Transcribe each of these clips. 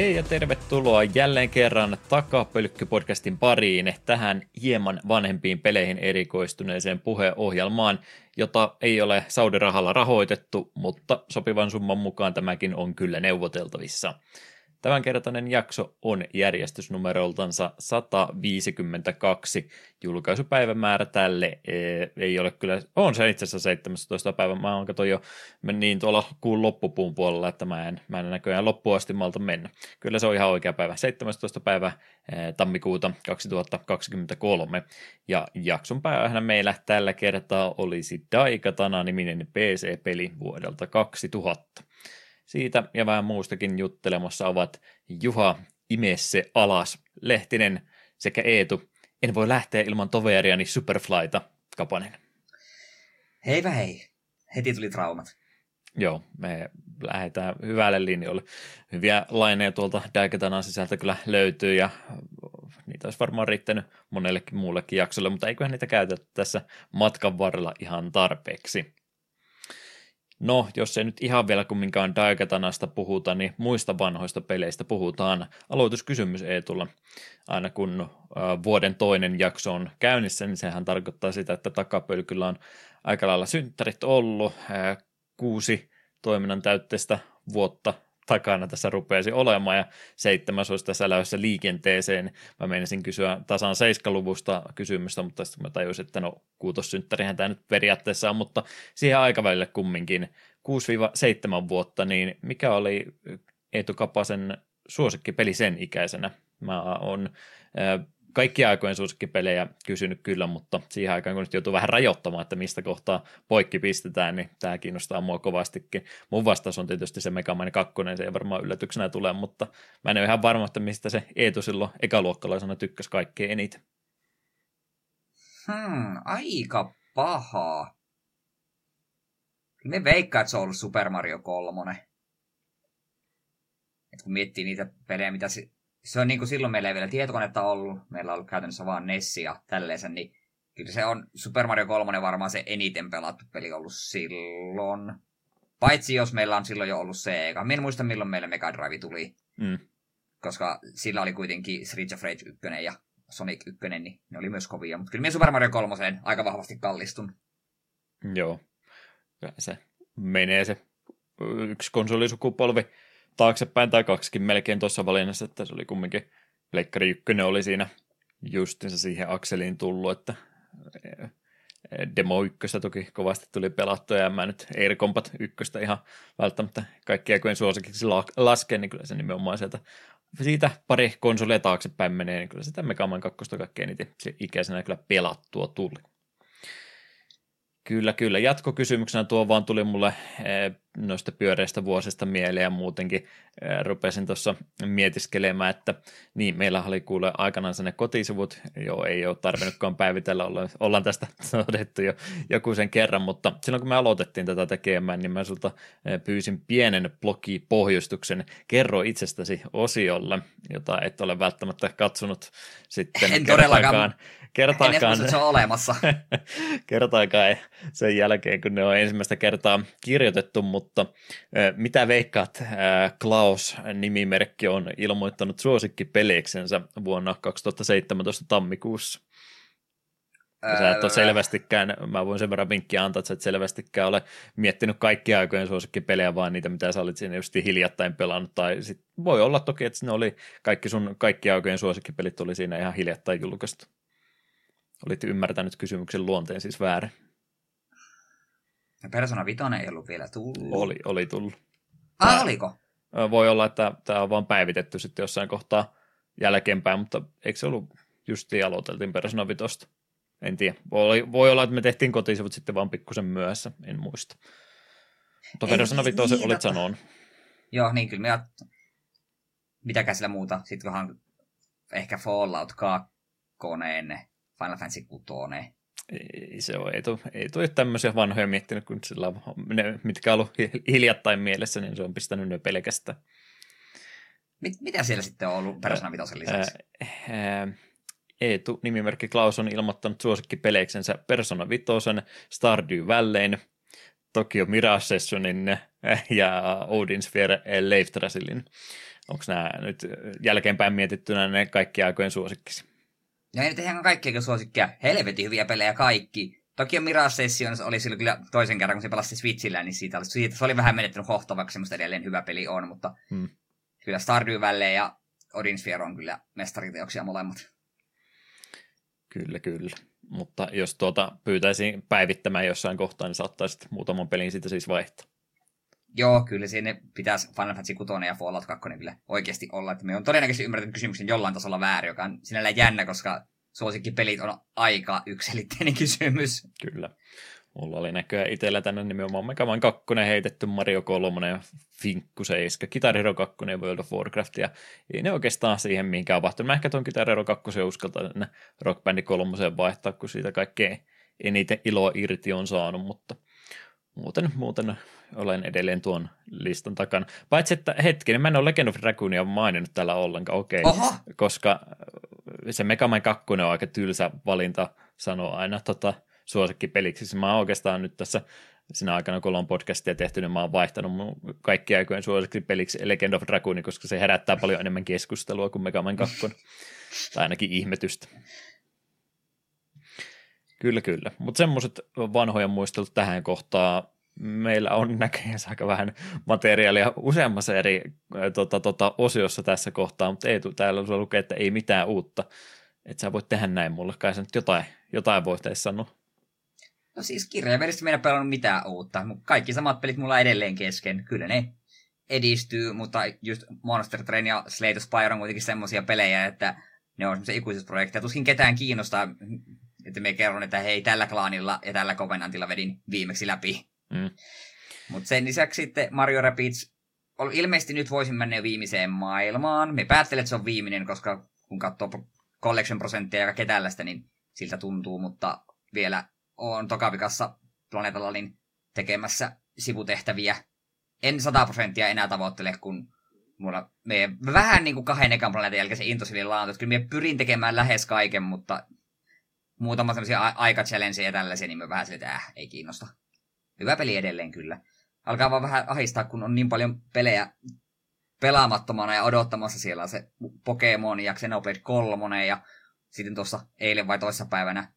Hei ja tervetuloa jälleen kerran Takapölkky-podcastin pariin tähän hieman vanhempiin peleihin erikoistuneeseen puheohjelmaan, jota ei ole Saudi-rahalla rahoitettu, mutta sopivan summan mukaan tämäkin on kyllä neuvoteltavissa. Tämänkertainen jakso on järjestysnumeroltansa 152. Julkaisupäivämäärä tälle e, ei ole kyllä, on se itse asiassa 17. päivä. Mä oon jo niin tuolla kuun loppupuun puolella, että mä en, mä en näköjään loppuasti malta mennä. Kyllä se on ihan oikea päivä. 17. päivä e, tammikuuta 2023. Ja jakson päivänä meillä tällä kertaa olisi Daikatana-niminen PC-peli vuodelta 2000. Siitä ja vähän muustakin juttelemassa ovat Juha Imesse Alas, Lehtinen sekä Eetu. En voi lähteä ilman toveriani Superflyta, Kapanen. Heipä hei. Heti tuli traumat. Joo, me lähdetään hyvälle linjoille. Hyviä laineja tuolta Daikatanan sisältä kyllä löytyy ja niitä olisi varmaan riittänyt monellekin muullekin jaksolle, mutta eiköhän niitä käytetä tässä matkan varrella ihan tarpeeksi. No, jos ei nyt ihan vielä kumminkaan Daikatanasta puhuta, niin muista vanhoista peleistä puhutaan. Aloituskysymys ei tulla. Aina kun vuoden toinen jakso on käynnissä, niin sehän tarkoittaa sitä, että takapölkyllä on aika lailla synttärit ollut. Kuusi toiminnan täytteistä vuotta takana tässä rupeasi olemaan, ja seitsemäs olisi tässä lähdössä liikenteeseen. Mä menisin kysyä tasan seiskaluvusta kysymystä, mutta sitten mä tajusin, että no kuutossynttärihän tämä nyt periaatteessa on, mutta siihen aikavälille kumminkin 6-7 vuotta, niin mikä oli Eetu Kapasen suosikkipeli sen ikäisenä? Mä oon kaikki aikojen suosikkipelejä kysynyt kyllä, mutta siihen aikaan kun nyt joutuu vähän rajoittamaan, että mistä kohtaa poikki pistetään, niin tämä kiinnostaa mua kovastikin. Mun vastaus on tietysti se Megaman 2, se ei varmaan yllätyksenä tule, mutta mä en ole ihan varma, että mistä se Eetu silloin ekaluokkalaisena tykkäsi kaikkein eniten. Hmm, aika paha. Me veikkaa, että se on ollut Super Mario 3. Et kun miettii niitä pelejä, mitä se on niin kuin silloin meillä ei vielä tietokonetta ollut, meillä on ollut käytännössä vaan Nessi ja tälleensä, niin kyllä se on Super Mario 3 varmaan se eniten pelattu peli ollut silloin. Paitsi jos meillä on silloin jo ollut Sega. Minä en muista milloin meille Mega Drive tuli. Mm. Koska sillä oli kuitenkin Street of Rage 1 ja Sonic 1, niin ne oli myös kovia. Mutta kyllä minä Super Mario 3 aika vahvasti kallistun. Joo. Kyllä se menee se yksi konsolisukupolvi taaksepäin tai kaksikin melkein tuossa valinnassa, että se oli kumminkin Pleikkari 1 oli siinä justiinsa siihen akseliin tullut, että eh, Demo 1 toki kovasti tuli pelattua ja mä nyt Air Combat 1 ihan välttämättä kaikkia aikojen suosikiksi lasken, niin kyllä se nimenomaan sieltä siitä pari konsolia taaksepäin menee, niin kyllä sitä Mega Man 2 kaikkein eniten ikäisenä kyllä pelattua tuli. Kyllä, kyllä. Jatkokysymyksenä tuo vaan tuli mulle eh, noista pyöreistä vuosista mieleen ja muutenkin rupesin tuossa mietiskelemään, että niin, meillä oli kuule aikanaan ne kotisivut, joo, ei ole tarvinnutkaan päivitellä, ollaan tästä todettu jo joku sen kerran, mutta silloin kun me aloitettiin tätä tekemään, niin mä sulta pyysin pienen blogipohjustuksen, kerro itsestäsi osiolle, jota et ole välttämättä katsonut sitten en todellakaan kertaakaan. En se on olemassa. kertaakaan sen jälkeen, kun ne on ensimmäistä kertaa kirjoitettu, mutta mitä veikkaat, Klaus-nimimerkki on ilmoittanut suosikkipeliksensä vuonna 2017 tammikuussa? Sä et ole selvästikään, mä voin sen verran vinkkiä antaa, että sä et selvästikään ole miettinyt kaikkia aikojen suosikkipelejä, vaan niitä, mitä sä olit siinä just hiljattain pelannut. Tai sit voi olla toki, että ne oli kaikki sun kaikki aikojen suosikkipelit oli siinä ihan hiljattain julkaistu. Olit ymmärtänyt kysymyksen luonteen siis väärin. Persona 5 ei ollut vielä tullut. Oli, oli tullut. Ah, Tää, oliko? Voi olla, että tämä on vaan päivitetty sitten jossain kohtaa jälkeenpäin, mutta eikö se ollut justiin aloiteltiin Persona 5? En tiedä. Voi, voi olla, että me tehtiin kotisivut sitten vaan pikkusen myöhässä, en muista. Mutta Persona 5 niin, olit sanonut. Joo, niin kyllä me Mitäkään sillä muuta. Sitten vähän ehkä Fallout 2 ennen Final Fantasy 6. Ei se ole, ei tule, ei tule tämmöisiä vanhoja miettinyt, kun sillä on, ne, mitkä on ollut hiljattain mielessä, niin se on pistänyt ne pelkästään. Mit, mitä siellä sitten on ollut Persona 5 lisäksi? Ää, ää, Eetu, nimimerkki Klaus on ilmoittanut suosikkipeleksensä Persona 5, Stardew Valleyn, Tokyo Mirage Sessionin ja Odin Sphere Leif Trasilin. Onko nämä nyt jälkeenpäin mietittynä ne kaikki aikojen suosikkisi? Ja ei nyt ihan kaikkia suosikkia. Helvetin hyviä pelejä kaikki. Toki Mirage Sessions oli silloin kyllä toisen kerran, kun se pelasi Switchillä, niin siitä, oli, siitä se oli vähän menettänyt hohtavaksi, semmoista edelleen hyvä peli on, mutta hmm. kyllä Stardew Valley ja Odin Sphere on kyllä mestariteoksia molemmat. Kyllä, kyllä. Mutta jos tuota pyytäisiin päivittämään jossain kohtaa, niin saattaisit muutaman pelin siitä siis vaihtaa. Joo, kyllä sinne pitäisi Final Fantasy 6 ja Fallout 2 kyllä oikeasti olla. Että me on todennäköisesti ymmärtänyt kysymyksen jollain tasolla väärin, joka on sinällään jännä, koska suosikkipelit on aika yksilitteinen kysymys. Kyllä. Mulla oli näköjään itsellä tänne nimenomaan Mega Man 2 heitetty, Mario 3 ja Finkku 7, Guitar Hero 2 ja World of Warcraft, ja ei ne oikeastaan siihen mihinkään vahtunut. Mä ehkä tuon Guitar Hero 2 uskaltaa tänne Rock Band 3 vaihtaa, kun siitä kaikkein eniten iloa irti on saanut, mutta muuten, muuten olen edelleen tuon listan takana. Paitsi, että hetkinen, mä en ole Legend of Dragoonia maininnut täällä ollenkaan, okei, okay, koska se Mega Man 2 on aika tylsä valinta sanoa aina tota, suosikkipeliksi. Siis mä oon oikeastaan nyt tässä sinä aikana, kun ollaan podcastia tehty, niin mä oon vaihtanut mun kaikki aikojen suosikkipeliksi Legend of Dragoon, koska se herättää paljon enemmän keskustelua kuin Mega Man 2. tai ainakin ihmetystä. Kyllä, kyllä. Mutta semmoiset vanhoja muistelut tähän kohtaan. Meillä on näköjään aika vähän materiaalia useammassa eri tota, tota, osiossa tässä kohtaa, mutta ei täällä sulla lukee, että ei mitään uutta. Että sä voit tehdä näin mulle, kai sä nyt jotain, jotain voitaisiin sanoa. No siis kirjaimellisesti meidän pelannut mitään uutta. Kaikki samat pelit mulla edelleen kesken. Kyllä ne edistyy, mutta just Monster Train ja Slay the Spire on kuitenkin semmoisia pelejä, että ne on semmoisia ikuisuusprojekteja. Tuskin ketään kiinnostaa, että me kerron, että hei, tällä klaanilla ja tällä Covenantilla vedin viimeksi läpi. Mm. Mutta sen lisäksi sitten Mario Rapids, ilmeisesti nyt voisin mennä viimeiseen maailmaan. Me päättelen, että se on viimeinen, koska kun katsoo collection prosenttia ja kaikkea tällaista, niin siltä tuntuu, mutta vielä on tokavikassa planeetalla niin tekemässä sivutehtäviä. En sata prosenttia enää tavoittele, kun mulla me vähän niin kuin kahden ekan planeetan jälkeen se into sille laantu. Kyllä minä pyrin tekemään lähes kaiken, mutta muutama sellaisia aika ja tällaisia, niin me vähän sille, että äh, ei kiinnosta. Hyvä peli edelleen kyllä. Alkaa vaan vähän ahistaa, kun on niin paljon pelejä pelaamattomana ja odottamassa siellä se Pokemon ja Xenoblade 3 ja sitten tuossa eilen vai toissa päivänä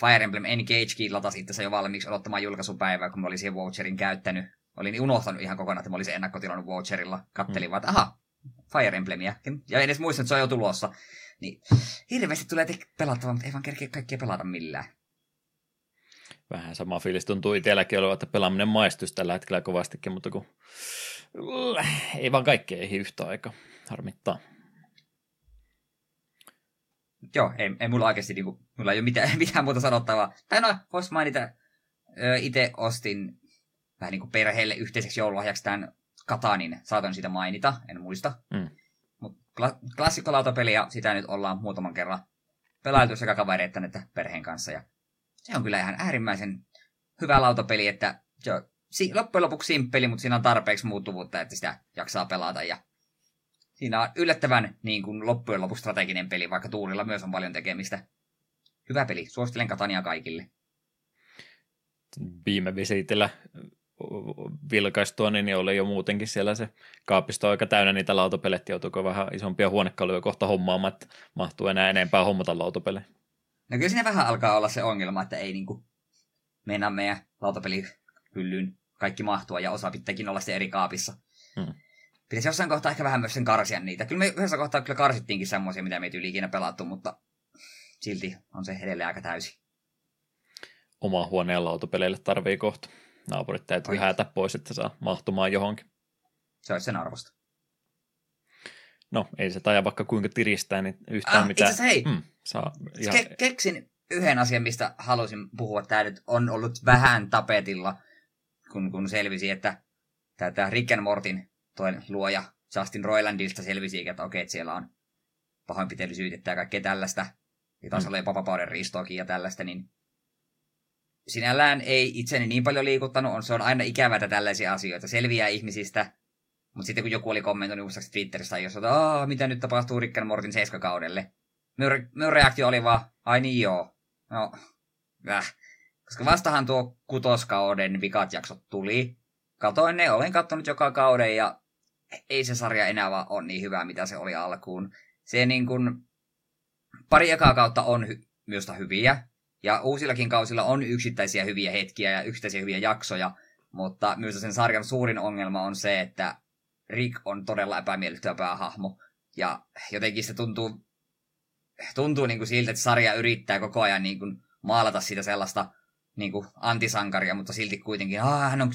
Fire Emblem Engage latasi itse se jo valmiiksi odottamaan julkaisupäivää, kun mä olin siihen voucherin käyttänyt. Olin unohtanut ihan kokonaan, että mä olisin ennakkotilannut voucherilla. Kattelin mm. vaan, että aha, Fire Emblemia. Ja edes muistan, että se on jo tulossa. Niin hirveästi tulee pelattavaa, mutta ei vaan kerkeä kaikkia pelata millään. Vähän sama fiilis tuntuu itselläkin olevan, että pelaaminen maistuisi tällä hetkellä kovastikin, mutta kun ei vaan kaikkea ei yhtä aikaa. Harmittaa. Joo, ei, ei mulla oikeasti niinku, mulla ei ole mitään, mitään muuta sanottavaa. Tai no, vois mainita, itse ostin vähän niin kuin perheelle yhteiseksi joululahjaksi tämän Katanin. Saatoin siitä mainita, en muista. Mm. Klassikkolautapeli ja sitä nyt ollaan muutaman kerran pelailtu sekä kavereiden että perheen kanssa. Ja se on kyllä ihan äärimmäisen hyvä lautapeli, että se on loppujen lopuksi simppeli, mutta siinä on tarpeeksi muuttuvuutta, että sitä jaksaa pelata. Ja siinä on yllättävän niin kuin loppujen lopuksi strateginen peli, vaikka tuulilla myös on paljon tekemistä. Hyvä peli, suosittelen Katania kaikille. Viime visitillä vilkaistua, niin oli jo muutenkin siellä se kaapisto aika täynnä niitä lautapelejä, joutuiko vähän isompia huonekaluja kohta hommaamaan, että mahtuu enää enempää hommata lautapelejä. No kyllä siinä vähän alkaa olla se ongelma, että ei niinku mennä meidän lautapelihyllyyn kaikki mahtua ja osa pitääkin olla se eri kaapissa. Hmm. Pitäisi jossain kohtaa ehkä vähän myös sen karsia niitä. Kyllä me yhdessä kohtaa kyllä karsittiinkin semmoisia, mitä me ei ikinä pelattu, mutta silti on se edelleen aika täysi. Oma huoneen lautapeleille tarvii kohta. Naapurit täytyy Oi. häätä pois, että saa mahtumaan johonkin. Se olisi sen arvosta. No, ei se taja vaikka kuinka tiristää, niin yhtään ah, mitään. Itse hei, hmm, saa ihan... Ke- keksin yhden asian, mistä halusin puhua. Tämä nyt on ollut vähän tapetilla, kun, kun selvisi, että tämä Rick and Mortin toinen luoja Justin Roilandista selvisi, että okei, että siellä on pahoinpitelysyytettä ja kaikkea tällaista. Ja taas mm. oli vapauden riistoakin ja tällaista, niin sinällään ei itseni niin paljon liikuttanut. On, se on aina ikävätä tällaisia asioita. Selviää ihmisistä, mutta sitten kun joku oli kommentoinut muistaakseni Twitterissä jos että mitä nyt tapahtuu Rick Mortin seiskakaudelle. Minun, minun reaktio oli vaan, ai niin joo. No, äh. Koska vastahan tuo kutoskauden vikat jaksot tuli. Katoin ne, olen kattonut joka kauden ja ei se sarja enää vaan ole niin hyvä, mitä se oli alkuun. Se niin kuin, pari ekaa kautta on hy- minusta hyviä, ja uusillakin kausilla on yksittäisiä hyviä hetkiä ja yksittäisiä hyviä jaksoja, mutta myös sen sarjan suurin ongelma on se, että Rick on todella epämiellyttävä päähahmo. Ja jotenkin se tuntuu, tuntuu niin kuin siltä, että sarja yrittää koko ajan niin kuin maalata siitä sellaista niin kuin antisankaria, mutta silti kuitenkin, ah, hän on,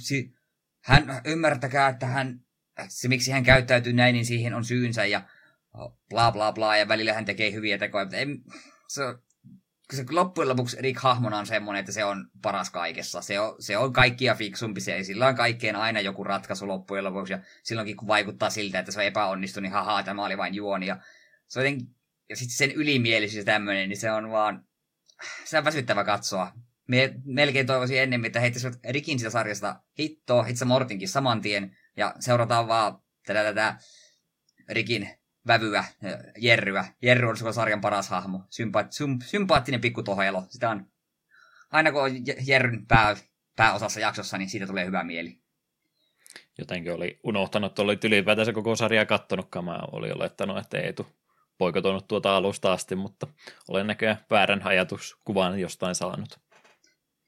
hän, ymmärtäkää, että hän, se miksi hän käyttäytyy näin, niin siihen on syynsä ja bla bla bla, ja välillä hän tekee hyviä tekoja, mutta ei, se, se loppujen lopuksi Rick hahmona on semmoinen, että se on paras kaikessa. Se on, se on kaikkia fiksumpi, se sillä on kaikkeen aina joku ratkaisu loppujen lopuksi, ja silloinkin kun vaikuttaa siltä, että se on epäonnistunut, niin haha, tämä oli vain juoni, ja, se on ja sitten sen ylimielisyys tämmöinen, niin se on vaan, se on väsyttävä katsoa. Me melkein toivoisin ennemmin, että heittäisivät Rikin sitä sarjasta hittoa, itse Mortinkin saman tien, ja seurataan vaan tätä, tätä Rikin vävyä, Jerryä. Jerry on sarjan paras hahmo. Sympa- sym- sympaattinen pikku tohelo. Sitä on, aina kun on Jerryn pää, pääosassa jaksossa, niin siitä tulee hyvä mieli. Jotenkin oli unohtanut, että olit ylipäätänsä koko sarjaa kattonutkaan. Mä olin olettanut, että ei tule poikotoinut tuota alusta asti, mutta olen näköjään väärän ajatuskuvan jostain saanut.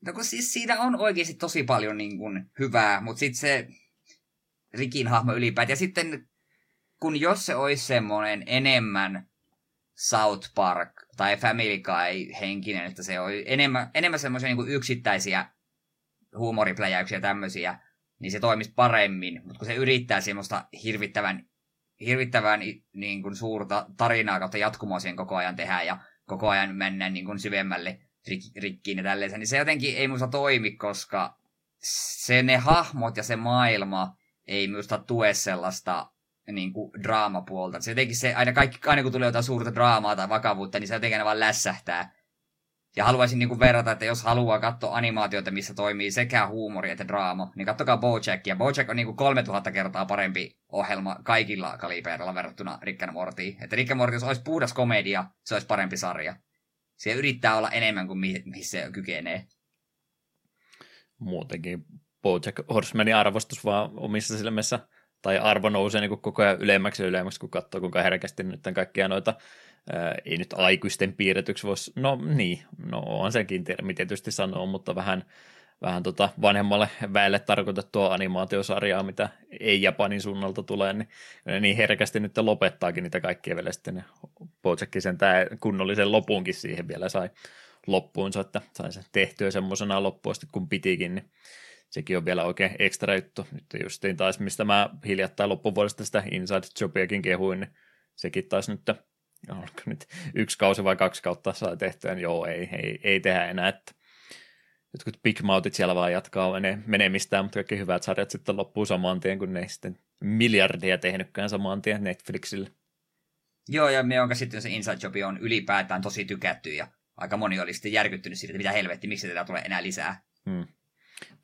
No kun siis siinä on oikeasti tosi paljon niin kuin hyvää, mutta sitten se Rikin hahmo ylipäätään. Ja sitten kun jos se olisi semmoinen enemmän South Park tai Family Guy henkinen, että se on enemmän, enemmän semmoisia niin yksittäisiä huumoripläjäyksiä tämmöisiä, niin se toimisi paremmin. Mutta kun se yrittää semmoista hirvittävän, hirvittävän niin kuin suurta tarinaa kautta jatkumoa siihen koko ajan tehdä ja koko ajan mennä niin kuin syvemmälle rik- rikkiin ja tälleen, niin se jotenkin ei musta toimi, koska se ne hahmot ja se maailma ei minusta tue sellaista niin kuin draamapuolta. Se jotenkin se, aina, kaikki, aina kun tulee jotain suurta draamaa tai vakavuutta, niin se jotenkin vaan lässähtää. Ja haluaisin niin kuin verrata, että jos haluaa katsoa animaatioita, missä toimii sekä huumori että draama, niin kattokaa Bojackia. Bojack on niin kuin 3000 kertaa parempi ohjelma kaikilla kalibereilla verrattuna Rick and Morty. Että Rick and Morty, jos olisi puhdas komedia, se olisi parempi sarja. Se yrittää olla enemmän kuin mi- se kykenee. Muutenkin Bojack Horsemanin arvostus vaan omissa silmissä tai arvo nousee niin koko ajan ylemmäksi ja ylemmäksi, kun katsoo, kuinka herkästi nyt kaikkia noita, ää, ei nyt aikuisten piirretyksi voisi, no niin, no on senkin termi tietysti sanoa, mutta vähän, vähän tota vanhemmalle väelle tarkoitettua animaatiosarjaa, mitä ei Japanin suunnalta tulee, niin, niin herkästi nyt lopettaakin niitä kaikkia vielä sitten, ne Bojack sen tämä kunnollisen lopunkin siihen vielä sai loppuunsa, että sai sen tehtyä semmoisena loppuasti kun pitikin, niin sekin on vielä oikein ekstra juttu. Nyt justiin taas, mistä mä hiljattain loppuvuodesta sitä Inside Jobiakin kehuin, niin sekin taas nyt, onko nyt yksi kausi vai kaksi kautta saa tehtyä, niin joo, ei, ei, ei tehdä enää, että jotkut Big Mouthit siellä vaan jatkaa mene, menemistään, mutta kaikki hyvät sarjat sitten loppuu saman tien, kun ne ei sitten miljardia tehnytkään saman tien Netflixille. Joo, ja me jonka sitten se Inside Job on ylipäätään tosi tykätty, ja aika moni oli sitten järkyttynyt siitä, että mitä helvetti, miksi tätä tulee enää lisää. Hmm.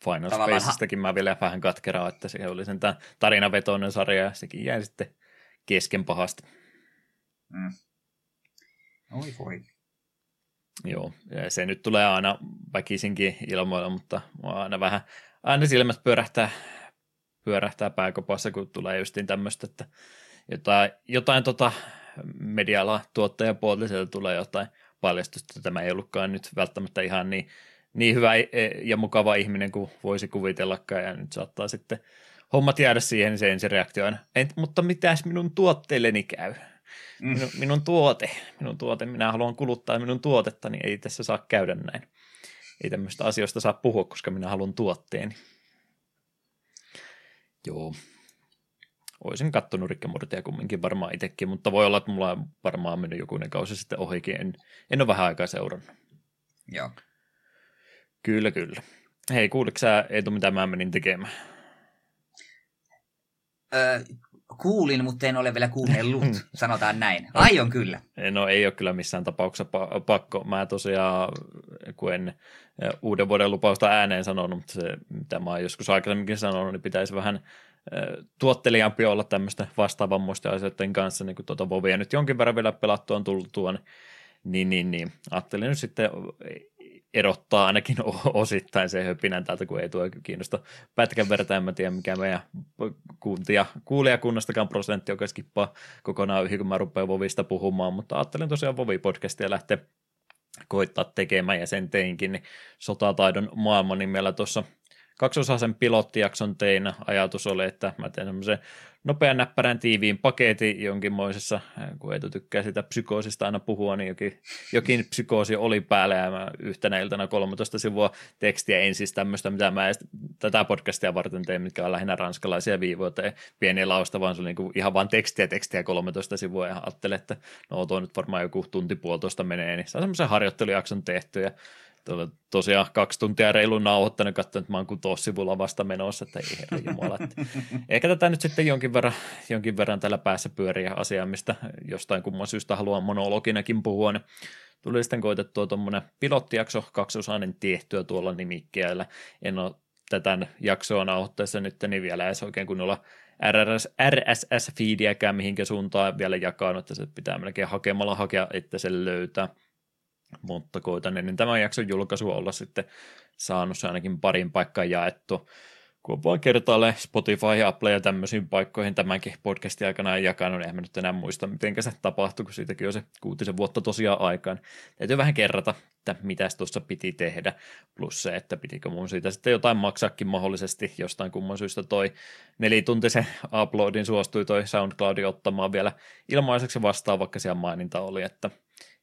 Final Spacestakin mä vielä vähän katkeraa, että se oli sen tarinavetoinen sarja ja sekin jäi sitten kesken pahasti. Mm. Oi voi. Joo, ja se nyt tulee aina väkisinkin ilmoilla, mutta aina vähän, aina silmät pyörähtää, pyörähtää pääkopassa, kun tulee justiin tämmöistä, että jotain, jotain tota mediala tuottajapuolta tulee jotain paljastusta, tämä ei ollutkaan nyt välttämättä ihan niin niin hyvä ja mukava ihminen kuin voisi kuvitellakaan, ja nyt saattaa sitten hommat jäädä siihen, niin se ensireaktio aina, mutta mitäs minun tuotteelleni käy? Mm. Minun, minun tuote, minun tuote, minä haluan kuluttaa minun tuotetta, niin ei tässä saa käydä näin. Ei tämmöistä asioista saa puhua, koska minä haluan tuotteeni. Joo. Olisin kattonut Rick kumminkin varmaan itsekin, mutta voi olla, että mulla on varmaan mennyt jokunen kausi sitten ohikin. En, en ole vähän aikaa seurannut. Joo. Kyllä, kyllä. Hei, kuuliko sä Eetu, mitä mä menin tekemään? Öö, kuulin, mutta en ole vielä kuunnellut, sanotaan näin. Aion kyllä. No ei ole kyllä missään tapauksessa pakko. Mä tosiaan, kun en uuden vuoden lupausta ääneen sanonut, mutta se, mitä mä oon joskus aikaisemminkin sanonut, niin pitäisi vähän tuottelijaampi olla tämmöistä vastaavammoista asioiden kanssa, niin kuin tuota Vovia nyt jonkin verran vielä pelattua on tullut tuon, niin, niin, niin. Ajattelin nyt sitten erottaa ainakin osittain se höpinän täältä, kun ei tuo kiinnosta pätkän verta, en mä tiedä mikä meidän kuntia, kuulijakunnastakaan prosentti, joka skippaa kokonaan yhden, kun mä rupean Vovista puhumaan, mutta ajattelin tosiaan Vovi-podcastia lähteä koittaa tekemään ja sen teinkin, niin sotataidon maailman nimellä tuossa kaksosaisen pilottijakson tein. Ajatus oli, että mä teen semmoisen nopean näppärän tiiviin paketin jonkinmoisessa, kun ei tykkää sitä psykoosista aina puhua, niin jokin, jokin psykoosi oli päällä ja mä yhtenä iltana 13 sivua tekstiä en siis tämmöistä, mitä mä edes, tätä podcastia varten tein, mitkä on lähinnä ranskalaisia viivoja tai pieniä lausta, vaan se oli niin ihan vaan tekstiä, tekstiä 13 sivua ja ajattelin, että no tuo nyt varmaan joku tunti puolitoista menee, niin saa semmoisen harjoittelujakson tehty ja Tuolla tosiaan kaksi tuntia reilu nauhoittanut, katsonut, että mä oon sivulla vasta menossa, että ei herra jumala. Että ehkä tätä nyt sitten jonkin verran, jonkin verran tällä päässä pyöriä asiaa, mistä jostain kumman syystä haluan monologinakin puhua. Niin tuli sitten koitettua tuommoinen pilottijakso kaksosainen tehtyä tuolla nimikkeellä. En ole tätä jaksoa nauhoittaessa nyt niin vielä edes oikein kunnolla RRS, RSS-feediäkään mihinkä suuntaan vielä jakanut, että se pitää melkein hakemalla hakea, että se löytää mutta koitan ennen tämän jakson julkaisu olla sitten saanut se ainakin parin paikkaan jaettu. Kun vaan kertaalle Spotify, Apple ja tämmöisiin paikkoihin tämänkin podcastin aikana jakanut, niin en mä nyt enää muista, miten se tapahtui, kun siitäkin on se kuutisen vuotta tosiaan aikaan. Täytyy vähän kerrata, että mitä tuossa piti tehdä, plus se, että pitikö mun siitä sitten jotain maksaakin mahdollisesti jostain kumman syystä toi nelituntisen uploadin suostui toi SoundCloud ottamaan vielä ilmaiseksi vastaan, vaikka siellä maininta oli, että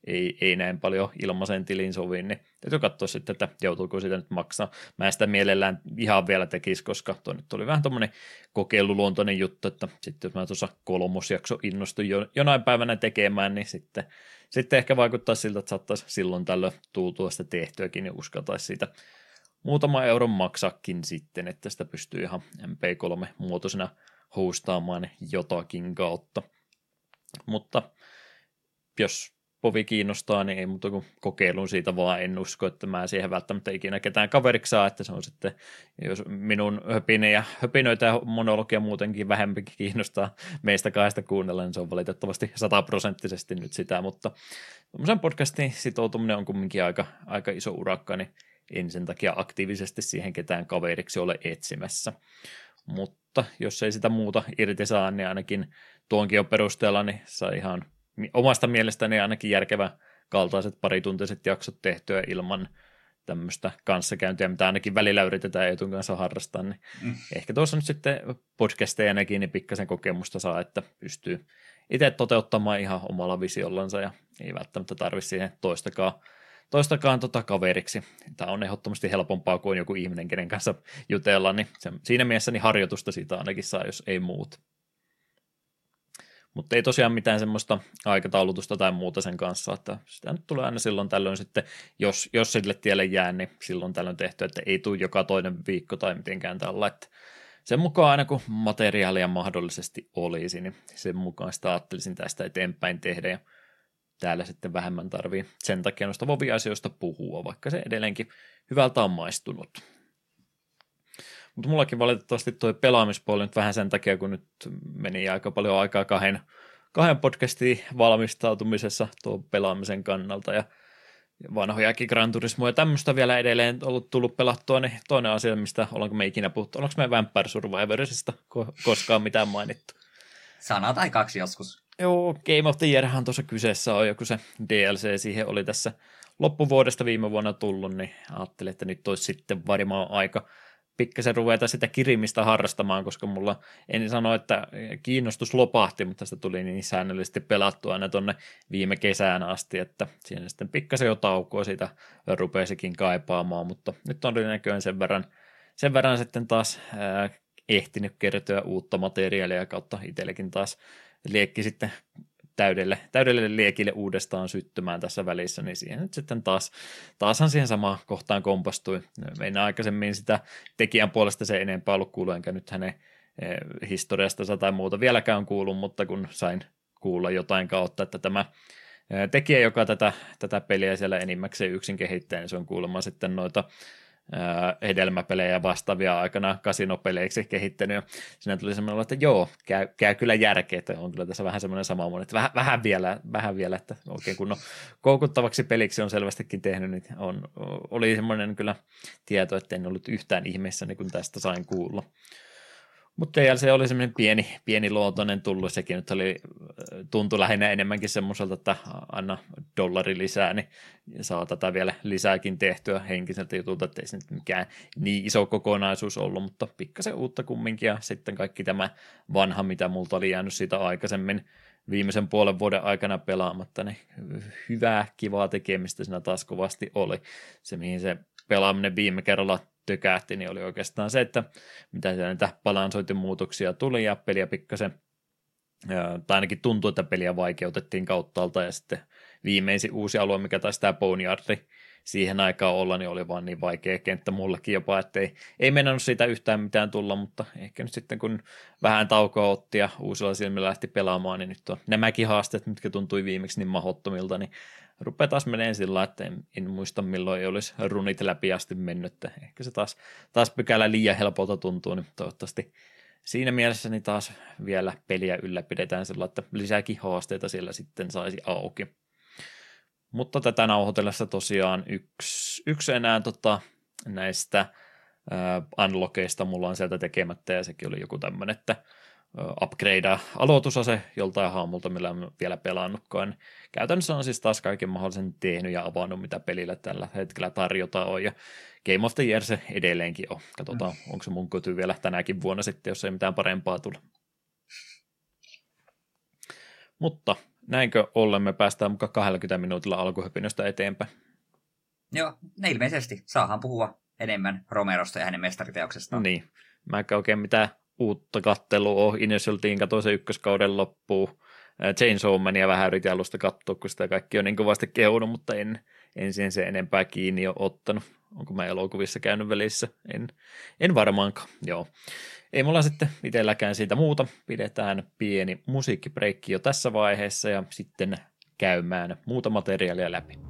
ei, ei näin paljon ilmaisen tilin sovi, niin täytyy katsoa sitten, että joutuuko sitä nyt maksaa. Mä en sitä mielellään ihan vielä tekisi, koska tuo nyt tuli vähän tuommoinen kokeiluluontoinen juttu, että sitten jos mä tuossa kolmosjakso innostuin jo, jonain päivänä tekemään, niin sitten, sitten ehkä vaikuttaa siltä, että saattaisi silloin tällöin tultua sitä tehtyäkin ja uskaltaisi siitä muutama euron maksakin sitten, että sitä pystyy ihan MP3-muotoisena hostaamaan jotakin kautta. Mutta jos povi kiinnostaa, niin ei muuta kuin kokeilun siitä vaan, en usko, että mä siihen välttämättä ikinä ketään kaveriksi saa, että se on sitten, jos minun höpinejä, höpinöitä ja monologia muutenkin vähempi kiinnostaa meistä kahdesta kuunnella, niin se on valitettavasti sataprosenttisesti nyt sitä, mutta tuommoisen podcastin sitoutuminen on kumminkin aika, aika iso urakka, niin en sen takia aktiivisesti siihen ketään kaveriksi ole etsimässä. Mutta jos ei sitä muuta irti saa, niin ainakin tuonkin jo perusteella, niin saa ihan omasta mielestäni ainakin järkevä kaltaiset parituntiset jaksot tehtyä ilman tämmöistä kanssakäyntiä, mitä ainakin välillä yritetään etun kanssa harrastaa, niin mm. ehkä tuossa nyt sitten podcasteja näkin niin pikkasen kokemusta saa, että pystyy itse toteuttamaan ihan omalla visiollansa ja ei välttämättä tarvitse siihen toistakaan, toistakaan tota kaveriksi. Tämä on ehdottomasti helpompaa kuin joku ihminen, kenen kanssa jutella, niin se, siinä mielessä niin harjoitusta siitä ainakin saa, jos ei muut. Mutta ei tosiaan mitään semmoista aikataulutusta tai muuta sen kanssa, että sitä nyt tulee aina silloin tällöin sitten, jos, jos sille tielle jää, niin silloin tällöin tehty, että ei tule joka toinen viikko tai mitenkään tällä, että sen mukaan aina kun materiaalia mahdollisesti olisi, niin sen mukaan sitä ajattelisin tästä eteenpäin tehdä ja täällä sitten vähemmän tarvii sen takia noista vovi-asioista puhua, vaikka se edelleenkin hyvältä on maistunut. Mutta mullakin valitettavasti tuo pelaamispuoli nyt vähän sen takia, kun nyt meni aika paljon aikaa kahden, kahden podcastin valmistautumisessa tuo pelaamisen kannalta ja vanhojakin Gran Turismo ja tämmöistä vielä edelleen ollut tullut pelattua, niin toinen asia, mistä ollaanko me ikinä puhuttu, ollaanko me Vampire Survivorsista koskaan mitään mainittu? Sana tai kaksi joskus. Joo, Game of the Yearhan tuossa kyseessä on joku se DLC, siihen oli tässä loppuvuodesta viime vuonna tullut, niin ajattelin, että nyt olisi sitten varmaan aika pikkasen ruveta sitä kirimistä harrastamaan, koska mulla en sano, että kiinnostus lopahti, mutta sitä tuli niin säännöllisesti pelattua aina tuonne viime kesään asti, että siinä sitten pikkasen jo taukoa siitä rupesikin kaipaamaan, mutta nyt on näköjään sen verran, sen verran sitten taas ehtinyt kertoa uutta materiaalia kautta itsellekin taas liekki sitten täydelle, täydelle liekille uudestaan syttymään tässä välissä, niin siihen nyt sitten taas, taashan siihen samaan kohtaan kompastui. Meidän aikaisemmin sitä tekijän puolesta se enempää ollut kuulu, enkä nyt hänen eh, historiasta tai muuta vieläkään kuulu, mutta kun sain kuulla jotain kautta, että tämä eh, tekijä, joka tätä, tätä peliä siellä enimmäkseen yksin kehittää, niin se on kuulemma sitten noita hedelmäpelejä vastaavia aikana kasinopeleiksi kehittänyt. Siinä tuli semmoinen, että joo, käy, käy kyllä järkeä, että on kyllä tässä vähän semmoinen sama mun, että vähän, vähän, vielä, vähän vielä, että oikein kun on koukuttavaksi peliksi on selvästikin tehnyt, niin on, oli semmoinen kyllä tieto, että en ollut yhtään ihmeessä, niin kun tästä sain kuulla. Mutta se oli semmoinen pieni, pieni luontoinen tullut, sekin nyt oli, tuntui lähinnä enemmänkin semmoiselta, että anna dollari lisää, niin saa tätä vielä lisääkin tehtyä henkiseltä jutulta, että ei se nyt mikään niin iso kokonaisuus ollut, mutta pikkasen uutta kumminkin, ja sitten kaikki tämä vanha, mitä multa oli jäänyt siitä aikaisemmin viimeisen puolen vuoden aikana pelaamatta, niin hyvää, kivaa tekemistä siinä taas kovasti oli. Se, mihin se pelaaminen viime kerralla tykähti, niin oli oikeastaan se, että mitä näitä balansointimuutoksia tuli ja peliä pikkasen, tai ainakin tuntuu, että peliä vaikeutettiin kauttaalta. Ja sitten viimeisin uusi alue, mikä taisi tämä Boneyardi siihen aikaan olla, niin oli vaan niin vaikea kenttä mullekin jopa, että ei, ei mennnyt siitä yhtään mitään tulla, mutta ehkä nyt sitten kun vähän taukoa otti ja uusilla silmillä lähti pelaamaan, niin nyt on nämäkin haasteet, mitkä tuntui viimeksi niin mahottomilta, niin rupeaa taas menee sillä että en, en, muista milloin ei olisi runit läpi asti mennyt, että ehkä se taas, taas pykälä liian helpolta tuntuu, niin toivottavasti siinä mielessä niin taas vielä peliä ylläpidetään sillä että lisääkin haasteita siellä sitten saisi auki. Mutta tätä nauhoitellessa tosiaan yksi, yksi enää tota, näistä uh, unlockeista mulla on sieltä tekemättä ja sekin oli joku tämmöinen, että upgradea aloitusase joltain haamulta, millä on vielä pelannutkaan. Käytännössä on siis taas kaiken mahdollisen tehnyt ja avannut, mitä pelillä tällä hetkellä tarjotaan ja Game of the Year se edelleenkin on. Katsotaan, mm. onko se mun koty vielä tänäkin vuonna sitten, jos ei mitään parempaa tule. Mutta näinkö ollen me päästään mukaan 20 minuutilla alkuhypinöstä eteenpäin? Joo, ne ilmeisesti. Saahan puhua enemmän Romerosta ja hänen mestariteoksestaan. Niin. Mä en oikein mitään uutta kattelua. Initial Team katsoin ykköskauden loppuun. Chainsaw Mania vähän yritin alusta katsoa, kun sitä kaikki on niin kovasti kehunut, mutta en, en sen se enempää kiinni ole ottanut. Onko mä elokuvissa käynyt välissä? En, en varmaankaan, joo. Ei mulla sitten itselläkään siitä muuta. Pidetään pieni musiikkibreikki jo tässä vaiheessa ja sitten käymään muuta materiaalia läpi.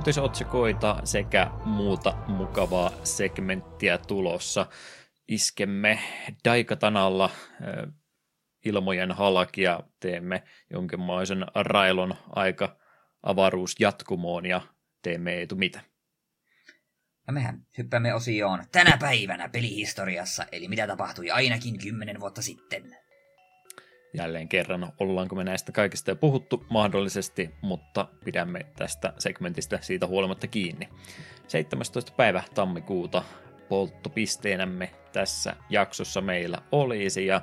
Uutisotsikoita sekä muuta mukavaa segmenttiä tulossa. Iskemme Daikatanalla ilmojen halki ja teemme jonkinlaisen railon aika avaruusjatkumoon ja teemme etu mitä. Ja mehän hyppäämme osioon tänä päivänä pelihistoriassa, eli mitä tapahtui ainakin kymmenen vuotta sitten jälleen kerran, ollaanko me näistä kaikista jo puhuttu mahdollisesti, mutta pidämme tästä segmentistä siitä huolimatta kiinni. 17. päivä tammikuuta polttopisteenämme tässä jaksossa meillä olisi ja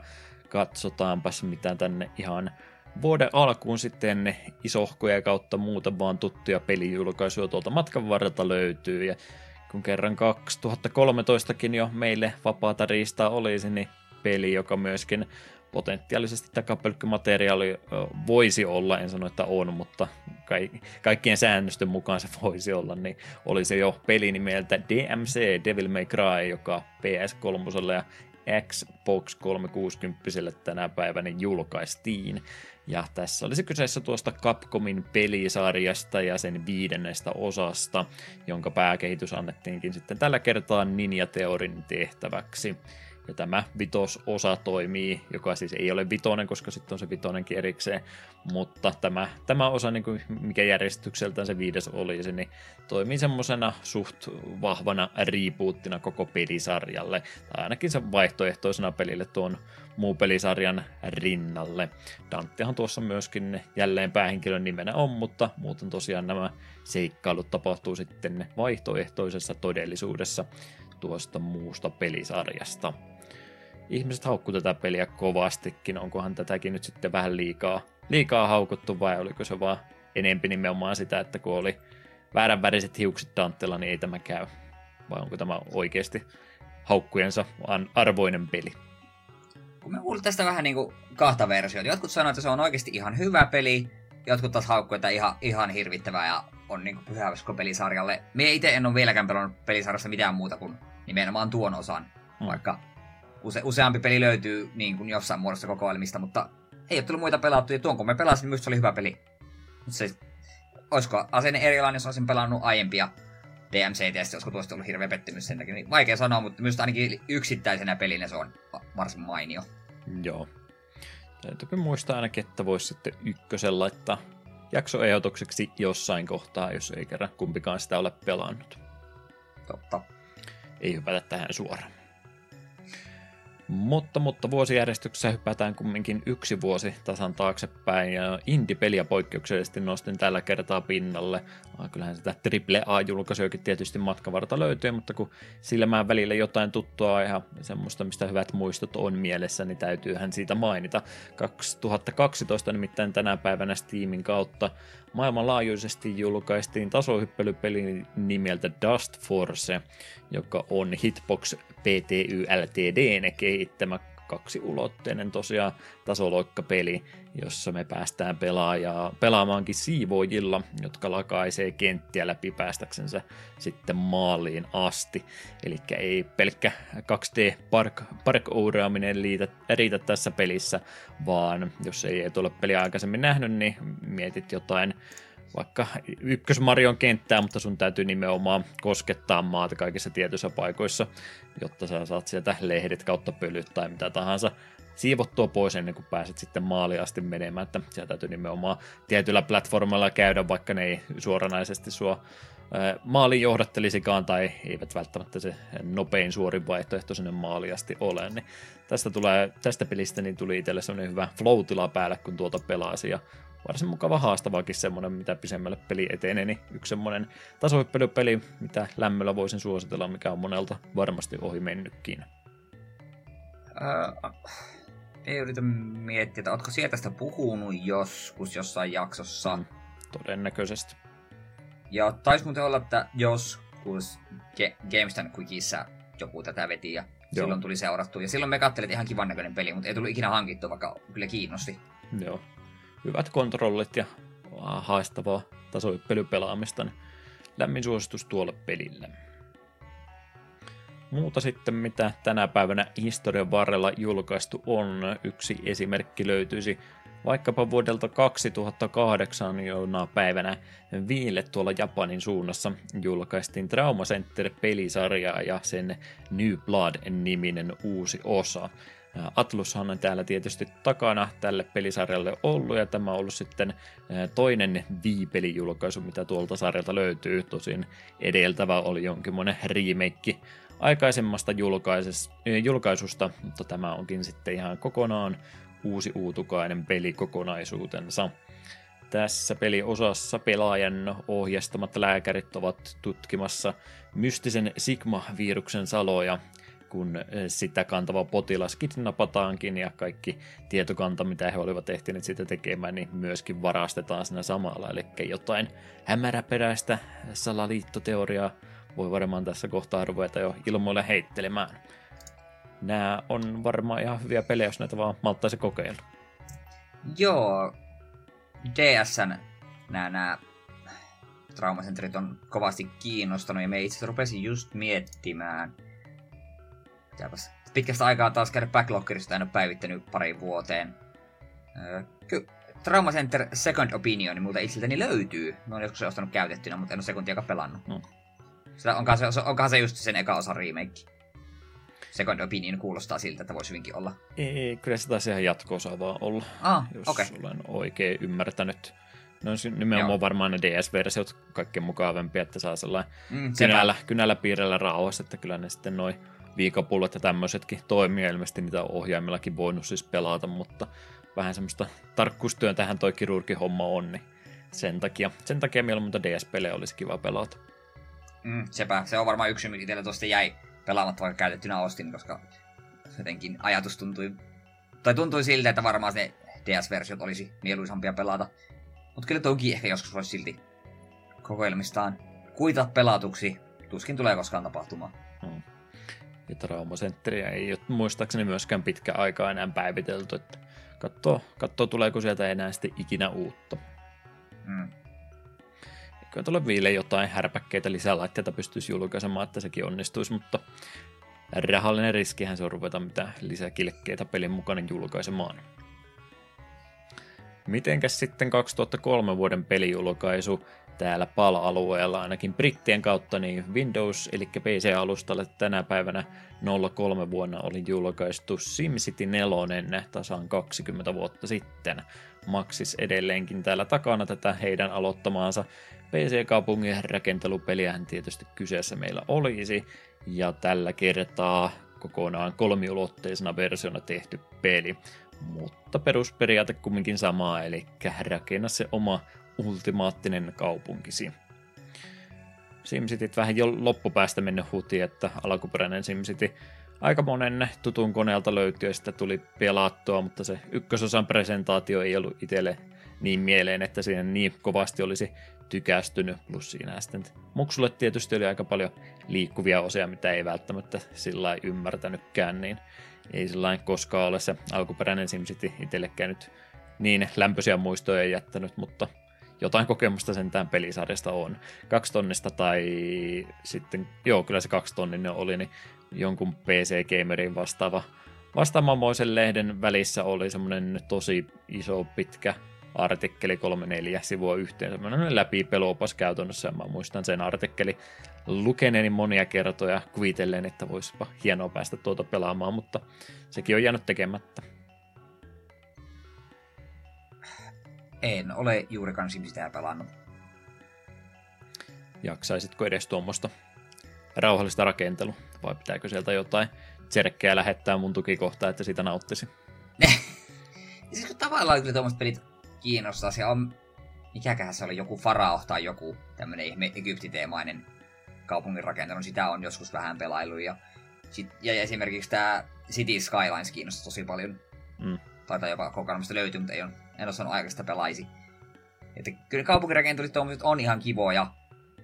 katsotaanpas mitä tänne ihan vuoden alkuun sitten isohkoja kautta muuta vaan tuttuja pelijulkaisuja tuolta matkan varrelta löytyy ja kun kerran 2013kin jo meille vapaata riistaa olisi, niin peli, joka myöskin potentiaalisesti takapölkkymateriaali voisi olla, en sano, että on, mutta kaikkien säännösten mukaan se voisi olla, niin oli se jo peli nimeltä DMC Devil May Cry, joka PS3 ja Xbox 360 tänä päivänä julkaistiin. Ja tässä olisi kyseessä tuosta Capcomin pelisarjasta ja sen viidennestä osasta, jonka pääkehitys annettiinkin sitten tällä kertaa Ninja Theorin tehtäväksi. Tämä vitososa toimii, joka siis ei ole vitonen, koska sitten on se vitonenkin erikseen, mutta tämä, tämä osa, niin kuin mikä järjestykseltään se viides olisi, niin toimii semmoisena suht vahvana rebootina koko pelisarjalle, tai ainakin se vaihtoehtoisena pelille tuon muun pelisarjan rinnalle. Dantehan tuossa myöskin jälleen päähenkilön nimenä on, mutta muuten tosiaan nämä seikkailut tapahtuu sitten vaihtoehtoisessa todellisuudessa tuosta muusta pelisarjasta ihmiset haukku tätä peliä kovastikin. Onkohan tätäkin nyt sitten vähän liikaa, liikaa haukuttu vai oliko se vaan enempi nimenomaan sitä, että kun oli vääränväriset hiukset Dantella, niin ei tämä käy. Vai onko tämä oikeasti haukkujensa arvoinen peli? Kun me kuulin tästä vähän niin kuin kahta versiota. Jotkut sanoivat, että se on oikeasti ihan hyvä peli, jotkut taas haukkuivat, että ihan, ihan hirvittävää ja on niin pyhä pelisarjalle. Me itse en ole vieläkään pelannut pelisarjasta mitään muuta kuin nimenomaan tuon osan. Mm. Vaikka use, useampi peli löytyy niin kuin jossain muodossa kokoelmista, mutta ei ole tullut muita pelattu, ja tuon kun me pelasin, niin myös se oli hyvä peli. Se, olisiko asenne erilainen, jos olisin pelannut aiempia DMC, ja olisiko tuosta ollut hirveä pettymys sen takia. Niin vaikea sanoa, mutta myös ainakin yksittäisenä pelinä se on varsin mainio. Joo. Täytyy muistaa ainakin, että voisi sitten ykkösen laittaa jaksoehdotukseksi jossain kohtaa, jos ei kerran kumpikaan sitä ole pelannut. Totta. Ei hypätä tähän suoraan. Mutta, mutta vuosijärjestyksessä hypätään kumminkin yksi vuosi tasan taaksepäin ja indie-peliä poikkeuksellisesti nostin tällä kertaa pinnalle. Kyllähän sitä AAA-julkaisuakin tietysti matkavarta löytyy, mutta kun silmään välillä jotain tuttua ja semmoista, mistä hyvät muistot on mielessä, niin täytyyhän siitä mainita. 2012 nimittäin tänä päivänä Steamin kautta maailmanlaajuisesti julkaistiin tasohyppelypeli nimeltä Dust Force, joka on Hitbox PTY Ltdn kehittämä kaksiulotteinen tosiaan tasoloikkapeli, jossa me päästään pelaajaa, pelaamaankin siivoojilla, jotka lakaisee kenttiä läpi päästäksensä sitten maaliin asti. Eli ei pelkkä 2D park, park riitä, riitä tässä pelissä, vaan jos ei et ole peliä aikaisemmin nähnyt, niin mietit jotain vaikka ykkös Marion kenttää, mutta sun täytyy nimenomaan koskettaa maata kaikissa tietyissä paikoissa, jotta sä saat sieltä lehdet kautta pölyt tai mitä tahansa siivottua pois ennen kuin pääset sitten maaliin asti menemään, että sieltä täytyy nimenomaan tietyllä platformilla käydä, vaikka ne ei suoranaisesti sua maaliin johdattelisikaan tai eivät välttämättä se nopein suorin vaihtoehto sinne maaliin asti ole, niin tästä, tulee, tästä pelistä niin tuli itselle sellainen hyvä flow päälle, kun tuota pelasi ja varsin mukava haastavaakin semmoinen, mitä pisemmälle peli etenee, niin yksi semmoinen tasohyppelypeli, mitä lämmöllä voisin suositella, mikä on monelta varmasti ohi mennytkin. Äh, ei yritä miettiä, että ootko sieltä tästä puhunut joskus jossain jaksossa? Mm, todennäköisesti. Ja taisi muuten olla, että joskus Game Quickissa joku tätä veti ja Joo. silloin tuli seurattu. Ja silloin me kattelit ihan kivan näköinen peli, mutta ei tullut ikinä hankittua, vaikka kyllä kiinnosti. Joo hyvät kontrollit ja haastavaa tasohyppelypelaamista, niin lämmin suositus tuolle pelille. Muuta sitten, mitä tänä päivänä historian varrella julkaistu on, yksi esimerkki löytyisi vaikkapa vuodelta 2008 jona päivänä viille tuolla Japanin suunnassa julkaistiin Trauma Center pelisarjaa ja sen New Blood-niminen uusi osa. Atlushan on täällä tietysti takana tälle pelisarjalle ollut, ja tämä on ollut sitten toinen viipelijulkaisu, mitä tuolta sarjalta löytyy. Tosin edeltävä oli jonkinmoinen remake aikaisemmasta julkaisusta, mutta tämä onkin sitten ihan kokonaan uusi uutukainen peli kokonaisuutensa. Tässä peliosassa pelaajan ohjastamat lääkärit ovat tutkimassa mystisen Sigma-viruksen saloja, kun eh, sitä kantava potilas kidnapataankin ja kaikki tietokanta, mitä he olivat ehtineet sitä tekemään, niin myöskin varastetaan siinä samalla. Eli jotain hämäräperäistä salaliittoteoriaa voi varmaan tässä kohtaa ruveta jo ilmoille heittelemään. Nämä on varmaan ihan hyviä pelejä, jos näitä vaan malttaisi kokeilla. Joo, DSn nämä, nämä traumacentrit on kovasti kiinnostanut ja me itse rupesin just miettimään. Pitääpäs pitkästä aikaa taas käydä Backloggerista, en ole päivittänyt pari vuoteen. Öö, ky- Trauma Center Second Opinion niin multa itseltäni löytyy. Mä oon joskus ostanut käytettynä, mutta en ole sekuntiakaan pelannut. No. Sitä onkohan, se, onkohan se just sen eka osa remake? Second Opinion kuulostaa siltä, että voisi hyvinkin olla. Ei, kyllä se taisi ihan jatko vaan olla, ah, jos okay. olen oikein ymmärtänyt. No nimenomaan Joo. varmaan ne DS-versiot kaikkein mukavempia, että saa sellainen mm, kynällä, kynällä piirrellä rauhassa, että kyllä ne sitten noin viikapullot ja tämmöisetkin toimii. Ilmeisesti niitä ohjaimillakin voinut siis pelata, mutta vähän semmoista tarkkuustyön tähän toi kirurgihomma on, niin sen takia, sen takia mieluummin DS-pelejä olisi kiva pelata. Mm, sepä, se on varmaan yksi, mikä teillä tuosta jäi pelaamatta, vaikka käytettynä ostin, koska jotenkin ajatus tuntui, tai tuntui siltä, että varmaan se DS-versiot olisi mieluisampia pelata. Mutta kyllä toki ehkä joskus voisi silti kokoelmistaan kuita pelatuksi. Tuskin tulee koskaan tapahtumaan. Hmm. Ja traumasentriä ei ole muistaakseni myöskään pitkä aikaa enää päivitelty, että katsoo, katsoo tuleeko sieltä enää sitten ikinä uutta. Hmm. Kyllä tuolla viille jotain härpäkkeitä lisälaitteita pystyisi julkaisemaan, että sekin onnistuisi, mutta rahallinen riskihän se on ruveta mitä lisäkilkkeitä pelin mukana julkaisemaan. Mitenkäs sitten 2003 vuoden pelijulkaisu täällä PAL-alueella ainakin brittien kautta, niin Windows eli PC-alustalle tänä päivänä 03 vuonna oli julkaistu SimCity 4 tasan 20 vuotta sitten. Maksis edelleenkin täällä takana tätä heidän aloittamaansa PC-kaupungin rakentelupeliähän tietysti kyseessä meillä olisi, ja tällä kertaa kokonaan kolmiulotteisena versiona tehty peli, mutta perusperiaate kumminkin sama, eli rakenna se oma ultimaattinen kaupunkisi. SimCityt vähän jo loppupäästä mennyt huti, että alkuperäinen SimCity aika monen tutun koneelta löytyi ja sitten tuli pelattua, mutta se ykkösosan presentaatio ei ollut itselle niin mieleen, että siinä niin kovasti olisi tykästynyt, plus siinä sitten Muksulle tietysti oli aika paljon liikkuvia osia, mitä ei välttämättä sillä ymmärtänytkään, niin ei sillä koskaan ole se alkuperäinen SimCity itsellekään nyt niin lämpöisiä muistoja jättänyt, mutta jotain kokemusta sentään pelisarjasta on. Kaksi tonnista tai sitten, joo kyllä se kaksi tonninen oli, niin jonkun PC-gamerin vastaava vastaamamoisen lehden välissä oli semmoinen tosi iso pitkä artikkeli 3-4 sivua yhteen, semmoinen läpi pelopas käytännössä, mä muistan sen artikkeli lukeneeni monia kertoja kuvitellen, että voisipa hienoa päästä tuota pelaamaan, mutta sekin on jäänyt tekemättä. En ole juurikaan sitä pelannut. Jaksaisitko edes tuommoista rauhallista rakentelua, vai pitääkö sieltä jotain tserkkejä lähettää mun tukikohtaa, että sitä nauttisi? siis tavallaan kyllä tuommoiset pelit kiinnostaa. Se on, mikäköhän se oli, joku farao tai joku tämmönen ihme egyptiteemainen kaupungin rakentelu. Sitä on joskus vähän pelailu. Ja, sit, ja esimerkiksi tämä City Skylines kiinnostaa tosi paljon. Mm. Taitaa jopa kokonaan löytyy, mutta ei on, en ole saanut aikaista pelaisi. Että kyllä kaupunkirakentelut on ihan kivoja,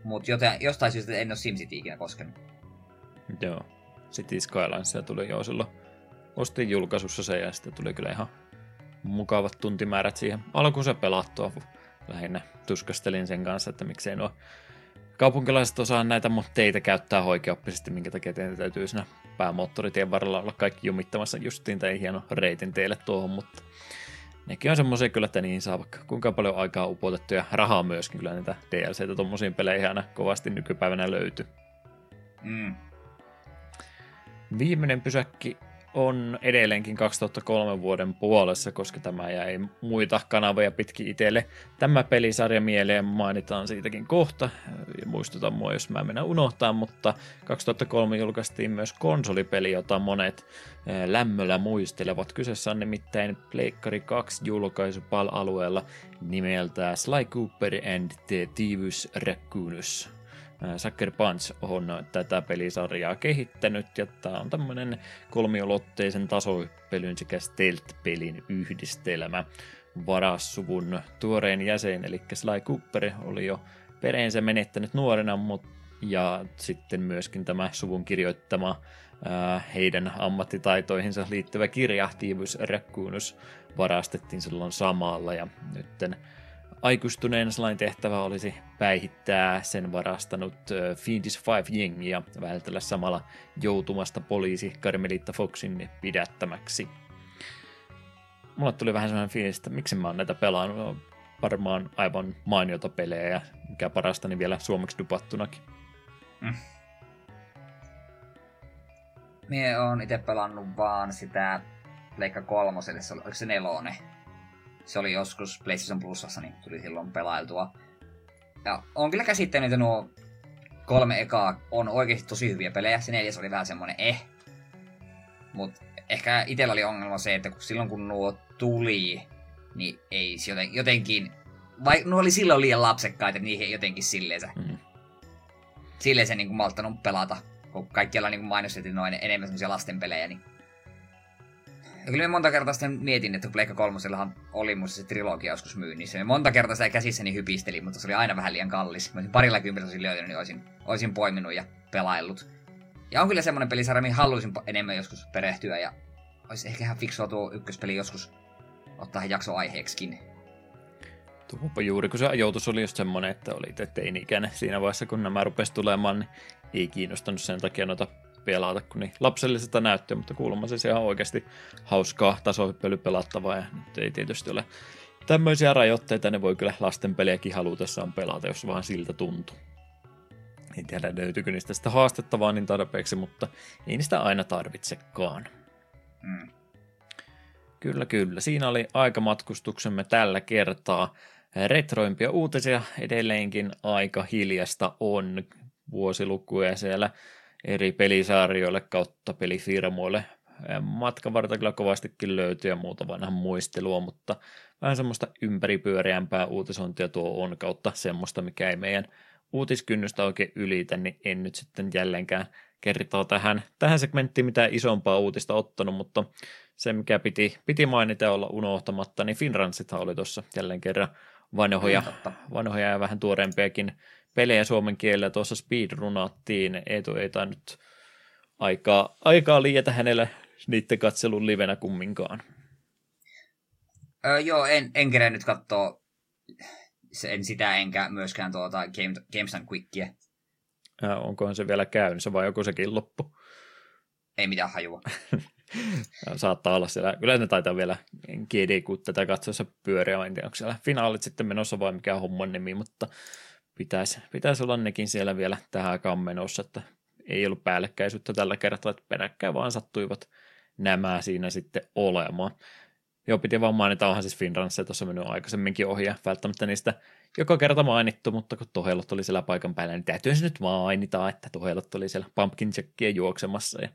mutta jostain syystä en ole SimCity ikinä koskenut. Joo. City Skylines tuli jo silloin. Ostin julkaisussa se ja sitten tuli kyllä ihan mukavat tuntimäärät siihen. Alkuun se pelattua lähinnä tuskastelin sen kanssa, että miksei nuo kaupunkilaiset osaa näitä teitä käyttää oikeoppisesti, minkä takia teidän täytyy siinä päämoottoritien varrella olla kaikki jumittamassa justiin tai hieno reitin teille tuohon, mutta nekin on semmoisia kyllä, että niin saa vaikka kuinka paljon aikaa upotettu ja rahaa myöskin kyllä niitä DLCtä tuommoisiin peleihin aina kovasti nykypäivänä löytyy. Mm. Viimeinen pysäkki on edelleenkin 2003 vuoden puolessa, koska tämä jäi muita kanavia pitkin itselle. Tämä pelisarja mieleen mainitaan siitäkin kohta, ja muistutan mua, jos mä mennä unohtaa, mutta 2003 julkaistiin myös konsolipeli, jota monet eh, lämmöllä muistelevat. Kyseessä on nimittäin Pleikkari 2 julkaisu PAL-alueella nimeltä Sly Cooper and the Thieves Raccoonus. Sucker Punch on tätä pelisarjaa kehittänyt, ja tämä on tämmöinen kolmiolotteisen tasohyppelyn sekä stealth-pelin yhdistelmä. Varassuvun tuoreen jäsen, eli Sly Cooper, oli jo pereensä menettänyt nuorena, mutta ja sitten myöskin tämä suvun kirjoittama ää, heidän ammattitaitoihinsa liittyvä kirja Tiivus Raccoonus varastettiin silloin samalla ja nytten Aikuistuneen Slain tehtävä olisi päihittää sen varastanut Fiendish Five ja vältellä samalla joutumasta poliisi Carmelita Foxin pidättämäksi. Mulle tuli vähän sellainen fiilis, että miksi mä oon näitä pelannut. Varmaan aivan mainiota pelejä ja mikä parasta, niin vielä suomeksi dupattunakin. Mm. Mie oon itse pelannut vaan sitä Leikka kolmoselle, oliko se nelone? Se oli joskus PlayStation Plusassa, niin tuli silloin pelailtua. Ja on kyllä käsittänyt, että nuo kolme ekaa on oikeasti tosi hyviä pelejä. Se neljäs oli vähän semmonen eh. Mut ehkä itellä oli ongelma se, että kun silloin kun nuo tuli, niin ei se joten, jotenkin... Vai nuo oli silloin liian lapsekkaita, niin niihin jotenkin silleen se... Mm. Silleen se niin malttanut pelata. Kun kaikkialla niin mainostettiin noin enemmän semmoisia lastenpelejä, niin ja kyllä monta kertaa sitten mietin, että kun Pleikka kolmosellahan oli musta se trilogia joskus myynnissä. Ja monta kertaa sitä käsissäni hypisteli, mutta se oli aina vähän liian kallis. Mä olisin parilla kymmenellä olisin löytänyt, niin olisin, olisin poiminut ja pelaillut. Ja on kyllä semmoinen pelisarja, mihin haluaisin enemmän joskus perehtyä. Ja olisi ehkä ihan fiksua tuo ykköspeli joskus ottaa jakso aiheeksikin. Tuopa juuri, kun se ajoitus oli just semmoinen, että oli teini-ikäinen siinä vaiheessa, kun nämä rupesi tulemaan, niin ei kiinnostanut sen takia noita pelata, kun niin lapsellisesta näyttöä, mutta kuulemma se ihan oikeasti hauskaa tasohyppely pelattavaa ja nyt ei tietysti ole tämmöisiä rajoitteita, ne voi kyllä lasten pelejäkin halutessaan pelata, jos vaan siltä tuntuu. En tiedä, löytyykö niistä sitä haastettavaa niin tarpeeksi, mutta ei niistä aina tarvitsekaan. Mm. Kyllä, kyllä. Siinä oli aikamatkustuksemme tällä kertaa. Retroimpia uutisia edelleenkin aika hiljasta on vuosilukuja siellä eri pelisarjoille kautta pelifirmoille. Matkan varta kyllä kovastikin löytyy ja muuta vanhan muistelua, mutta vähän semmoista ympäripyöreämpää uutisointia tuo on kautta semmoista, mikä ei meidän uutiskynnystä oikein ylitä, niin en nyt sitten jälleenkään kertaa tähän, tähän segmenttiin mitään isompaa uutista ottanut, mutta se, mikä piti, piti mainita olla unohtamatta, niin Finransithan oli tuossa jälleen kerran vanhoja, vanhoja ja vähän tuoreempiakin pelejä suomen kielellä tuossa speedrunattiin. Eetu ei tainnut aikaa, aikaa liietä hänelle niiden katselun livenä kumminkaan. Öö, joo, en, en kerännyt katsoa en sitä enkä myöskään tuota Game, Games and Quickia. onkohan se vielä käynnissä vai joku sekin loppu? Ei mitään hajua. Saattaa olla siellä. Kyllä ne taitaa vielä GD, kun tätä katsoessa pyöriä. En tiedä, onko siellä finaalit sitten menossa vai mikä homman nimi, mutta pitäisi, pitäisi olla nekin siellä vielä tähän aikaan menossa, että ei ollut päällekkäisyyttä tällä kertaa, että peräkkäin vaan sattuivat nämä siinä sitten olemaan. Joo, piti vaan mainita, onhan siis Finranssia tuossa mennyt aikaisemminkin ohi ja välttämättä niistä joka kerta mainittu, mutta kun Tohelot oli siellä paikan päällä, niin täytyy se nyt mainita, että Tohelot oli siellä Pumpkin Jackia juoksemassa ja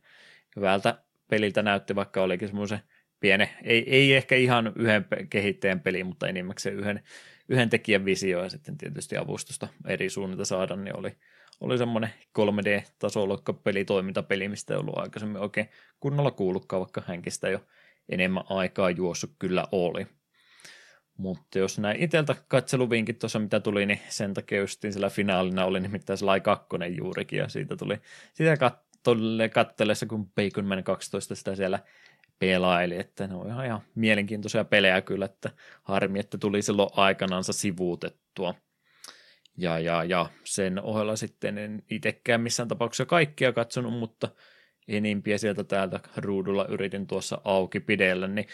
hyvältä peliltä näytti, vaikka olikin semmoisen piene, ei, ei ehkä ihan yhden kehittäjän peli, mutta enimmäkseen yhden yhden tekijän visio ja sitten tietysti avustusta eri suunnilta saada, niin oli, oli semmoinen 3D-tasolokka peli, toimintapeli, mistä ei ollut aikaisemmin oikein kunnolla kuullutkaan, vaikka hänkin sitä jo enemmän aikaa juossut kyllä oli. Mutta jos näin itseltä katseluvinkit tuossa, mitä tuli, niin sen takia justiin sillä finaalina oli nimittäin Sly 2 juurikin, ja siitä tuli sitä kat- kattellessa, kun Bacon Man 12 sitä siellä pelaili, että ne on ihan, ihan mielenkiintoisia pelejä kyllä, että harmi, että tuli silloin aikanansa sivuutettua. Ja, ja, ja sen ohella sitten en itsekään missään tapauksessa kaikkia katsonut, mutta enimpiä sieltä täältä ruudulla yritin tuossa auki pidellä, niin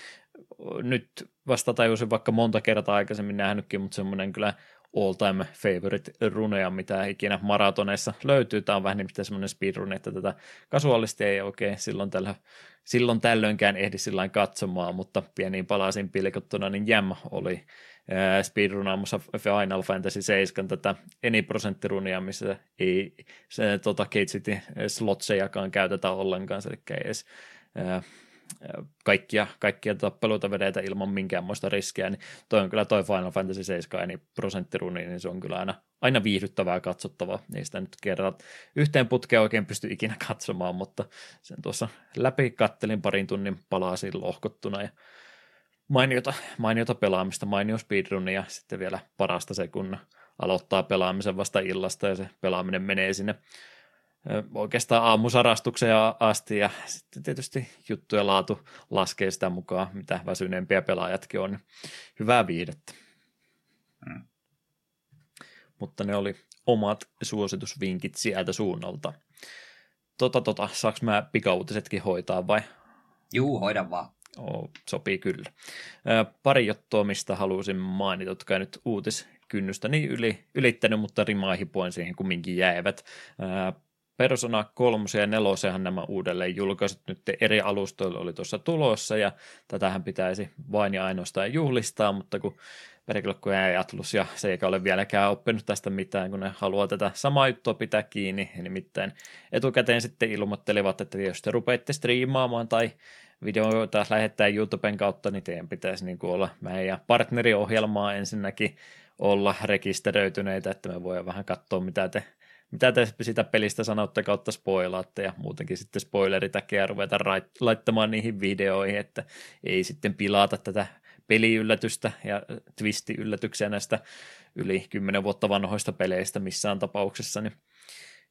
nyt vasta tajusin vaikka monta kertaa aikaisemmin nähnytkin, mutta semmoinen kyllä all time favorite runeja, mitä ikinä maratoneissa löytyy. Tämä on vähän niin semmoinen speedrun, että tätä kasuaalisti ei oikein silloin, tällä, silloin tällöinkään ehdi sillä katsomaan, mutta pieniin palasin pilkottuna, niin Jam oli speedrunaamassa Final Fantasy 7 tätä eniprosenttirunia, missä ei se, tota, Kate City slotsejakaan käytetä ollenkaan, eli ei edes kaikkia, kaikkia tappeluita vedetä ilman minkäänmoista riskiä, niin toi on kyllä toi Final Fantasy 7 niin prosenttiruni, niin se on kyllä aina, aina viihdyttävää katsottavaa. Niistä nyt kerran yhteen putkeen oikein pysty ikinä katsomaan, mutta sen tuossa läpi kattelin parin tunnin palasin lohkottuna ja mainiota, mainiota pelaamista, mainio speedrun ja sitten vielä parasta se, kun aloittaa pelaamisen vasta illasta ja se pelaaminen menee sinne oikeastaan aamusarastukseen asti ja sitten tietysti juttujen laatu laskee sitä mukaan, mitä väsyneempiä pelaajatkin on. Hyvää viihdettä. Mm. Mutta ne oli omat suositusvinkit sieltä suunnalta. Tota, tota, saaks mä pikauutisetkin hoitaa vai? Juu, hoida vaan. Oo, sopii kyllä. Pari juttua, mistä halusin mainita, jotka nyt uutiskynnystä niin yli, ylittänyt, mutta rimaihipoin siihen kumminkin jäivät. Persona 3 ja 4 nämä uudelleen julkaisut nyt eri alustoilla oli tuossa tulossa ja tätähän pitäisi vain ja ainoastaan juhlistaa, mutta kun Periklokku ja Atlus ja se eikä ole vieläkään oppinut tästä mitään, kun ne haluaa tätä samaa juttua pitää kiinni, nimittäin etukäteen sitten ilmoittelivat, että jos te rupeatte striimaamaan tai videoita lähettää YouTuben kautta, niin teidän pitäisi niin kuin olla meidän partneriohjelmaa ensinnäkin olla rekisteröityneitä, että me voidaan vähän katsoa, mitä te mitä te sitä pelistä sanotte kautta spoilaatte ja muutenkin sitten spoileritäkeä ruveta laittamaan niihin videoihin, että ei sitten pilata tätä peliyllätystä ja twisti-yllätyksiä näistä yli kymmenen vuotta vanhoista peleistä missään tapauksessa, niin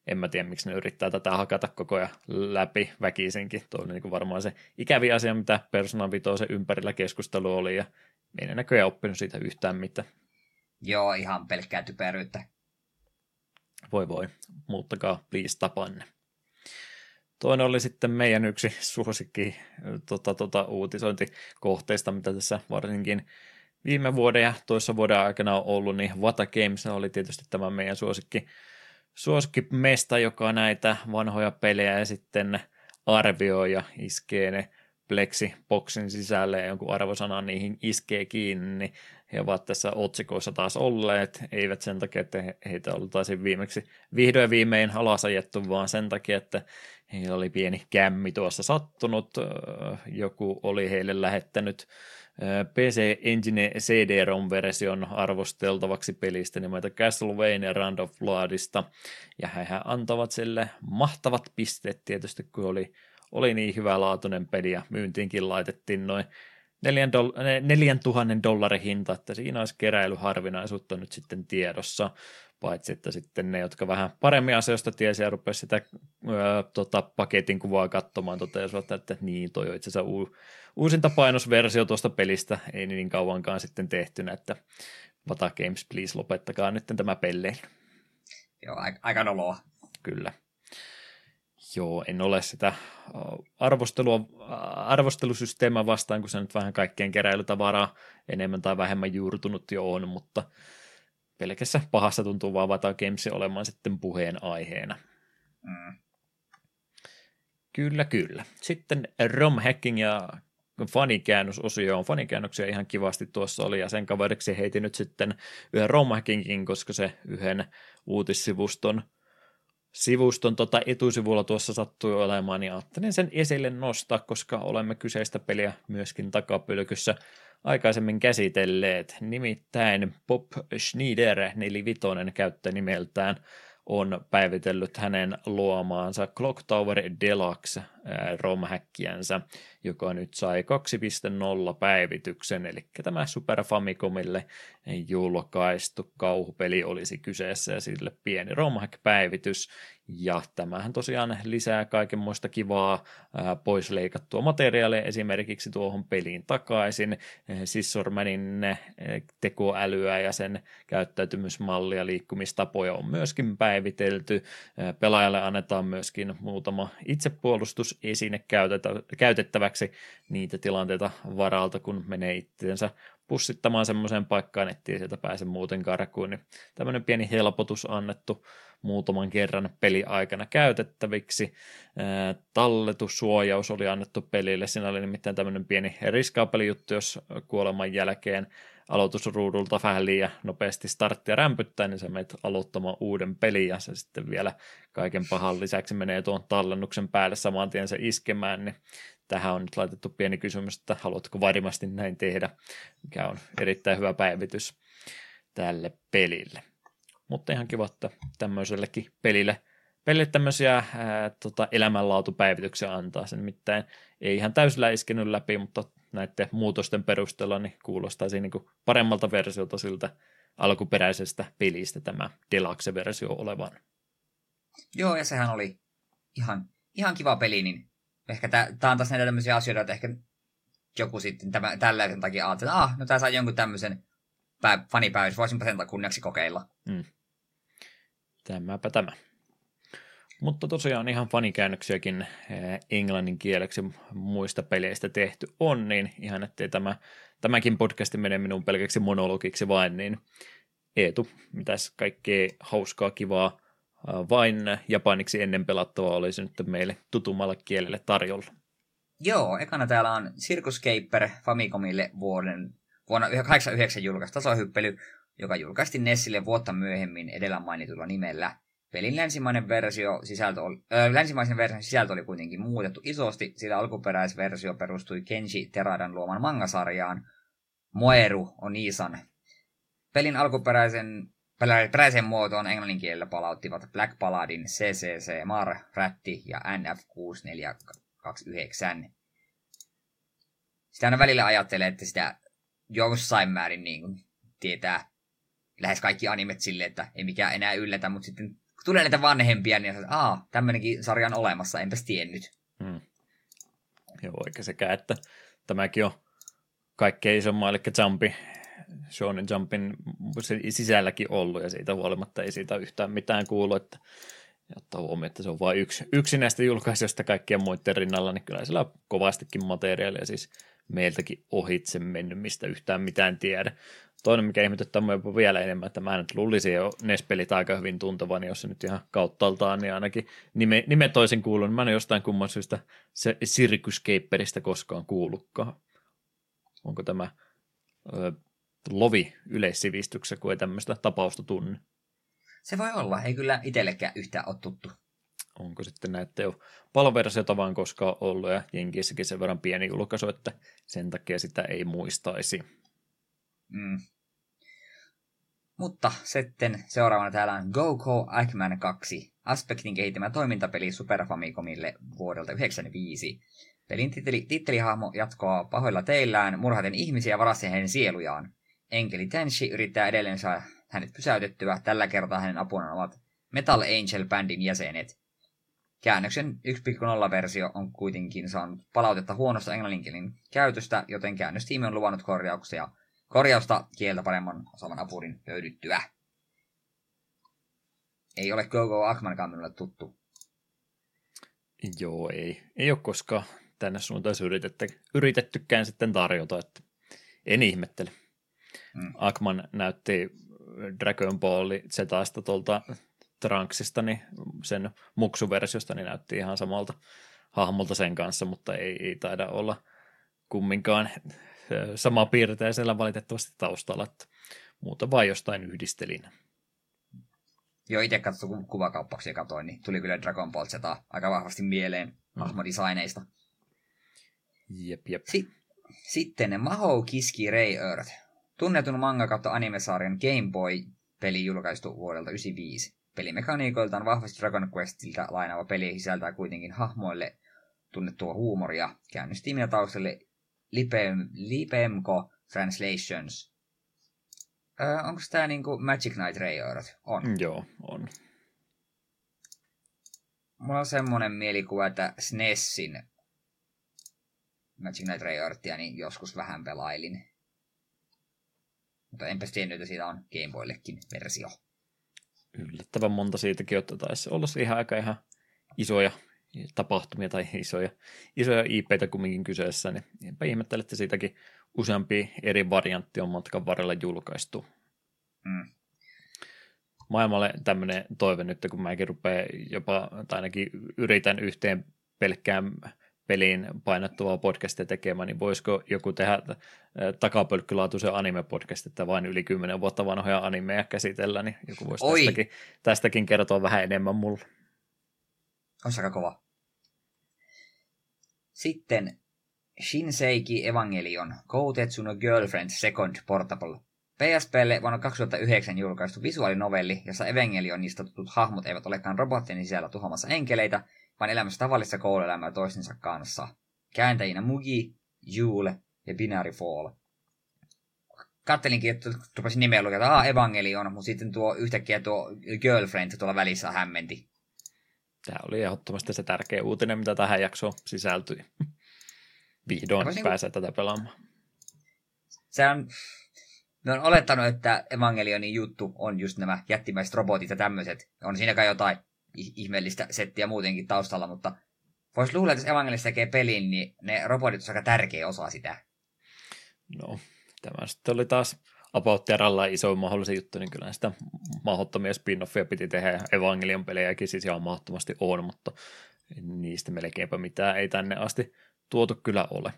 en mä tiedä, miksi ne yrittää tätä hakata koko ajan läpi väkisinkin. Tuo oli niin varmaan se ikävi asia, mitä Persona 5 ympärillä keskustelu oli, ja ei näköjään oppinut siitä yhtään mitään. Joo, ihan pelkkää typeryyttä. Voi voi, muuttakaa please tapanne. Toinen oli sitten meidän yksi suosikki tota, tota, uutisointikohteista, mitä tässä varsinkin viime vuoden ja toissa vuoden aikana on ollut, niin Vata Games oli tietysti tämä meidän suosikki, suosikki mesta, joka näitä vanhoja pelejä ja sitten arvioi ja iskee ne Plexi-boksin sisälle ja jonkun arvosanan niihin iskee kiinni, niin he ovat tässä otsikoissa taas olleet, eivät sen takia, että heitä oltaisiin viimeksi vihdoin viimein alasajettu, vaan sen takia, että heillä oli pieni kämmi tuossa sattunut, joku oli heille lähettänyt PC Engine CD-ROM-version arvosteltavaksi pelistä nimeltä Castlevania Rand of Bloodista, ja he antavat sille mahtavat pisteet tietysti, kun oli, oli niin hyvälaatuinen peli, ja myyntiinkin laitettiin noin neljän, doll- neljän tuhannen dollarin hinta, että siinä olisi keräilyharvinaisuutta nyt sitten tiedossa, paitsi että sitten ne, jotka vähän paremmin asioista tiesi ja rupesi sitä ää, tota, paketin kuvaa katsomaan, totesivat, että niin, toi on itse asiassa u- uusinta painosversio tuosta pelistä, ei niin kauankaan sitten tehtynä, että Vata Games, please lopettakaa nyt tämä pelleily. Joo, aika noloa. Kyllä. Joo, en ole sitä arvostelua, arvostelusysteemiä vastaan, kun se nyt vähän kaikkien keräilytavaraa enemmän tai vähemmän juurtunut jo on, mutta pelkässä pahassa tuntuu vaan Vata Games olemaan sitten puheen aiheena. Mm. Kyllä, kyllä. Sitten ROM hacking ja fanikäännösosio on fanikäännöksiä ihan kivasti tuossa oli, ja sen kaveriksi heitin nyt sitten yhden ROM hackingin, koska se yhden uutissivuston sivuston tota etusivulla tuossa sattui olemaan, niin ajattelin sen esille nostaa, koska olemme kyseistä peliä myöskin takapylkyssä aikaisemmin käsitelleet. Nimittäin Bob Schneider, nelivitonen käyttönimeltään, on päivitellyt hänen luomaansa Clock Tower Deluxe romhäkkiänsä, joka nyt sai 2.0 päivityksen, eli tämä Super Famicomille julkaistu kauhupeli olisi kyseessä ja sille pieni romhack-päivitys, ja tämähän tosiaan lisää kaikenmoista kivaa pois leikattua materiaalia esimerkiksi tuohon peliin takaisin. Sissormanin tekoälyä ja sen käyttäytymismallia, liikkumistapoja on myöskin päivitelty. Pelaajalle annetaan myöskin muutama itsepuolustusesine käytettäväksi niitä tilanteita varalta, kun menee itseensä pussittamaan semmoiseen paikkaan, ettei sieltä pääse muuten karkuun. Niin tämmöinen pieni helpotus annettu muutaman kerran peliaikana käytettäviksi. Talletussuojaus oli annettu pelille. Siinä oli nimittäin tämmöinen pieni riskaapelijuttu, jos kuoleman jälkeen aloitusruudulta vähän liian nopeasti starttia rämpyttää, niin sä menet aloittamaan uuden pelin ja se sitten vielä kaiken pahan lisäksi menee tuon tallennuksen päälle saman tien se iskemään, niin tähän on nyt laitettu pieni kysymys, että haluatko varmasti näin tehdä, mikä on erittäin hyvä päivitys tälle pelille. Mutta ihan kiva, että tämmöisellekin pelille, pelille tämmöisiä ää, tota, elämänlaatupäivityksiä antaa. sen nimittäin ei ihan täysillä iskenyt läpi, mutta näiden muutosten perusteella niin kuulostaisi niin kuin paremmalta versiolta siltä alkuperäisestä pelistä tämä Deluxe-versio olevan. Joo, ja sehän oli ihan, ihan kiva peli, niin ehkä tämä on taas näitä tämmöisiä asioita, että ehkä joku sitten tämä, tällaisen takia ajattelee, että ah, no tämä saa jonkun tämmöisen pää, fanipäivys, voisinpa sen kunniaksi kokeilla. Mm. Tämäpä tämä. Mutta tosiaan ihan fanikäännöksiäkin eh, englannin kieleksi muista peleistä tehty on, niin ihan ettei tämä, tämäkin podcasti mene minun pelkäksi monologiksi vain, niin Eetu, mitäs kaikkea hauskaa, kivaa, vain japaniksi ennen pelattavaa olisi nyt meille tutummalla kielelle tarjolla. Joo, ekana täällä on Circus Caper Famicomille vuoden, vuonna 1989 julkaistu tasohyppely, joka julkaistiin Nessille vuotta myöhemmin edellä mainitulla nimellä. Pelin länsimainen versio sisältö oli, ö, länsimaisen version sisältö oli kuitenkin muutettu isosti, sillä alkuperäisversio perustui Kenji Teradan luoman mangasarjaan Moeru Onisan. Pelin alkuperäisen peräisen muotoon englannin kielellä palauttivat Black Paladin, CCC, Mar, Rätti ja NF6429. Sitä aina välillä ajattelee, että sitä jossain määrin niin kuin, tietää lähes kaikki animet silleen, että ei mikään enää yllätä, mutta sitten kun tulee näitä vanhempia, niin että aa, tämmöinenkin sarja on olemassa, enpäs tiennyt. Hmm. Joo, eikä sekä, että tämäkin on kaikkein isomma, eli Jumpi, Shonen Jumpin sisälläkin ollut, ja siitä huolimatta ei siitä yhtään mitään kuulu, että ottaa huomioon, että se on vain yksi, yksi näistä julkaisijoista kaikkien muiden rinnalla, niin kyllä sillä on kovastikin materiaalia, siis meiltäkin ohitse mennyt, mistä yhtään mitään tiedä. Toinen, mikä ihmetyttää jopa vielä enemmän, että mä nyt luulisin jo NES-pelit aika hyvin tuntevan, niin jos se nyt ihan kauttaaltaan, niin ainakin nime, nime toisin kuulun, niin mä en jostain kumman syystä se Circuscaperista koskaan kuullutkaan. Onko tämä ö, lovi yleissivistyksessä, kun ei tämmöistä tapausta tunne? Se voi olla, ei kyllä itsellekään yhtään ole tuttu. Onko sitten näitä jo paloversiota vaan koskaan ollut ja Jenkissäkin sen verran pieni julkaisu, että sen takia sitä ei muistaisi. Mm. Mutta sitten seuraavana täällä on Go Eggman 2, Aspektin kehittämä toimintapeli Super Famicomille vuodelta 1995. Pelin titteli, tittelihahmo jatkoa pahoilla teillään, murhaten ihmisiä varasten heidän sielujaan. Enkeli Tenshi yrittää edelleen saada hänet pysäytettyä. Tällä kertaa hänen apunaan ovat Metal Angel-bändin jäsenet. Käännöksen 1.0-versio on kuitenkin saanut palautetta huonosta englanninkielin käytöstä, joten käännöstiimi on luvannut korjauksia – korjausta kieltä paremman osaavan apurin löydyttyä. Ei ole Gogo Akmankaan minulle tuttu. Joo, ei. Ei ole koskaan tänne suuntaan yritetty, yritettykään sitten tarjota, että en ihmettele. Mm. Akman näytti Dragon Ball Zetaista tuolta Trunksista, niin sen muksuversiosta niin näytti ihan samalta hahmolta sen kanssa, mutta ei, ei taida olla kumminkaan sama piirteisellä valitettavasti taustalla, että muuta vain jostain yhdistelin. Joo, itse katsoin, kun kuvakauppauksia katoin, niin tuli kyllä Dragon Ball Z aika vahvasti mieleen mm. hahmodesigneista. Jep, jep. Si- sitten Mahou Kiski Ray Earth. Tunnetun manga kautta animesarjan Game Boy-peli julkaistu vuodelta 1995. Pelimekaniikoiltaan vahvasti Dragon Questilta lainaava peli sisältää kuitenkin hahmoille tunnettua huumoria. Käynnistiimiä taustalle Lipem, Lipemco Translations. Öö, onko tämä niinku Magic Knight Earth? On. Mm, joo, on. Mulla on semmonen mielikuva, että SNESin Magic Knight Earthia niin joskus vähän pelailin. Mutta enpä tiennyt, että siitä on Game Boyllekin versio. yllättävän monta siitäkin, että taisi olla siihen aika ihan isoja tapahtumia tai isoja, isoja IPtä kumminkin kyseessä, niin enpä ihmettele, että siitäkin useampi eri variantti on matkan varrella julkaistu. Mm. Maailmalle tämmöinen toive nyt, kun mäkin rupean jopa, tai ainakin yritän yhteen pelkkään peliin painottua podcastia tekemään, niin voisiko joku tehdä äh, takapölkkylaatuisen anime-podcast, että vain yli 10 vuotta vanhoja animeja käsitellä, niin joku voisi tästäkin, tästäkin kertoa vähän enemmän mulle. Olisi aika kova. Sitten Shinseiki Evangelion Koutetsu no Girlfriend Second Portable. PSPlle vuonna 2009 julkaistu visuaalinovelli, jossa Evangelionista tutut hahmot eivät olekaan robottien sisällä tuhoamassa enkeleitä, vaan elämässä tavallista kouluelämää toistensa kanssa. Kääntäjinä Mugi, Jule ja Binary Fall. Kattelinkin, että rupesin nimeä lukea, että Evangelion, mutta sitten tuo yhtäkkiä tuo Girlfriend tuolla välissä hämmenti. Tämä oli ehdottomasti se tärkeä uutinen, mitä tähän jaksoon sisältyi. Vihdoin niin pääsee tätä pelaamaan. Se on, me on olettanut, että Evangelionin juttu on just nämä jättimäiset robotit ja tämmöiset. On siinäkään jotain ihmeellistä settiä muutenkin taustalla, mutta voisi luulla, että jos Evangelista tekee pelin, niin ne robotit on aika tärkeä osa sitä. No, tämä sitten oli taas About Terralla iso mahdollinen juttu, niin kyllä sitä mahdottomia spin-offia piti tehdä. Evangelion pelejäkin siis ihan mahdottomasti on, mutta niistä melkeinpä mitään ei tänne asti tuotu kyllä ole.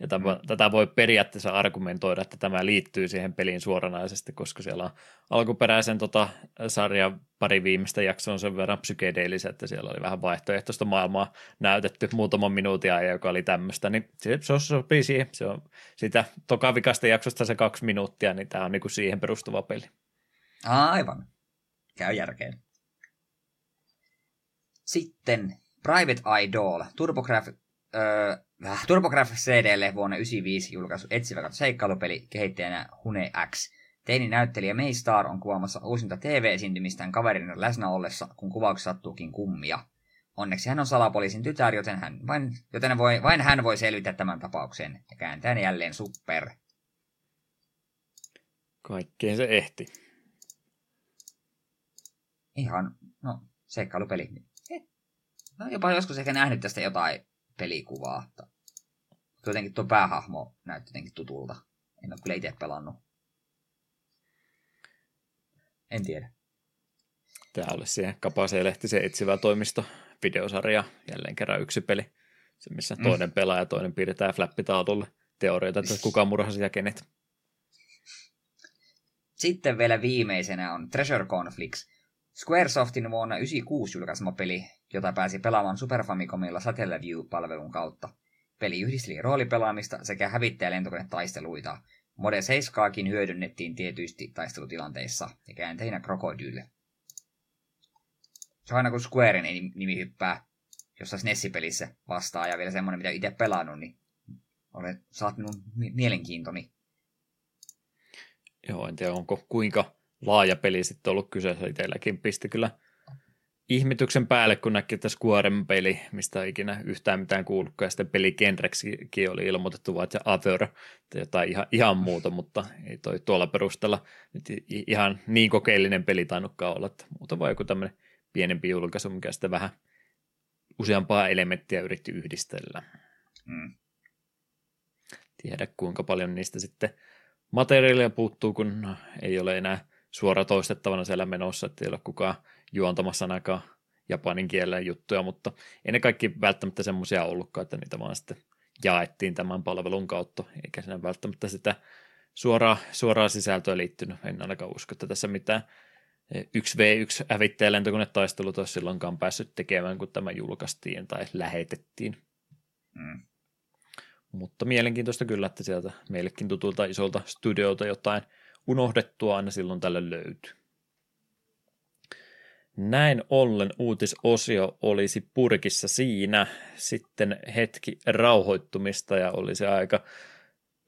Ja tämä, mm. tätä voi periaatteessa argumentoida, että tämä liittyy siihen peliin suoranaisesti, koska siellä on alkuperäisen tota, sarjan pari viimeistä jaksoa sen verran psykedeellisiä, että siellä oli vähän vaihtoehtoista maailmaa näytetty muutaman minuutin ajan, joka oli tämmöistä, niin se, se sopii siihen. Se on sitä tokavikasta jaksosta se kaksi minuuttia, niin tämä on niinku siihen perustuva peli. Aivan. Käy järkeen. Sitten Private Idol, TurboGraf, öö, äh, TurboGrafx CDlle vuonna 1995 julkaisu etsivä seikkailupeli kehittäjänä Hune X. Teini näyttelijä May Star on kuvaamassa uusinta TV-esiintymistään kaverin läsnä ollessa, kun kuvauksessa sattuukin kummia. Onneksi hän on salapoliisin tytär, joten, hän vain, joten voi, vain hän voi selvitä tämän tapauksen ja kääntää jälleen super. Kaikkeen se ehti. Ihan, no, seikkailupeli. No jopa joskus ehkä nähnyt tästä jotain pelikuvaa. Jotenkin tuo päähahmo näytti jotenkin tutulta. En ole kyllä itse pelannut. En tiedä. Tämä olisi siihen Kapaseen Lehtisen etsivä toimisto videosarja, jälleen kerran yksi peli. Se, missä mm. toinen pelaa ja toinen piirtää flappitaululle teorioita, että kuka murhasi ja kenet. Sitten vielä viimeisenä on Treasure Conflicts. Squaresoftin vuonna 1996 julkaisema peli, jota pääsi pelaamaan Super Famicomilla Satellaview-palvelun kautta. Peli yhdisteli roolipelaamista sekä hävittäjälentokonetaisteluita. Mode 7 hyödynnettiin tietysti taistelutilanteissa ja käänteinä krokodyylle. Se on aina kun Squaren nimi hyppää jossain Nessi-pelissä vastaan ja vielä semmonen, mitä itse pelannut, niin olet, saat minun mielenkiintoni. Joo, en tiedä onko kuinka laaja peli sitten ollut kyseessä itselläkin. Pisti kyllä ihmetyksen päälle, kun näki, että Squaren peli, mistä ei ikinä yhtään mitään kuullutkaan, ja sitten peligenreksikin oli ilmoitettu vaan, että Other, tai jotain ihan, ihan muuta, mutta ei toi tuolla perusteella nyt ihan niin kokeellinen peli tainnutkaan olla, että muuta vaan joku tämmöinen pienempi julkaisu, mikä sitten vähän useampaa elementtiä yritti yhdistellä. Mm. Tiedä kuinka paljon niistä sitten materiaalia puuttuu, kun ei ole enää suora toistettavana siellä menossa, että ei ole kukaan juontamassa ainakaan japanin kielen juttuja, mutta ei ne kaikki välttämättä semmoisia ollutkaan, että niitä vaan sitten jaettiin tämän palvelun kautta, eikä siinä välttämättä sitä suoraa, suoraa sisältöä liittynyt. En ainakaan usko, että tässä mitään 1v1 hävittäjä lentokonetaistelut olisi silloinkaan päässyt tekemään, kun tämä julkaistiin tai lähetettiin. Mm. Mutta mielenkiintoista kyllä, että sieltä meillekin tutulta isolta studiolta jotain unohdettua aina silloin tällä löytyy. Näin ollen uutisosio olisi purkissa siinä. Sitten hetki rauhoittumista ja olisi aika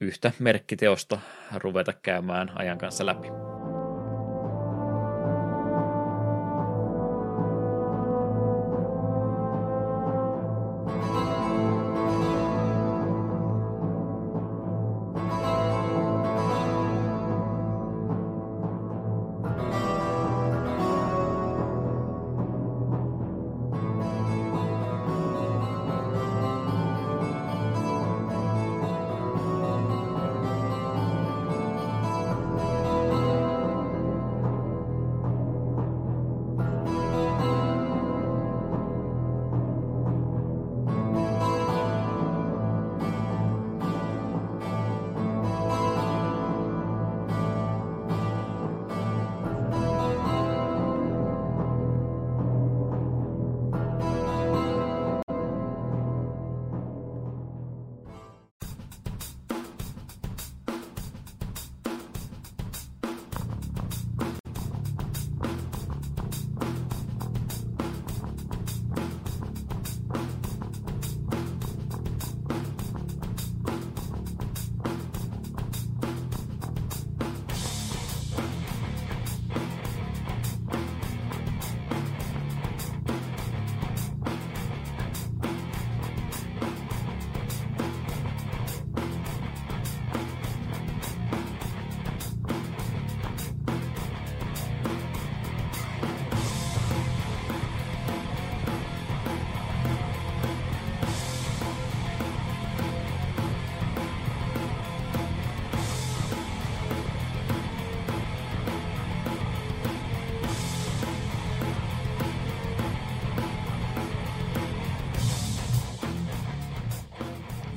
yhtä merkkiteosta ruveta käymään ajan kanssa läpi.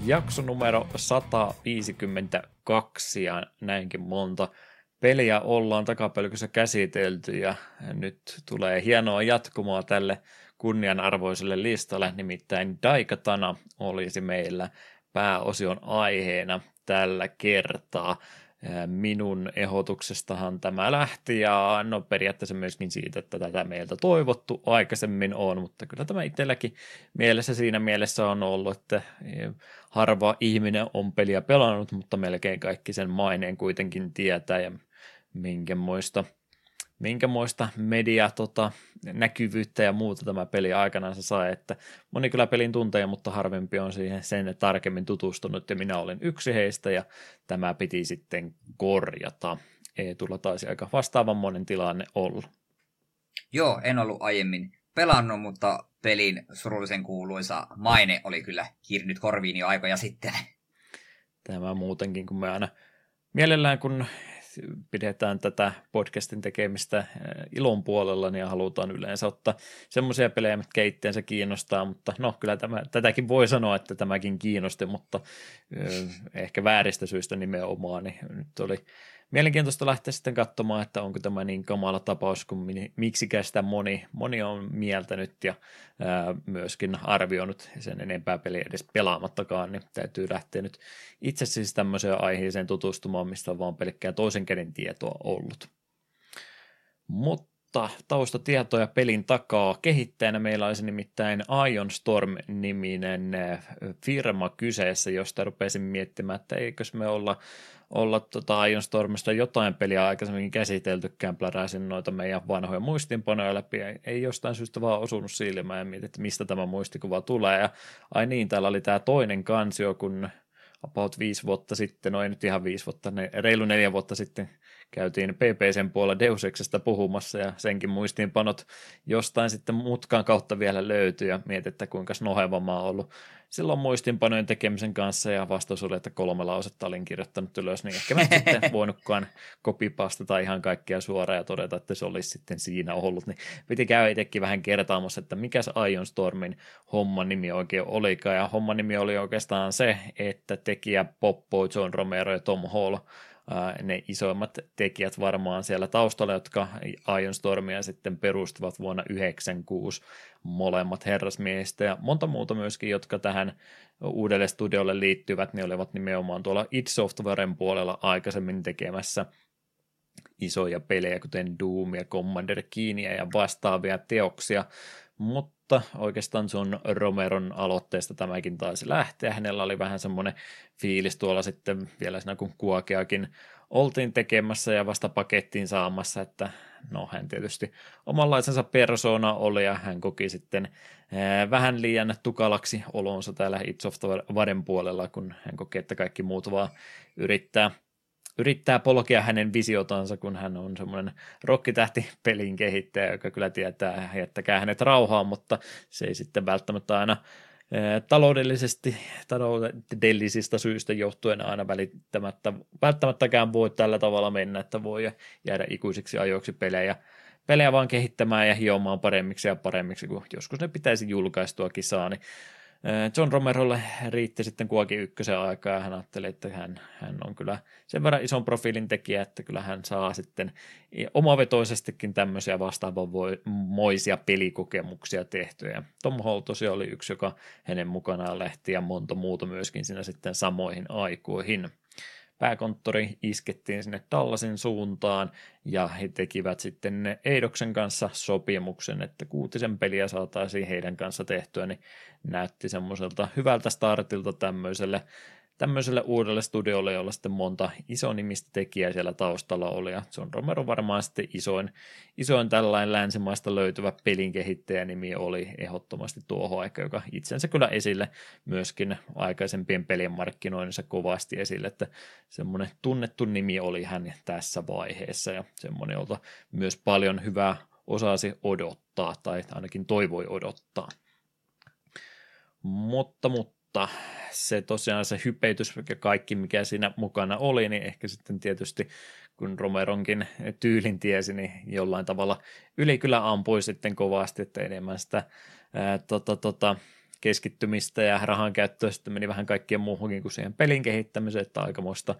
Jakso numero 152 ja näinkin monta peliä ollaan takapelkyssä käsitelty ja nyt tulee hienoa jatkumoa tälle kunnianarvoiselle listalle, nimittäin Daikatana olisi meillä pääosion aiheena tällä kertaa. Minun ehdotuksestahan tämä lähti ja no periaatteessa myöskin siitä, että tätä meiltä toivottu aikaisemmin on, mutta kyllä tämä itselläkin mielessä siinä mielessä on ollut, että harva ihminen on peliä pelannut, mutta melkein kaikki sen maineen kuitenkin tietää ja minkämoista, minkämoista media tota, näkyvyyttä ja muuta tämä peli aikanaan se sai, että moni kyllä pelin tunteja, mutta harvempi on siihen sen tarkemmin tutustunut ja minä olen yksi heistä ja tämä piti sitten korjata. Eetulla taisi aika vastaavan monen tilanne olla. Joo, en ollut aiemmin pelannut, mutta pelin surullisen kuuluisa maine oli kyllä kirnyt korviin jo aikoja sitten. Tämä muutenkin, kun me aina mielellään, kun pidetään tätä podcastin tekemistä äh, ilon puolella niin halutaan yleensä ottaa semmoisia pelejä, mitkä itseensä kiinnostaa, mutta no kyllä tämä, tätäkin voi sanoa, että tämäkin kiinnosti, mutta äh, ehkä vääristä syistä nimenomaan, niin nyt oli mielenkiintoista lähteä sitten katsomaan, että onko tämä niin kamala tapaus kuin miksikä sitä moni, moni on mieltänyt ja ää, myöskin arvioinut sen enempää peliä edes pelaamattakaan, niin täytyy lähteä nyt itse siis tämmöiseen aiheeseen tutustumaan, mistä on vaan pelkkää toisen käden tietoa ollut. Mutta mutta taustatietoja pelin takaa kehittäjänä meillä olisi nimittäin Ion Storm-niminen firma kyseessä, josta rupesin miettimään, että eikös me olla olla tota Ion Stormista jotain peliä aikaisemmin käsiteltykään, pläräisin noita meidän vanhoja muistinpanoja läpi, ei jostain syystä vaan osunut silmään ja mietin, että mistä tämä muistikuva tulee, ja ai niin, täällä oli tämä toinen kansio, kun about viisi vuotta sitten, no ei nyt ihan viisi vuotta, ne, reilu neljä vuotta sitten käytiin PPCn puolella Deus Exestä puhumassa ja senkin muistiinpanot jostain sitten mutkan kautta vielä löytyi ja mietin, että kuinka noheva mä oon ollut. Silloin muistinpanojen tekemisen kanssa ja vastaus oli, että kolme lausetta olin kirjoittanut ylös, niin ehkä mä sitten voinutkaan kopipastata ihan kaikkia suoraan ja todeta, että se olisi sitten siinä ollut, niin piti käydä itsekin vähän kertaamassa, että mikä se Ion Stormin homman nimi oikein olikaan, ja homman nimi oli oikeastaan se, että tekijä Poppo, John Romero ja Tom Hall ne isoimmat tekijät varmaan siellä taustalla, jotka Ion Stormia sitten perustivat vuonna 1996 molemmat herrasmiehistä ja monta muuta myöskin, jotka tähän uudelle studiolle liittyvät, ne olivat nimenomaan tuolla id Softwaren puolella aikaisemmin tekemässä isoja pelejä, kuten Doom ja Commander Keenia ja vastaavia teoksia, mutta oikeastaan sun Romeron aloitteesta tämäkin taisi lähteä. Hänellä oli vähän semmoinen fiilis tuolla sitten vielä siinä kun Kuokeakin oltiin tekemässä ja vasta pakettiin saamassa, että no hän tietysti omanlaisensa persona oli ja hän koki sitten vähän liian tukalaksi olonsa täällä It's of Varen puolella, kun hän koki, että kaikki muut vaan yrittää – yrittää polkea hänen visiotansa, kun hän on semmoinen rokkitähti pelin kehittäjä, joka kyllä tietää, jättäkää hänet rauhaan, mutta se ei sitten välttämättä aina taloudellisesti, taloudellisista syistä johtuen aina välittämättä, välttämättäkään voi tällä tavalla mennä, että voi jäädä ikuisiksi ajoiksi pelejä, pelejä vaan kehittämään ja hiomaan paremmiksi ja paremmiksi, kun joskus ne pitäisi julkaistua kisaa, niin John Romerolle riitti sitten kuokin ykkösen aikaa ja hän ajatteli, että hän, hän on kyllä sen verran ison profiilin tekijä, että kyllä hän saa sitten omavetoisestikin tämmöisiä vastaavanomoisia pelikokemuksia tehtyä. Tom Hall tosiaan oli yksi, joka hänen mukanaan lähti ja monta muuta myöskin siinä sitten samoihin aikoihin pääkonttori iskettiin sinne Dallasin suuntaan ja he tekivät sitten Eidoksen kanssa sopimuksen, että kuutisen peliä saataisiin heidän kanssa tehtyä, niin näytti semmoiselta hyvältä startilta tämmöiselle tämmöiselle uudelle studiolle, jolla sitten monta nimistä tekijää siellä taustalla oli, ja John Romero varmaan sitten isoin, isoin tällainen länsimaista löytyvä pelin nimi oli ehdottomasti tuohon aika, joka itsensä kyllä esille myöskin aikaisempien pelin markkinoinnissa kovasti esille, että semmoinen tunnettu nimi oli hän tässä vaiheessa, ja semmoinen, jolta myös paljon hyvää osasi odottaa, tai ainakin toivoi odottaa. Mutta, mutta se tosiaan se hypeitys ja kaikki, mikä siinä mukana oli, niin ehkä sitten tietysti kun Romeronkin tyylin tiesi, niin jollain tavalla yli kyllä ampui sitten kovasti, että enemmän sitä ää, tota, tota, keskittymistä ja rahan käyttöä sitten meni vähän kaikkien muuhunkin kuin siihen pelin kehittämiseen, että aikamoista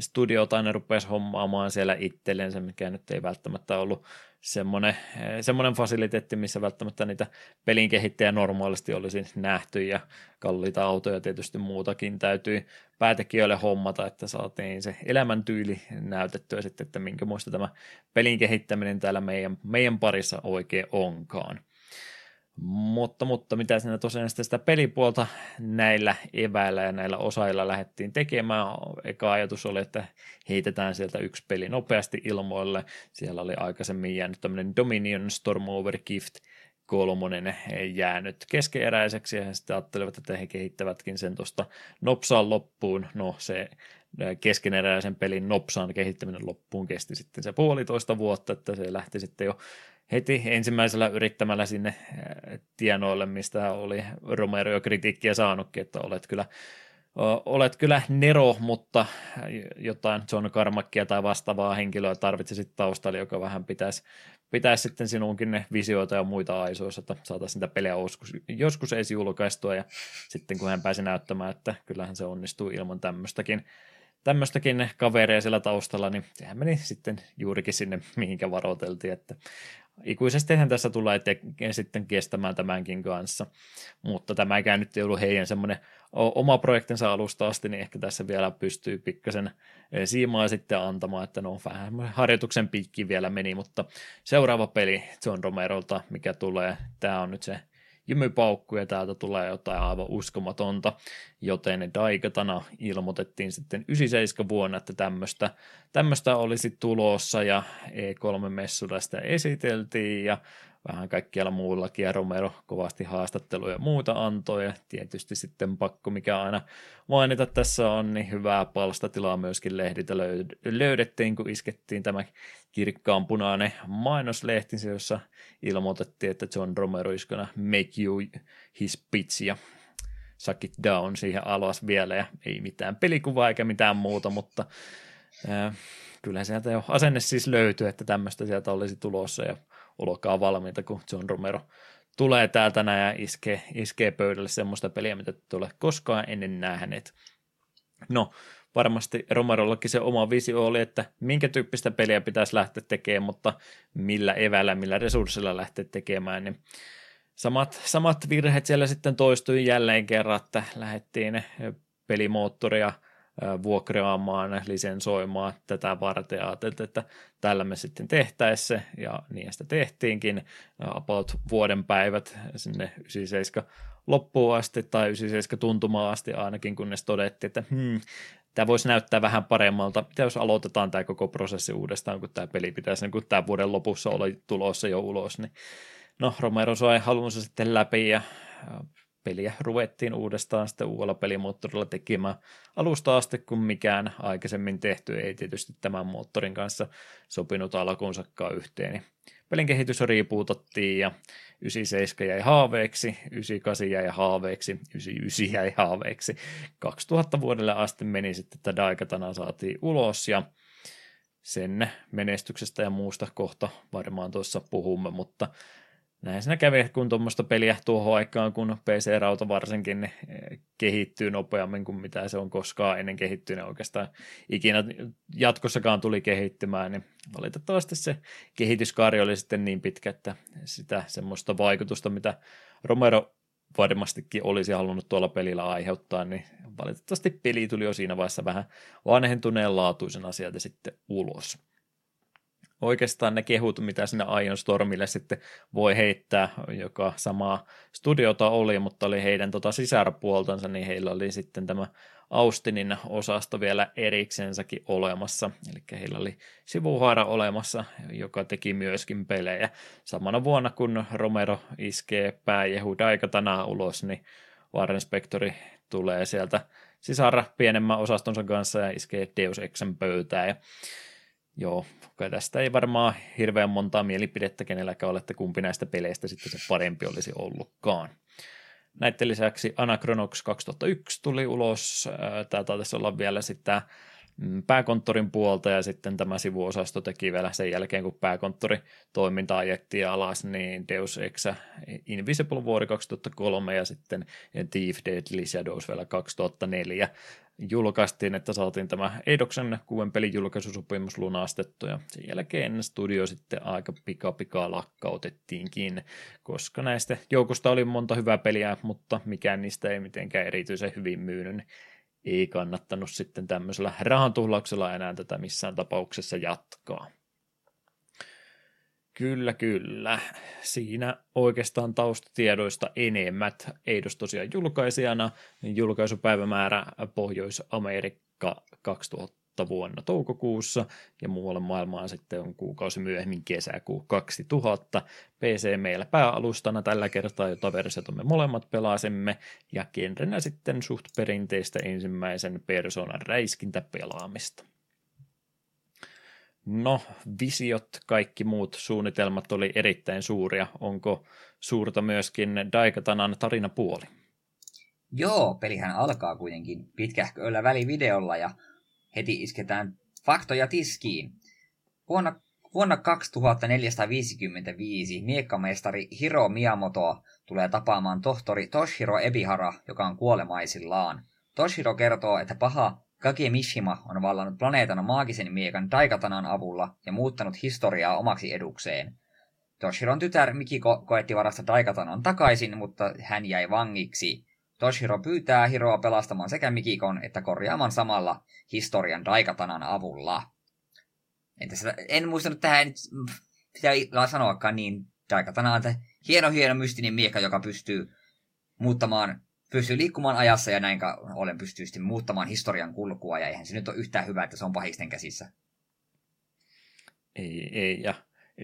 studiota ne rupesi hommaamaan siellä itsellensä, mikä nyt ei välttämättä ollut semmoinen, semmoinen fasiliteetti, missä välttämättä niitä pelin kehittäjä normaalisti olisi nähty ja kalliita autoja tietysti muutakin täytyy päätekijöille hommata, että saatiin se elämäntyyli näytettyä sitten, että minkä muista tämä pelin kehittäminen täällä meidän, meidän parissa oikein onkaan. Mutta, mutta mitä siinä tosiaan sitä, sitä pelipuolta näillä eväillä ja näillä osailla lähdettiin tekemään. Eka ajatus oli, että heitetään sieltä yksi peli nopeasti ilmoille. Siellä oli aikaisemmin jäänyt tämmöinen Dominion Storm Over Gift kolmonen jäänyt keskeeräiseksi ja sitten ajattelivat, että he kehittävätkin sen tuosta nopsaan loppuun. No se keskeneräisen pelin nopsaan kehittäminen loppuun kesti sitten se puolitoista vuotta, että se lähti sitten jo heti ensimmäisellä yrittämällä sinne tienoille, mistä oli Romero jo kritiikkiä saanutkin, että olet kyllä, olet kyllä Nero, mutta jotain John Carmackia tai vastaavaa henkilöä tarvitsisit taustalla, joka vähän pitäisi, pitäisi sitten sinunkin ne visioita ja muita aisoissa, että saataisiin sitä peliä joskus, joskus edes julkaistua ja sitten kun hän pääsi näyttämään, että kyllähän se onnistuu ilman tämmöistäkin tämmöistäkin kavereja siellä taustalla, niin sehän meni sitten juurikin sinne, mihinkä varoiteltiin, että ikuisestihan tässä tulee te- sitten kestämään tämänkin kanssa, mutta tämä ei nyt ollut heidän semmoinen oma projektinsa alusta asti, niin ehkä tässä vielä pystyy pikkasen e, siimaa sitten antamaan, että no vähän harjoituksen piikki vielä meni, mutta seuraava peli John Romerolta, mikä tulee, tämä on nyt se jymypaukku ja täältä tulee jotain aivan uskomatonta, joten Daikatana ilmoitettiin sitten 97 vuonna, että tämmöistä, tämmöistä olisi tulossa ja E3-messuilla sitä esiteltiin ja vähän kaikkialla muullakin, ja Romero kovasti haastatteluja ja muuta antoi, ja tietysti sitten pakko, mikä aina mainita tässä on, niin hyvää palstatilaa myöskin lehdiltä löydettiin, kun iskettiin tämä kirkkaan punainen mainoslehti, jossa ilmoitettiin, että John Romero is gonna make you his pitch, ja suck it down siihen alas vielä, ja ei mitään pelikuvaa eikä mitään muuta, mutta äh, kyllä sieltä jo asenne siis löytyy, että tämmöistä sieltä olisi tulossa, ja olkaa valmiita, kun John Romero tulee täältä näin ja iskee, iskee pöydälle semmoista peliä, mitä et ole koskaan ennen nähneet. No, varmasti Romerollakin se oma visio oli, että minkä tyyppistä peliä pitäisi lähteä tekemään, mutta millä evällä, millä resurssilla lähteä tekemään, niin samat, samat virheet siellä sitten toistui jälleen kerran, että lähdettiin pelimoottoria vuokraamaan, lisensoimaan tätä varten ja että tällä me sitten tehtäessä ja niin sitä tehtiinkin about vuoden päivät sinne 97 loppuun asti tai 97 tuntumaan asti ainakin, kunnes todettiin, että hmm, tämä voisi näyttää vähän paremmalta. Mitä jos aloitetaan tämä koko prosessi uudestaan, kun tämä peli pitäisi, niin kun tämä vuoden lopussa oli tulossa jo ulos, niin no Romero sai halunsa sitten läpi ja peliä ruvettiin uudestaan sitten uudella pelimoottorilla tekemään alusta asti, kun mikään aikaisemmin tehty ei tietysti tämän moottorin kanssa sopinut alkuunsakaan yhteen. Niin pelin kehitys riipuutettiin ja 97 jäi haaveeksi, 98 jäi haaveeksi, 99 jäi haaveeksi. 2000 vuodelle asti meni sitten, että Daikatana saatiin ulos ja sen menestyksestä ja muusta kohta varmaan tuossa puhumme, mutta näin siinä kävi, kun tuommoista peliä tuohon aikaan, kun PC-rauta varsinkin niin eh, kehittyy nopeammin kuin mitä se on koskaan ennen kehittynyt. Oikeastaan ikinä jatkossakaan tuli kehittymään, niin valitettavasti se kehityskaari oli sitten niin pitkä, että sitä semmoista vaikutusta, mitä Romero varmastikin olisi halunnut tuolla pelillä aiheuttaa, niin valitettavasti peli tuli jo siinä vaiheessa vähän vanhentuneen laatuisen sieltä sitten ulos oikeastaan ne kehut, mitä sinne Ion Stormille sitten voi heittää, joka samaa studiota oli, mutta oli heidän tota sisarpuoltansa, niin heillä oli sitten tämä Austinin osasto vielä eriksensäkin olemassa, eli heillä oli sivuhaara olemassa, joka teki myöskin pelejä. Samana vuonna, kun Romero iskee pääjehu Daikatanaa ulos, niin Warren Spectori tulee sieltä sisara pienemmän osastonsa kanssa ja iskee Deus Exen pöytään, ja Joo, kai tästä ei varmaan hirveän montaa mielipidettä kenelläkään ole, että kumpi näistä peleistä sitten se parempi olisi ollutkaan. Näiden lisäksi Anachronox 2001 tuli ulos. Tämä taisi olla vielä sitä pääkonttorin puolta ja sitten tämä sivuosasto teki vielä sen jälkeen, kun pääkonttori toiminta ajettiin alas, niin Deus Ex Invisible vuori 2003 ja sitten Thief Deadly Shadows vielä 2004 julkaistiin, että saatiin tämä Eidoksen kuuden pelin julkaisusopimus lunastettu ja sen jälkeen studio sitten aika pika pika lakkautettiinkin, koska näistä joukosta oli monta hyvää peliä, mutta mikään niistä ei mitenkään erityisen hyvin myynyt, ei kannattanut sitten tämmöisellä rahantuhlauksella enää tätä missään tapauksessa jatkaa. Kyllä, kyllä. Siinä oikeastaan taustatiedoista enemmät. Eidos tosiaan julkaisijana, julkaisupäivämäärä Pohjois-Amerikka 2000 vuonna toukokuussa ja muualle maailmaan sitten on kuukausi myöhemmin kesäkuu 2000. PC meillä pääalustana tällä kertaa, jota versiota me molemmat pelasimme ja genrenä sitten suht perinteistä ensimmäisen persoonan räiskintäpelaamista. No, visiot, kaikki muut suunnitelmat oli erittäin suuria. Onko suurta myöskin Daikatanan tarinapuoli? Joo, pelihän alkaa kuitenkin pitkähköllä välivideolla ja heti isketään faktoja tiskiin. Vuonna, vuonna 2455 miekkamestari Hiro Miyamoto tulee tapaamaan tohtori Toshiro Ebihara, joka on kuolemaisillaan. Toshiro kertoo, että paha Kage Mishima on vallannut planeetan maagisen miekan Daikatanan avulla ja muuttanut historiaa omaksi edukseen. Toshiron tytär Mikiko koetti varasta Daikatanan takaisin, mutta hän jäi vangiksi. Toshiro pyytää Hiroa pelastamaan sekä Mikikon että korjaamaan samalla historian Daikatanan avulla. Entäs, en muistanut tähän, pitää sanoakaan niin, Daikatana on hieno hieno mystinen miekka, joka pystyy muuttamaan pystyy liikkumaan ajassa ja näin ollen pystyy sitten muuttamaan historian kulkua, ja eihän se nyt ole yhtään hyvä, että se on pahisten käsissä. Ei, ei, ja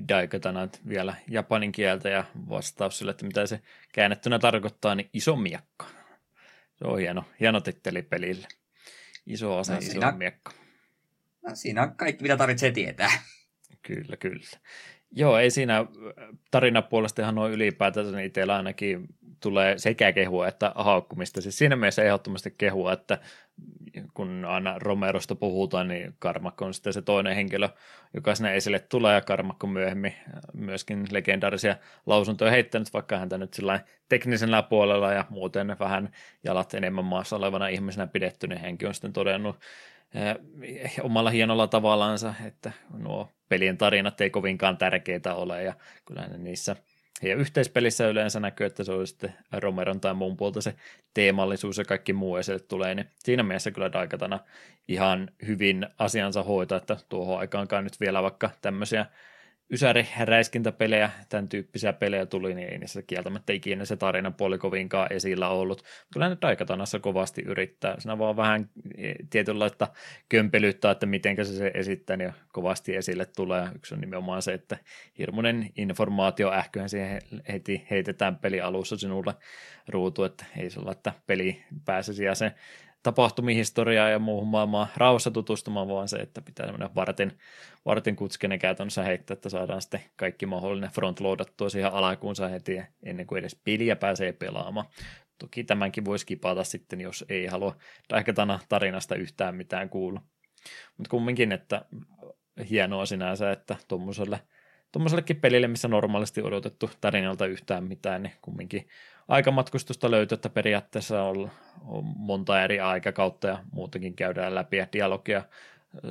Daikatana vielä japanin kieltä ja vastaus sille, että mitä se käännettynä tarkoittaa, niin iso miekka. Se on hieno, hieno titteli pelille. Iso ase, no, iso siinä, miekka. No, siinä on kaikki, mitä tarvitsee tietää. Kyllä, kyllä. Joo, ei siinä tarinapuolesta ihan noin ylipäätänsä, niin itsellä ainakin tulee sekä kehua että haukkumista. Siis siinä mielessä ehdottomasti kehua, että kun aina Romerosta puhutaan, niin Karmakko on sitten se toinen henkilö, joka sinne esille tulee, ja Karmakko myöhemmin myöskin legendaarisia lausuntoja heittänyt, vaikka häntä nyt sillä teknisellä puolella ja muuten vähän jalat enemmän maassa olevana ihmisenä pidetty, niin henki on sitten todennut omalla hienolla tavallaansa, että nuo pelien tarinat ei kovinkaan tärkeitä ole, ja kyllä ne niissä – ja yhteispelissä yleensä näkyy, että se on sitten Romeron tai muun puolta se teemallisuus ja kaikki muu esille tulee, niin siinä mielessä kyllä Daikatana ihan hyvin asiansa hoitaa, että tuohon aikaankaan nyt vielä vaikka tämmöisiä ysäri-räiskintäpelejä, tämän tyyppisiä pelejä tuli, niin ei niissä kieltämättä ikinä se tarinan puoli kovinkaan esillä ollut. Kyllä ne Daikatanassa kovasti yrittää. Siinä vaan vähän e, tietynlaista kömpelyttä, että miten se se esittää, niin kovasti esille tulee. Yksi on nimenomaan se, että hirmuinen informaatio ähköhän siihen heti heitetään peli alussa sinulle ruutu, että ei se ole, että peli pääsisi ja se tapahtumihistoriaa ja muuhun maailmaan rauhassa tutustumaan, vaan se, että pitää semmoinen vartin, vartin kutskinen käytännössä heittää, että saadaan sitten kaikki mahdollinen frontloadattua siihen alakuunsa heti ennen kuin edes piliä pääsee pelaamaan. Toki tämänkin voisi kipata sitten, jos ei halua Daikatana tarinasta yhtään mitään kuulla. Mutta kumminkin, että hienoa sinänsä, että tuommoiselle tuommoisellekin pelille, missä normaalisti odotettu tarinalta yhtään mitään, niin kumminkin aikamatkustusta löytyy, että periaatteessa on, on monta eri aikakautta ja muutenkin käydään läpi ja dialogia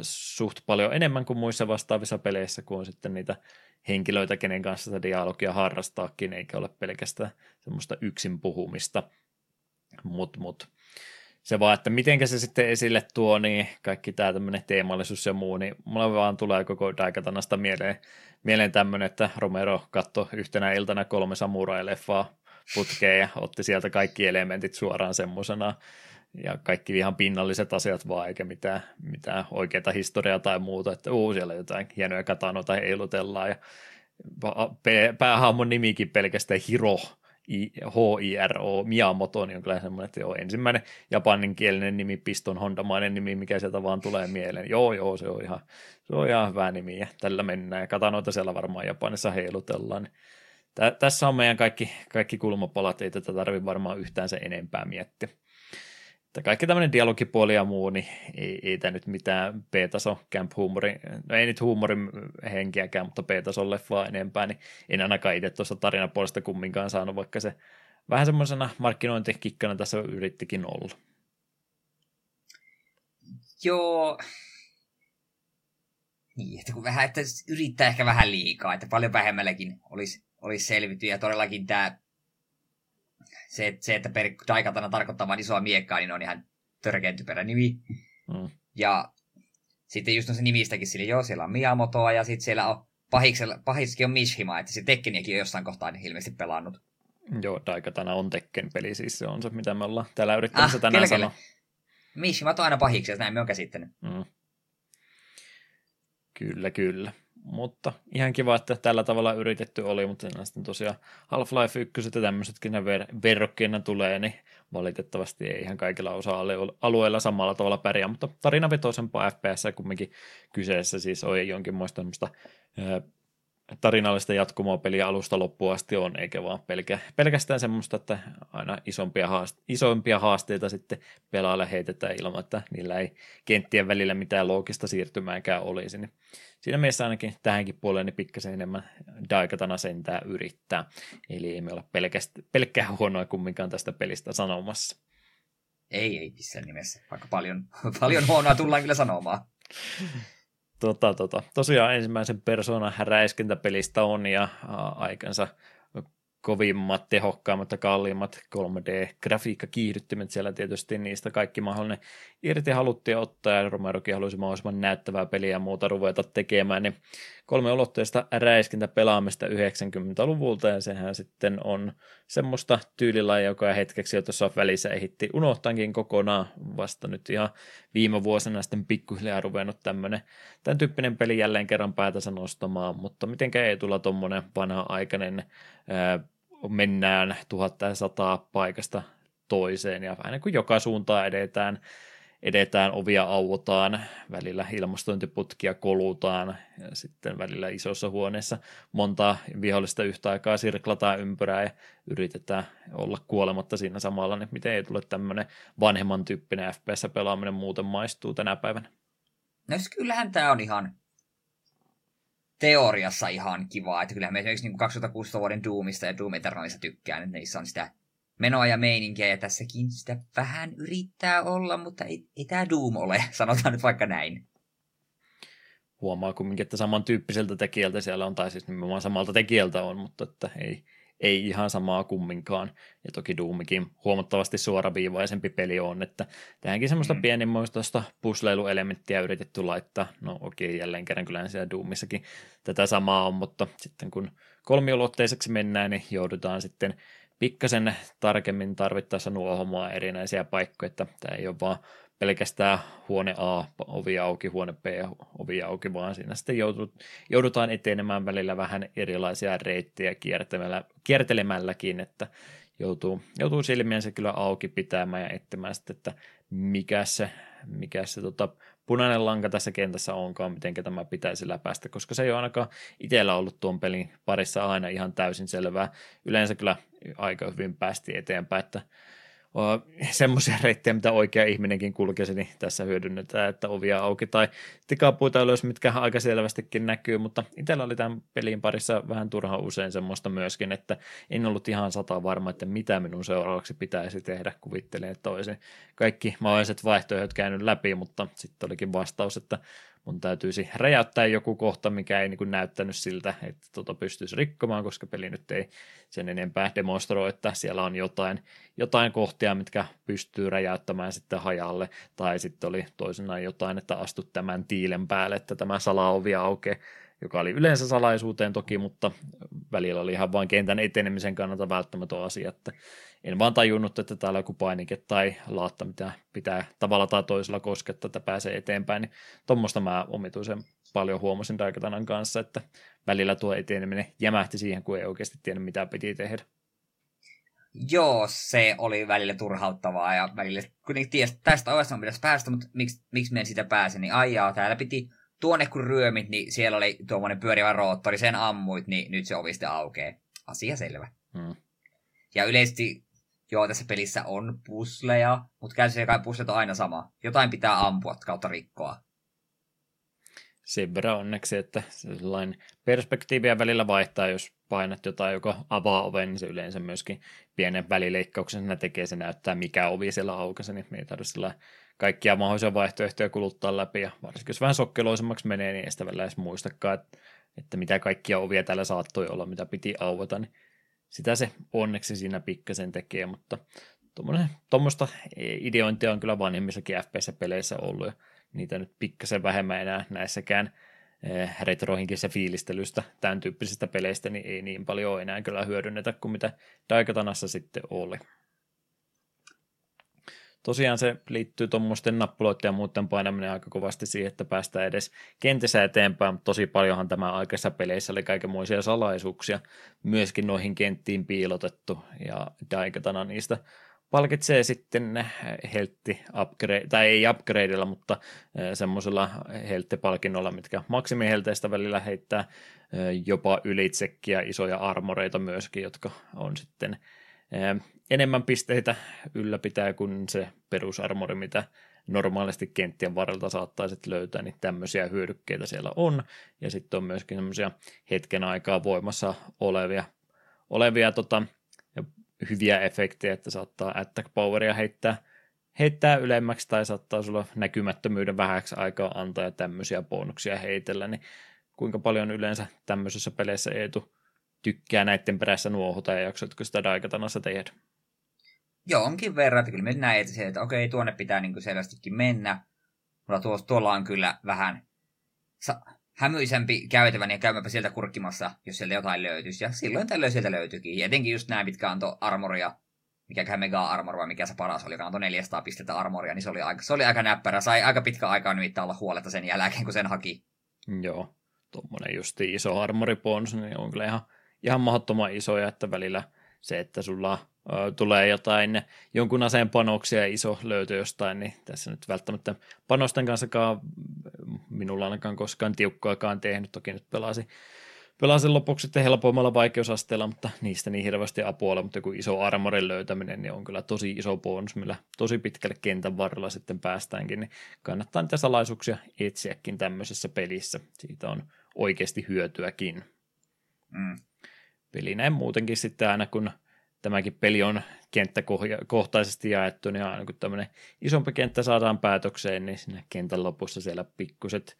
suht paljon enemmän kuin muissa vastaavissa peleissä, kun on sitten niitä henkilöitä, kenen kanssa sitä dialogia harrastaakin, eikä ole pelkästään semmoista yksin puhumista. Mutta mut, se vaan, että miten se sitten esille tuo, niin kaikki tämä tämmöinen teemallisuus ja muu, niin mulla vaan tulee koko Daikatanasta mieleen, mieleen tämmöinen, että Romero katsoi yhtenä iltana kolme samurai-leffaa putkeen ja otti sieltä kaikki elementit suoraan semmoisena ja kaikki ihan pinnalliset asiat vaan, eikä mitään, mitään oikeaa historiaa tai muuta, että uu, siellä jotain hienoja katanoita heilutellaan ja päähahmon nimikin pelkästään Hiro, H-I-R-O, Miyamoto, niin on kyllä semmoinen, että joo, ensimmäinen japaninkielinen nimi, piston hondamainen nimi, mikä sieltä vaan tulee mieleen. Joo, joo, se on ihan, se on ihan hyvä nimi ja tällä mennään. Ja katanoita siellä varmaan Japanissa heilutellaan. Niin Tä, tässä on meidän kaikki, kaikki kulmapalat, ei tätä tarvitse varmaan yhtään se enempää miettiä. Että kaikki tämmöinen dialogipuoli ja muu, niin ei, ei tämä nyt mitään B-taso camp huumori, no ei nyt huumorin henkiäkään, mutta B-tason leffaa enempää, niin en ainakaan itse tuosta tarinapuolesta kumminkaan saanut, vaikka se vähän semmoisena markkinointikikkana tässä yrittikin olla. Joo, niin, että kun vähän, että yrittää ehkä vähän liikaa, että paljon vähemmälläkin olisi, olisi selvitty. Ja todellakin tämä, se, se että per, Daikatana tarkoittaa vain isoa miekkaa, niin on ihan törkeän typerä nimi. Mm. Ja sitten just se nimistäkin sille, joo, siellä on Miyamotoa ja sitten siellä on pahiksikin on Mishima, että se Tekkeniäkin on jossain kohtaa ilmeisesti pelannut. Joo, Daikatana on Tekken-peli, siis se on se, mitä me ollaan täällä yrittämässä ah, tänään sanoa. Mishima on aina pahiksi, näin me on käsittänyt. Mm. Kyllä, kyllä. Mutta ihan kiva, että tällä tavalla yritetty oli, mutta sitten tosiaan Half-Life 1 ja tämmöisetkin ne ver- verrokkeina tulee, niin valitettavasti ei ihan kaikilla osa-alueilla samalla tavalla pärjää, mutta tarinavetoisempaa FPS kumminkin kyseessä siis on jonkinmoista tarinallista jatkumoa peliä alusta loppuun asti on, eikä vaan pelkä, pelkästään semmoista, että aina isompia, haaste, isompia haasteita sitten pelaajalle heitetään ilman, että niillä ei kenttien välillä mitään loogista siirtymääkään olisi. Niin siinä mielessä ainakin tähänkin puoleen niin pikkasen enemmän Daikatana sentää yrittää. Eli ei me olla pelkkää huonoa kumminkaan tästä pelistä sanomassa. Ei, ei missään nimessä, vaikka paljon, paljon huonoa tullaan kyllä sanomaan. Tota, tota. Tosiaan ensimmäisen persoonan räiskintäpelistä on ja aikansa kovimmat, tehokkaammat ja kalliimmat 3D-grafiikkakiihdyttimet siellä tietysti niistä kaikki mahdollinen irti haluttiin ottaa ja Romerokin halusi mahdollisimman näyttävää peliä ja muuta ruveta tekemään, niin kolme ulotteista räiskintä pelaamista 90-luvulta ja sehän sitten on semmoista tyylilajia, joka hetkeksi jo tuossa välissä ehitti unohtaankin kokonaan. Vasta nyt ihan viime vuosina sitten pikkuhiljaa ruvennut tämmöinen, tämän tyyppinen peli jälleen kerran päätänsä nostamaan, mutta mitenkä ei tulla tuommoinen vanha-aikainen ää, mennään 1100 paikasta toiseen ja aina kun joka suuntaan edetään, edetään, ovia auotaan, välillä ilmastointiputkia kolutaan ja sitten välillä isossa huoneessa monta vihollista yhtä aikaa sirklataan ympyrää ja yritetään olla kuolematta siinä samalla, niin miten ei tule tämmöinen vanhemman tyyppinen FPS-pelaaminen muuten maistuu tänä päivänä? No siis kyllähän tämä on ihan teoriassa ihan kivaa, että kyllähän me esimerkiksi niin 2016 vuoden Doomista ja Doom Eternalista tykkään, että niissä on sitä menoa ja meininkiä, ja tässäkin sitä vähän yrittää olla, mutta ei, ei tämä Doom ole, sanotaan nyt vaikka näin. Huomaa kumminkin, että samantyyppiseltä tekijältä siellä on, tai siis nimenomaan samalta tekijältä on, mutta että ei, ei ihan samaa kumminkaan. Ja toki Doomikin huomattavasti suoraviivaisempi peli on, että tähänkin semmoista mm. pienimuistoista pusleiluelementtiä yritetty laittaa. No okei, jälleen kerran kyllä siellä Doomissakin tätä samaa on, mutta sitten kun kolmiulotteiseksi mennään, niin joudutaan sitten pikkasen tarkemmin tarvittaessa nuohomaan erinäisiä paikkoja, että tämä ei ole vaan pelkästään huone A, ovi auki, huone B, ovi auki, vaan siinä sitten joudut, joudutaan etenemään välillä vähän erilaisia reittejä kiertelemällä, kiertelemälläkin, että joutuu, joutuu silmiensä kyllä auki pitämään ja etsimään sitten, että mikä se, mikä se tota, punainen lanka tässä kentässä onkaan, miten tämä pitäisi läpäistä, koska se ei ole ainakaan itsellä ollut tuon pelin parissa aina ihan täysin selvää. Yleensä kyllä aika hyvin päästi eteenpäin, että semmoisia reittejä, mitä oikea ihminenkin kulkisi, niin tässä hyödynnetään, että ovia auki tai tikapuita ylös, mitkä aika selvästikin näkyy, mutta itsellä oli tämän pelin parissa vähän turha usein semmoista myöskin, että en ollut ihan sata varma, että mitä minun seuraavaksi pitäisi tehdä, kuvittelin, että olisin kaikki mahdolliset vaihtoehdot käynyt läpi, mutta sitten olikin vastaus, että mun täytyisi räjäyttää joku kohta, mikä ei niin kuin näyttänyt siltä, että tota pystyisi rikkomaan, koska peli nyt ei sen enempää demonstroi, että siellä on jotain, jotain kohtia, mitkä pystyy räjäyttämään sitten hajalle, tai sitten oli toisenaan jotain, että astut tämän tiilen päälle, että tämä salaovi aukeaa, joka oli yleensä salaisuuteen toki, mutta välillä oli ihan vain kentän etenemisen kannalta välttämätön asia, että en vaan tajunnut, että täällä on joku painike tai laatta, mitä pitää tavalla tai toisella koskettaa, että pääsee eteenpäin, niin tuommoista mä omituisen paljon huomasin Daikatanan kanssa, että välillä tuo eteneminen jämähti siihen, kun ei oikeasti tiennyt, mitä piti tehdä. Joo, se oli välillä turhauttavaa ja välillä kuitenkin ties, tästä ovesta on pitäisi päästä, mutta miksi, miksi me en sitä pääse, niin aijaa, täällä piti tuonne kun ryömit, niin siellä oli tuommoinen pyörivä roottori, sen ammuit, niin nyt se ovi sitten aukeaa. Asia selvä. Hmm. Ja yleisesti joo, tässä pelissä on pusleja, mutta käytännössä kai puslet on aina sama. Jotain pitää ampua kautta rikkoa. Sen verran onneksi, että sellainen perspektiiviä välillä vaihtaa, jos painat jotain, joka avaa oven, niin se yleensä myöskin pienen välileikkauksen tekee, se näyttää mikä ovi siellä aukaisi, niin me ei tarvitse kaikkia mahdollisia vaihtoehtoja kuluttaa läpi, ja varsinkin jos vähän sokkeloisemmaksi menee, niin ei sitä välillä edes muistakaan, että, että mitä kaikkia ovia täällä saattoi olla, mitä piti aueta, niin sitä se onneksi siinä pikkasen tekee, mutta tuommoista ideointia on kyllä vanhemmissakin FPS-peleissä ollut, ja niitä nyt pikkasen vähemmän enää näissäkään eh, retrohinkissä fiilistelystä, tämän tyyppisistä peleistä, niin ei niin paljon enää kyllä hyödynnetä kuin mitä Daikatanassa sitten oli. Tosiaan se liittyy tuommoisten nappuloiden ja muuten painaminen aika kovasti siihen, että päästään edes kentissä eteenpäin, mutta tosi paljonhan tämä aikaisessa peleissä oli kaikenmoisia salaisuuksia myöskin noihin kenttiin piilotettu, ja Daikatana niistä palkitsee sitten heltti upgrade, tai ei upgradeilla, mutta semmoisella helttipalkinnolla, mitkä maksimihelteistä välillä heittää jopa ylitsekkiä isoja armoreita myöskin, jotka on sitten enemmän pisteitä ylläpitää kuin se perusarmori, mitä normaalisti kenttien varrelta saattaisit löytää, niin tämmöisiä hyödykkeitä siellä on. Ja sitten on myöskin semmoisia hetken aikaa voimassa olevia, olevia tota, hyviä efektejä, että saattaa attack poweria heittää, heittää ylemmäksi tai saattaa sulla näkymättömyyden vähäksi aikaa antaa ja tämmöisiä bonuksia heitellä, niin kuinka paljon yleensä tämmöisessä peleissä Eetu tykkää näiden perässä nuohuta ja jaksatko sitä Daikatanassa tehdä? Jonkin verran, että kyllä me näin, että, se, että okei, tuonne pitää niin kuin selvästikin mennä, mutta tuolla, tuolla on kyllä vähän sa- hämyisempi käytävän ja käymäpä sieltä kurkkimassa, jos sieltä jotain löytyisi. Ja silloin tällöin sieltä löytyykin. Ja etenkin just nämä, mitkä antoi armoria, mikä mega armor vai mikä se paras oli, joka antoi 400 pistettä armoria, niin se oli aika, se oli aika näppärä. Sai aika pitkä aikaa nimittäin olla huoletta sen jälkeen, kun sen haki. Joo, tuommoinen just iso armoripons, niin on kyllä ihan, ihan mahdottoman isoja, että välillä se, että sulla tulee jotain jonkun aseen panoksia iso löytö jostain, niin tässä nyt välttämättä panosten kanssakaan minulla ainakaan koskaan tiukkaakaan tehnyt. Toki nyt pelasi, pelasin lopuksi sitten helpommalla vaikeusasteella, mutta niistä niin hirveästi apua ole, mutta joku iso armorin löytäminen niin on kyllä tosi iso bonus, millä tosi pitkälle kentän varrella sitten päästäänkin, niin kannattaa niitä salaisuuksia etsiäkin tämmöisessä pelissä. Siitä on oikeasti hyötyäkin. Mm. Peli näin muutenkin sitten aina, kun tämäkin peli on kenttäkohtaisesti jaettu, niin aina kun tämmöinen isompi kenttä saadaan päätökseen, niin siinä kentän lopussa siellä pikkuset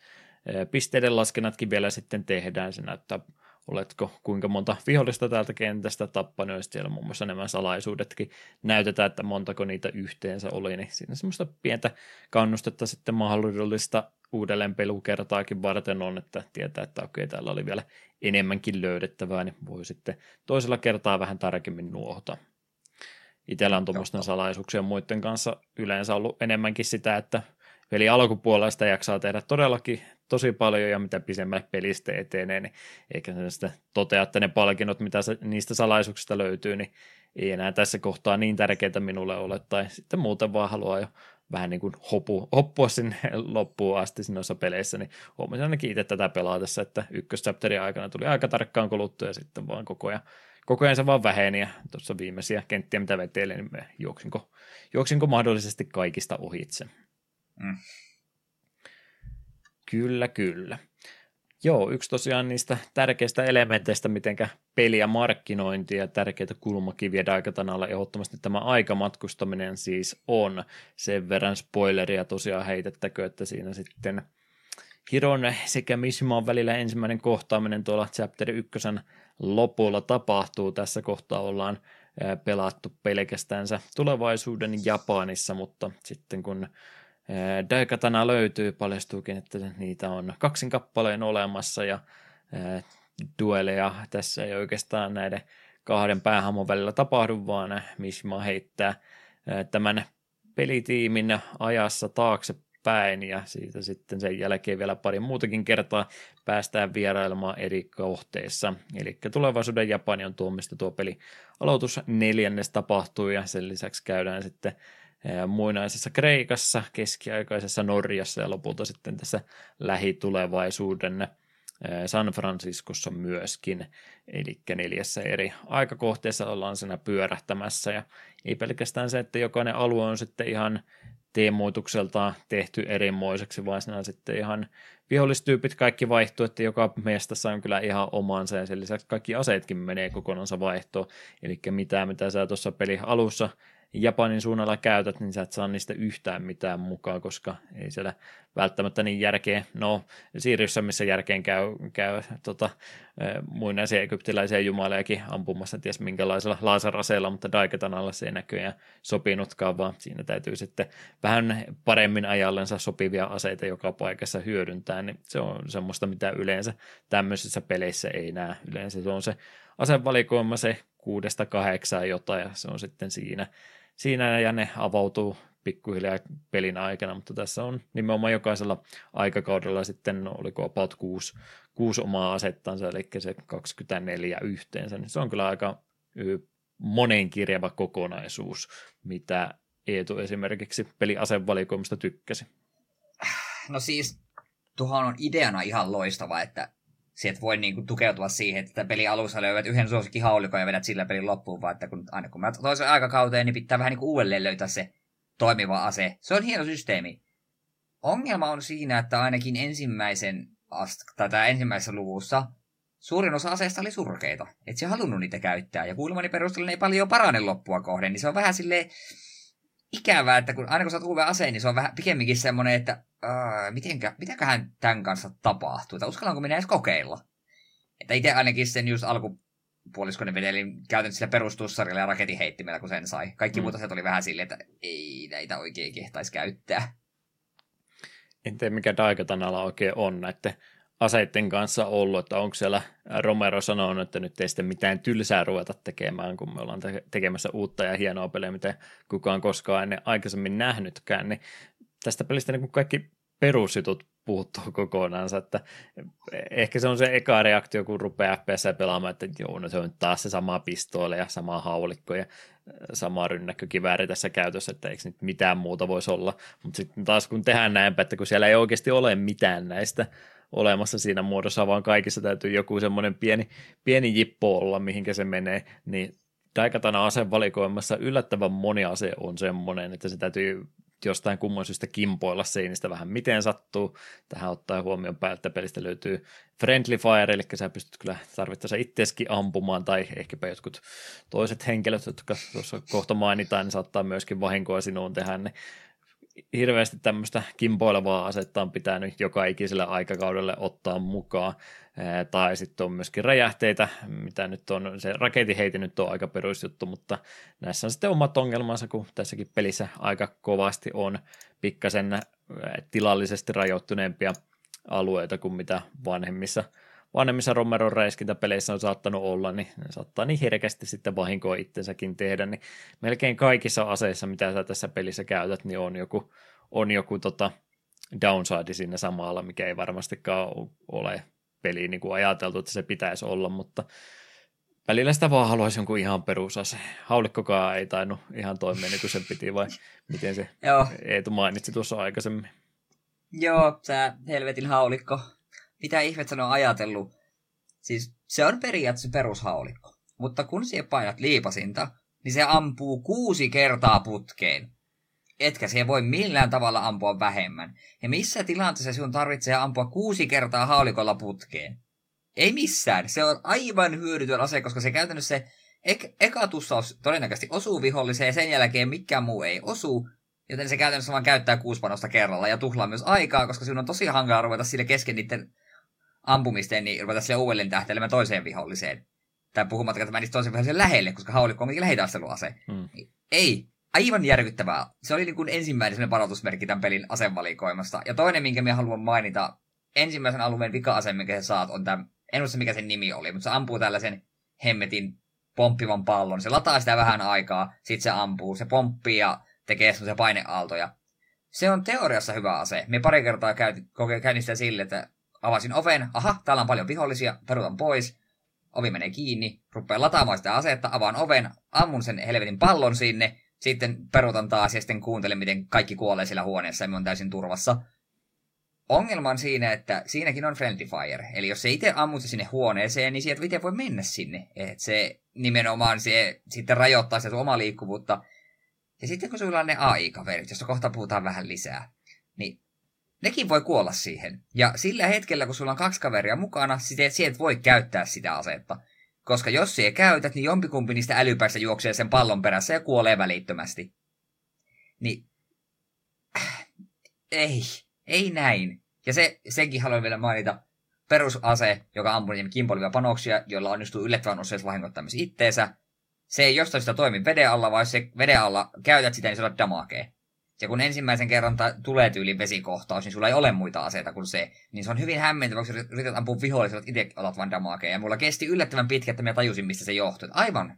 pisteiden laskennatkin vielä sitten tehdään. Se näyttää, oletko kuinka monta vihollista täältä kentästä tappanut, ja siellä muun muassa nämä salaisuudetkin näytetään, että montako niitä yhteensä oli, niin siinä semmoista pientä kannustetta sitten mahdollista uudelleen pelukertaakin varten on, että tietää, että okei, täällä oli vielä enemmänkin löydettävää, niin voi sitten toisella kertaa vähän tarkemmin nuohota. Itsellä on tuommoisten salaisuuksien muiden kanssa yleensä ollut enemmänkin sitä, että peli alkupuolella sitä jaksaa tehdä todellakin tosi paljon ja mitä pisemmälle pelistä etenee, niin eikä se sitten totea, että ne palkinnot, mitä niistä salaisuuksista löytyy, niin ei enää tässä kohtaa niin tärkeää minulle ole, tai sitten muuten vaan haluaa jo vähän niin kuin hopu, hoppua sinne loppuun asti noissa peleissä, niin huomasin ainakin itse tätä pelaatessa, että ykköschapterin aikana tuli aika tarkkaan kuluttu ja sitten vaan koko ajan, koko ajan se vaan väheni ja tuossa viimeisiä kenttiä, mitä veteilin, niin me juoksinko, juoksinko mahdollisesti kaikista ohitse. Mm. Kyllä, kyllä. Joo, yksi tosiaan niistä tärkeistä elementeistä, miten peliä markkinointi ja tärkeitä kulmakiviä Daikatanalla ehdottomasti tämä aikamatkustaminen siis on. Sen verran spoileria tosiaan heitettäkö, että siinä sitten Hiron sekä Mishimaan välillä ensimmäinen kohtaaminen tuolla chapter 1 lopulla tapahtuu. Tässä kohtaa ollaan pelattu pelkästään tulevaisuuden Japanissa, mutta sitten kun Daikatana löytyy, paljastuukin, että niitä on kaksin kappaleen olemassa ja dueleja tässä ei oikeastaan näiden kahden päähamon välillä tapahdu, vaan Mishima heittää tämän pelitiimin ajassa taaksepäin ja siitä sitten sen jälkeen vielä pari muutakin kertaa päästään vierailemaan eri kohteissa. Eli tulevaisuuden Japani on tuo, mistä tuo peli aloitus neljännes tapahtuu ja sen lisäksi käydään sitten muinaisessa Kreikassa, keskiaikaisessa Norjassa ja lopulta sitten tässä lähitulevaisuuden San Franciscossa myöskin, eli neljässä eri aikakohteessa ollaan siinä pyörähtämässä, ja ei pelkästään se, että jokainen alue on sitten ihan teemoitukseltaan tehty erimoiseksi, vaan siinä sitten ihan vihollistyypit kaikki vaihtuu, että joka mestassa on kyllä ihan omansa ja sen lisäksi kaikki aseetkin menee kokonansa vaihtoon. Eli mitä, mitä sä tuossa peli alussa Japanin suunnalla käytät, niin sä et saa niistä yhtään mitään mukaan, koska ei siellä välttämättä niin järkeä, no Siiriussa, missä järkeen käy, käy tota, muinaisia egyptiläisiä jumalejakin ampumassa ties minkälaisella laaseraseella, mutta Daiketanalla se ei näköjään sopinutkaan, vaan siinä täytyy sitten vähän paremmin ajallensa sopivia aseita joka paikassa hyödyntää, niin se on semmoista, mitä yleensä tämmöisissä peleissä ei näe. Yleensä se on se asevalikoima se kuudesta kahdeksaan jotain, ja se on sitten siinä siinä ja ne avautuu pikkuhiljaa pelin aikana, mutta tässä on nimenomaan jokaisella aikakaudella sitten, oliko about kuusi, kuusi omaa asettansa, eli se 24 yhteensä, niin se on kyllä aika monenkirjava kokonaisuus, mitä Eetu esimerkiksi peliasevalikoimista tykkäsi. No siis, tuohon on ideana ihan loistava, että sieltä voi niinku tukeutua siihen, että peli alussa löydät yhden suosikin haulikon ja vedät sillä pelin loppuun, vaan että kun, aina kun mä toisen aikakauteen, niin pitää vähän niinku uudelleen löytää se toimiva ase. Se on hieno systeemi. Ongelma on siinä, että ainakin ensimmäisen ast- tai ensimmäisessä luvussa suurin osa aseista oli surkeita. Et se halunnut niitä käyttää. Ja kuulemani perusteella ne ei paljon parane loppua kohden, niin se on vähän sille ikävää, että kun aina kun saat uuden aseen, niin se on vähän pikemminkin semmoinen, että uh, mitenkä, mitäköhän tämän kanssa tapahtuu, että uskallanko minä edes kokeilla. Että itse ainakin sen just alkupuoliskon vedelin käytännössä sillä perustussarilla ja raketinheittimellä, kun sen sai. Kaikki mm. muut asiat oli vähän silleen, että ei näitä oikein kehtaisi käyttää. En tiedä, mikä Daikatanalla oikein on näiden aseiden kanssa ollut, että onko siellä Romero sanonut, että nyt ei sitten mitään tylsää ruveta tekemään, kun me ollaan tekemässä uutta ja hienoa peliä, mitä kukaan koskaan ennen aikaisemmin nähnytkään, niin tästä pelistä niin kaikki perusjutut puuttuu kokonaan, että ehkä se on se eka reaktio, kun rupeaa FPS pelaamaan, että joo, no se on taas se sama pistooli ja sama haulikko ja sama rynnäkkökivääri tässä käytössä, että eikö nyt mitään muuta voisi olla, mutta sitten taas kun tehdään näinpä, että kun siellä ei oikeasti ole mitään näistä olemassa siinä muodossa, vaan kaikissa täytyy joku semmoinen pieni, pieni jippo olla, mihinkä se menee, niin Daikatana asevalikoimassa yllättävän moni ase on semmoinen, että se täytyy jostain kumman syystä kimpoilla seinistä vähän miten sattuu. Tähän ottaa huomioon päältä, että pelistä löytyy Friendly Fire, eli sä pystyt kyllä tarvittaessa itseeskin ampumaan, tai ehkäpä jotkut toiset henkilöt, jotka tuossa kohta mainitaan, niin saattaa myöskin vahinkoa sinuun tehdä, niin hirveästi tämmöistä kimpoilevaa asetta on pitänyt joka ikiselle aikakaudelle ottaa mukaan. Tai sitten on myöskin räjähteitä, mitä nyt on, se raketiheiti nyt on aika perusjuttu, mutta näissä on sitten omat ongelmansa, kun tässäkin pelissä aika kovasti on pikkasen tilallisesti rajoittuneempia alueita kuin mitä vanhemmissa vanhemmissa Romeron räiskintäpeleissä on saattanut olla, niin ne saattaa niin herkästi sitten vahinkoa itsensäkin tehdä, niin melkein kaikissa aseissa, mitä sä tässä pelissä käytät, niin on joku, on joku tota downside siinä samalla, mikä ei varmastikaan ole peliin niin kuin ajateltu, että se pitäisi olla, mutta välillä sitä vaan haluaisi jonkun ihan perusase. Haulikkokaan ei tainnut ihan toimia niin kuin sen piti, vai miten se Joo. Eetu mainitsi tuossa aikaisemmin. Joo, tämä helvetin haulikko mitä ihmettä ne on ajatellut. Siis se on periaatteessa perushaulikko. Mutta kun siihen painat liipasinta, niin se ampuu kuusi kertaa putkeen. Etkä se voi millään tavalla ampua vähemmän. Ja missä tilanteessa sinun tarvitsee ampua kuusi kertaa haulikolla putkeen? Ei missään. Se on aivan hyödytön ase, koska se käytännössä se ek- eka tussaus todennäköisesti osuu viholliseen ja sen jälkeen mikään muu ei osu. Joten se käytännössä vaan käyttää kuusi panosta kerralla ja tuhlaa myös aikaa, koska sinun on tosi hankala ruveta sille kesken niiden ampumisteen, niin ruveta sille uudelleen tähtelemään toiseen viholliseen. Tai puhumattakaan, että menisi toisen vihollisen lähelle, koska haulikko on kuitenkin lähitaisteluase. Hmm. Ei, aivan järkyttävää. Se oli niin kuin ensimmäinen varoitusmerkki tämän pelin asevalikoimasta. Ja toinen, minkä minä haluan mainita, ensimmäisen alueen vika-ase, minkä sä saat, on tämä, en muista mikä sen nimi oli, mutta se ampuu tällaisen hemmetin pomppivan pallon. Se lataa sitä vähän aikaa, sitten se ampuu, se pomppii ja tekee semmoisia paineaaltoja. Se on teoriassa hyvä ase. Me pari kertaa käytin sitä sille, että Avasin oven, aha, täällä on paljon vihollisia, perutan pois. Ovi menee kiinni, rupean lataamaan sitä asetta, avaan oven, ammun sen helvetin pallon sinne, sitten perutan taas ja sitten kuuntelen, miten kaikki kuolee siellä huoneessa ja on täysin turvassa. ongelma on siinä, että siinäkin on friendly fire. Eli jos se itse ammut sinne huoneeseen, niin sieltä itse voi mennä sinne. Et se nimenomaan se sitten rajoittaa sitä omaa liikkuvuutta. Ja sitten kun sulla on ne AI-kaverit, josta kohta puhutaan vähän lisää, niin nekin voi kuolla siihen. Ja sillä hetkellä, kun sulla on kaksi kaveria mukana, sitten sieltä voi käyttää sitä asetta. Koska jos sie käytät, niin jompikumpi niistä älypäistä juoksee sen pallon perässä ja kuolee välittömästi. Niin, ei, ei näin. Ja se, senkin haluan vielä mainita. Perusase, joka ampuu niin kimpoilevia panoksia, joilla onnistuu yllättävän usein myös itteensä. Se ei jostain sitä toimi veden alla, vaan jos se veden alla käytät sitä, niin se on damakee. Ja kun ensimmäisen kerran ta- tulee tyyli vesikohtaus, niin sulla ei ole muita aseita kuin se. Niin se on hyvin hämmentävä, kun yrität ampua viholliset, itse otat vain damakea. Ja mulla kesti yllättävän pitkä, että mä tajusin, mistä se johtui. Aivan.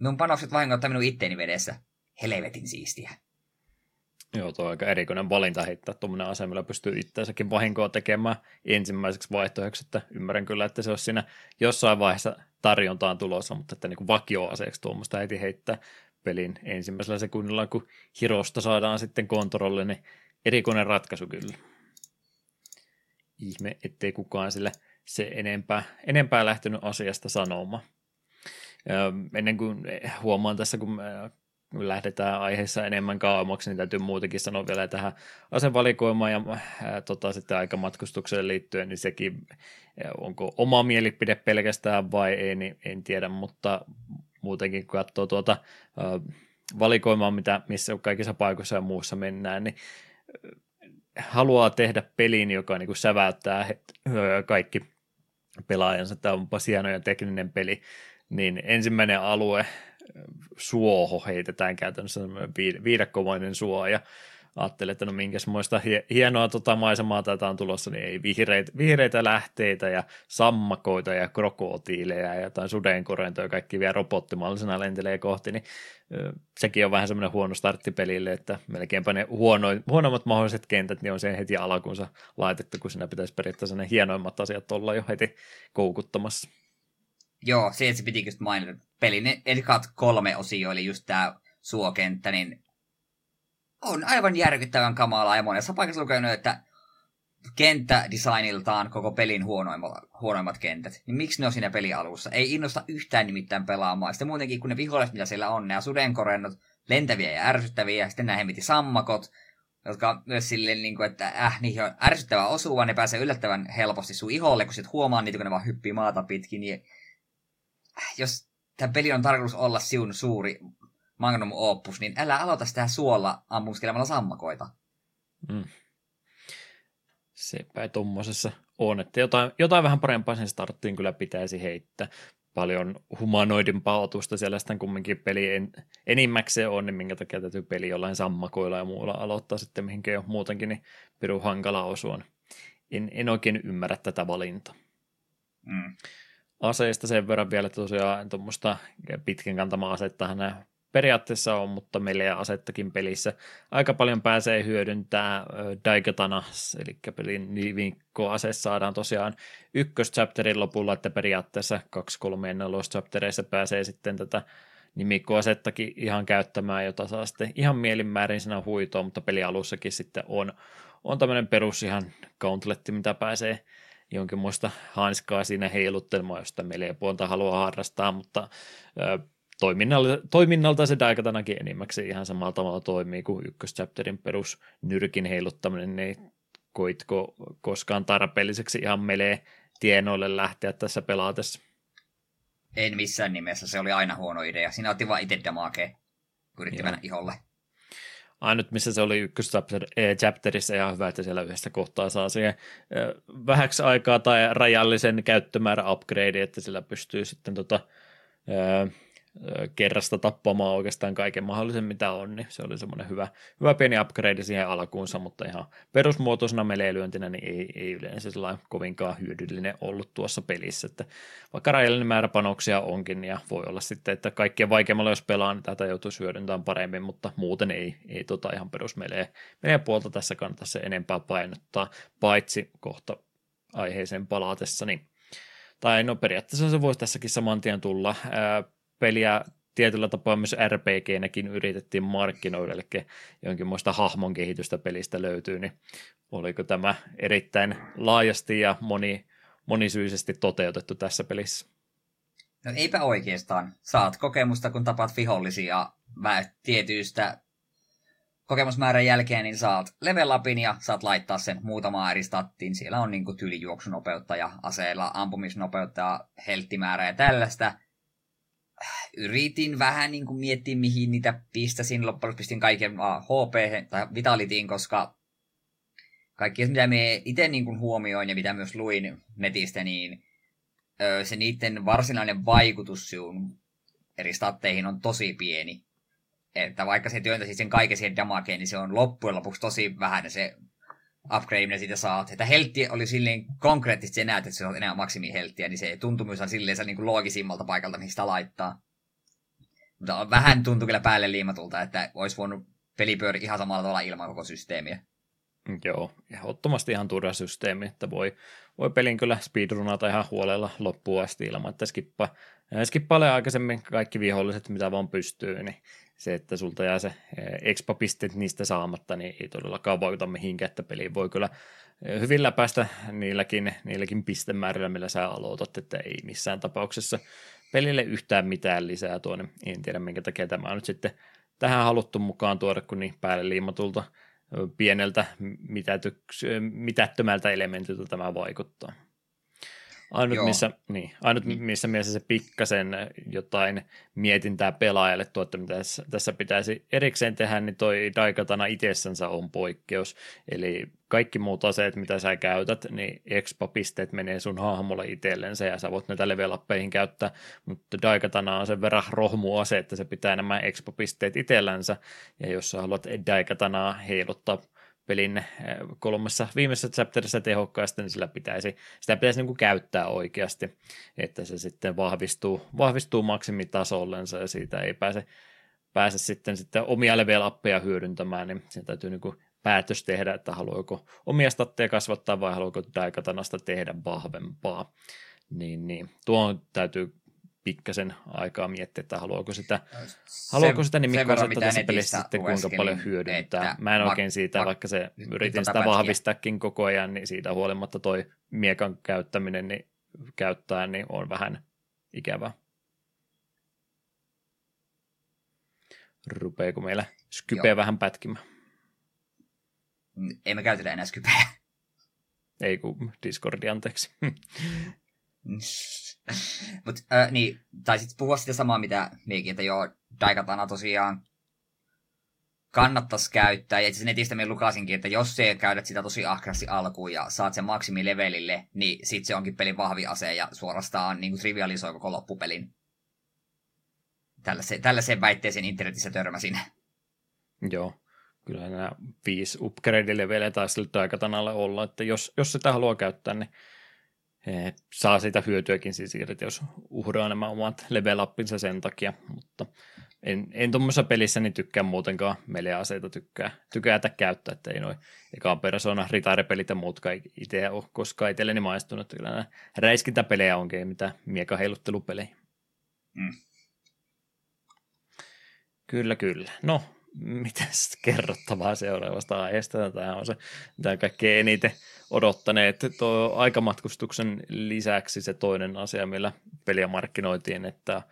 Mun panokset vahingoittaa minun itteeni vedessä. Helvetin siistiä. Joo, tuo on aika erikoinen valinta heittää tuommoinen ase, millä pystyy itseänsäkin vahinkoa tekemään ensimmäiseksi vaihtoehdoksi, että ymmärrän kyllä, että se olisi siinä jossain vaiheessa tarjontaan tulossa, mutta että niin vakioaseeksi tuommoista heti heittää pelin ensimmäisellä sekunnilla, kun Hirosta saadaan sitten kontrolli, niin erikoinen ratkaisu kyllä. Ihme, ettei kukaan sille se enempää, enempää lähtenyt asiasta sanomaan. Ennen kuin huomaan tässä, kun lähdetään aiheessa enemmän kauemmaksi, niin täytyy muutenkin sanoa vielä tähän asevalikoimaan ja ää, tota, sitten aikamatkustukseen liittyen, niin sekin onko oma mielipide pelkästään vai ei, niin en tiedä, mutta muutenkin kun katsoo tuota ää, valikoimaa, mitä, missä kaikissa paikoissa ja muussa mennään, niin haluaa tehdä pelin, joka niin kuin säväyttää kaikki pelaajansa. Tämä onpa hieno ja tekninen peli, niin ensimmäinen alue suoho heitetään käytännössä viidakkomainen suo ja ajattelin, että no minkäsmoista hienoa tota maisemaa tätä on tulossa, niin ei vihreitä, vihreitä lähteitä ja sammakoita ja krokotiileja ja jotain sudenkorentoja, kaikki vielä robottimallisena lentelee kohti, niin sekin on vähän semmoinen huono startti pelille, että melkeinpä ne huono, huonommat mahdolliset kentät niin on sen heti alkuunsa laitettu, kun siinä pitäisi periaatteessa ne hienoimmat asiat olla jo heti koukuttamassa. Joo, se, se piti just mainita. Pelin ekat kolme osio, eli just tämä suokenttä, niin on aivan järkyttävän kamalaa ja monessa paikassa lukenut, että kenttädesigniltaan koko pelin huonoimmat, huonoimmat kentät. Niin miksi ne on siinä pelialussa? Ei innosta yhtään nimittäin pelaamaan. Sitten muutenkin, kun ne viholliset, mitä siellä on, ne sudenkorennot, lentäviä ja ärsyttäviä, sitten nämä hemiti sammakot, jotka myös silleen, niin kuin, että äh, niihin on ärsyttävä osuva, ne pääsee yllättävän helposti sun iholle, kun sit huomaa niitä, kun ne vaan hyppii maata pitkin, niin jos tämä peli on tarkoitus olla siun suuri magnum opus, niin älä aloita sitä suolla ammuskelemalla sammakoita. Mm. Sepä tuommoisessa on, että jotain, jotain vähän parempaa sen starttiin kyllä pitäisi heittää. Paljon humanoidimpaa otusta siellä sitten kumminkin peli en, enimmäkseen on, niin minkä takia täytyy peli jollain sammakoilla ja muulla aloittaa sitten mihinkä jo muutenkin niin piru hankala osua. En, en oikein ymmärrä tätä valintaa. Mm aseista sen verran vielä, tosiaan tuommoista pitkän kantamaa asettahan nämä periaatteessa on, mutta meillä ja asettakin pelissä. Aika paljon pääsee hyödyntää Daikatana, eli pelin vinkkoase saadaan tosiaan ykköschapterin lopulla, että periaatteessa 2, 3 ja 4 chaptereissa pääsee sitten tätä nimikkoasettakin ihan käyttämään, jota saa sitten ihan mielinmäärin siinä huitoon, mutta pelialussakin sitten on, on tämmöinen perus ihan gauntletti, mitä pääsee jonkinmoista hanskaa siinä heiluttelemaan, josta puolta haluaa harrastaa, mutta ö, toiminnalta, toiminnalta se Daikatanakin enimmäkseen ihan samalla tavalla toimii kuin ykköschapterin perus nyrkin heiluttaminen, niin koitko koskaan tarpeelliseksi ihan melee tienoille lähteä tässä pelaatessa? En missään nimessä, se oli aina huono idea. Siinä otti vain itse damakea, kun yritti mennä iholle ainut missä se oli ykköschapterissa ihan hyvä, että siellä yhdessä kohtaa saa siihen vähäksi aikaa tai rajallisen käyttömäärä upgrade, että sillä pystyy sitten tota, kerrasta tappamaan oikeastaan kaiken mahdollisen, mitä on, niin se oli semmoinen hyvä, hyvä pieni upgrade siihen alkuunsa, mutta ihan perusmuotoisena meleilyöntinä niin ei, ei yleensä kovinkaan hyödyllinen ollut tuossa pelissä, että vaikka rajallinen määrä panoksia onkin, ja voi olla sitten, että kaikkien vaikeammalla jos pelaa, niin tätä joutuisi hyödyntämään paremmin, mutta muuten ei, ei tota ihan perusmeleen puolta tässä kannata se enempää painottaa, paitsi kohta aiheeseen palatessa, niin tai no periaatteessa se voisi tässäkin saman tien tulla. Ää, peliä tietyllä tapaa myös RPG-näkin yritettiin markkinoida, eli jonkinmoista hahmon kehitystä pelistä löytyy, niin oliko tämä erittäin laajasti ja moni, monisyisesti toteutettu tässä pelissä? No eipä oikeastaan. Saat kokemusta, kun tapaat vihollisia tietyistä kokemusmäärän jälkeen, niin saat level upin ja saat laittaa sen muutamaan eri stattiin. Siellä on niin tylijuoksunopeutta ja aseella ampumisnopeutta ja helttimäärää ja tällaista. Yritin vähän niin kuin miettiä, mihin niitä pistäsin. Loppujen pistin kaiken HP tai Vitalitiin, koska kaikki, mitä me itse niin kuin huomioin ja mitä myös luin netistä, niin se niiden varsinainen vaikutus sinun eri statteihin on tosi pieni. Että vaikka se työntäisi sen kaiken siihen damakeen, niin se on loppujen lopuksi tosi vähän se upgrade, mitä siitä saat. Että heltti oli silleen konkreettisesti se näet, että se on enää maksimihelttiä, niin se tuntuu myös silleen niin kuin loogisimmalta paikalta, mihin sitä laittaa. Mutta vähän tuntuu kyllä päälle liimatulta, että olisi voinut peli pyöri ihan samalla tavalla ilman koko systeemiä. Joo, ehdottomasti ihan turha systeemi, että voi, voi pelin kyllä speedrunata ihan huolella loppuun asti ilman, että skippa, skippailee aikaisemmin kaikki viholliset, mitä vaan pystyy, niin se, että sulta jää se expa-pisteet niistä saamatta, niin ei todellakaan vaikuta mihinkään, että peli voi kyllä hyvin läpäistä niilläkin, niilläkin pistemäärillä, millä sä aloitat, että ei missään tapauksessa pelille yhtään mitään lisää tuonne. En tiedä, minkä takia tämä on nyt sitten tähän haluttu mukaan tuoda, kun niin päälle liimatulta pieneltä mitätyks- mitättömältä elementiltä tämä vaikuttaa. Ainut, missä, niin, ainut niin. missä mielessä se pikkasen jotain mietintää pelaajalle tuo, että mitä tässä, tässä pitäisi erikseen tehdä, niin toi Daikatana itsessänsä on poikkeus. Eli kaikki muut aseet, mitä sä käytät, niin expa-pisteet menee sun hahmolle itsellensä ja sä voit näitä level käyttää, mutta Daikatana on sen verran ase, että se pitää nämä expa-pisteet itsellänsä, ja jos sä haluat Daikatanaa heiluttaa pelin eh, kolmessa viimeisessä chapterissa tehokkaasti, niin sillä pitäisi, sitä pitäisi niin kuin käyttää oikeasti, että se sitten vahvistuu, vahvistuu maksimitasollensa ja siitä ei pääse, pääse sitten, sitten omia level uppeja hyödyntämään, niin sen täytyy niin kuin päätös tehdä, että haluaako omia statteja kasvattaa vai haluaako Daikatanasta tehdä vahvempaa. Niin, niin. Tuo täytyy pikkasen aikaa miettiä, että haluaako sitä, se, haluaako sitä nimikkoasetta tässä pelissä sitten kuinka paljon hyödyntää. Mä en oikein siitä, ma- vaikka se yritin sitä vahvistaakin koko ajan, niin siitä huolimatta toi miekan käyttäminen niin käyttää, niin on vähän ikävää. Rupeeko meillä Skype Joo. vähän pätkimään? Ei me käytetä enää Skypeä. Ei kun Discordi, anteeksi. Mut, äh, niin, taisit puhua sitä samaa, mitä meikin, että joo, Daikatana tosiaan kannattaisi käyttää. Ja itse netistä me lukasinkin, että jos se käytät sitä tosi ahkrasti alkuun ja saat sen maksimilevelille, niin sit se onkin pelin vahvi ase ja suorastaan niin kuin trivialisoi koko loppupelin. Tällaiseen, tällaiseen väitteeseen internetissä törmäsin. Joo, kyllä nämä viisi upgrade-leveleä taisi Daikatanalle olla, että jos, jos sitä haluaa käyttää, niin Eh, saa sitä hyötyäkin siis irti, jos uhraa nämä omat level sen takia, mutta en, en tuommoisessa pelissä niin tykkää muutenkaan meleaseita tykkää, tykätä käyttää, että ei noin ekaan persona, ritaaripelit ja muut itse ole koskaan itselleni maistunut, että kyllä nämä räiskintäpelejä onkin mitä miekaheiluttelupelejä. Mm. Kyllä, kyllä. No, mitäs kerrottavaa seuraavasta aiheesta? Tämä on se, mitä kaikkein eniten odottaneet. Tuo aikamatkustuksen lisäksi se toinen asia, millä peliä markkinoitiin, että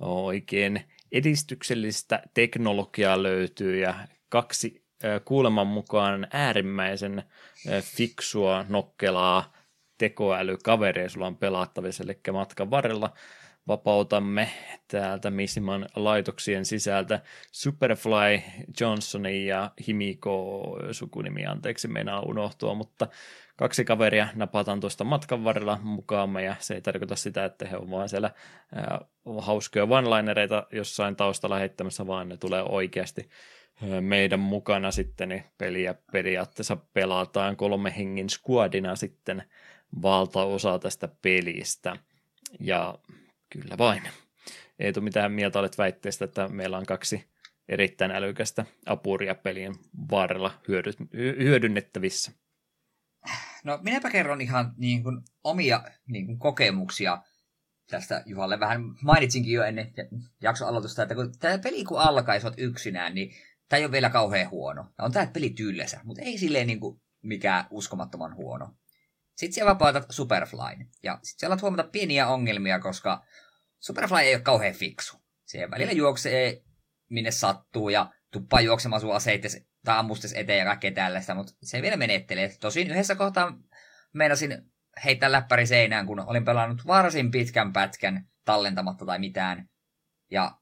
oikein edistyksellistä teknologiaa löytyy ja kaksi kuuleman mukaan äärimmäisen fiksua, nokkelaa tekoälykaveria sulla on pelattavissa, eli matkan varrella vapautamme täältä Missiman laitoksien sisältä Superfly Johnsonin ja Himiko sukunimi, anteeksi, meinaa unohtua, mutta kaksi kaveria napataan tuosta matkan varrella mukaamme ja se ei tarkoita sitä, että he ovat vaan siellä äh, hauskoja one-linereita jossain taustalla heittämässä, vaan ne tulee oikeasti meidän mukana sitten niin peliä periaatteessa pelataan kolme hengin squadina sitten valtaosa tästä pelistä. Ja Kyllä vain. Eetu, mitä mieltä olet väitteestä, että meillä on kaksi erittäin älykästä apuria pelien varrella hyödynnettävissä? No minäpä kerron ihan niin kuin, omia niin kuin, kokemuksia tästä Juhalle vähän mainitsinkin jo ennen jakson aloitusta, että kun tämä peli kun alkaa ja yksinään, niin tämä ei ole vielä kauhean huono. On tämä peli tyylesä, mutta ei silleen niin kuin mikään uskomattoman huono. Sitten siellä vapautat Superflyn. Ja sitten siellä huomata pieniä ongelmia, koska Superfly ei ole kauhean fiksu. Se välillä juoksee minne sattuu ja tuppaa juoksemaan sun aseittes tai ammustes eteen ja kaikkea tällaista, mutta se vielä menettelee. Tosin yhdessä kohtaa meinasin heittää läppäri seinään, kun olin pelannut varsin pitkän pätkän tallentamatta tai mitään. Ja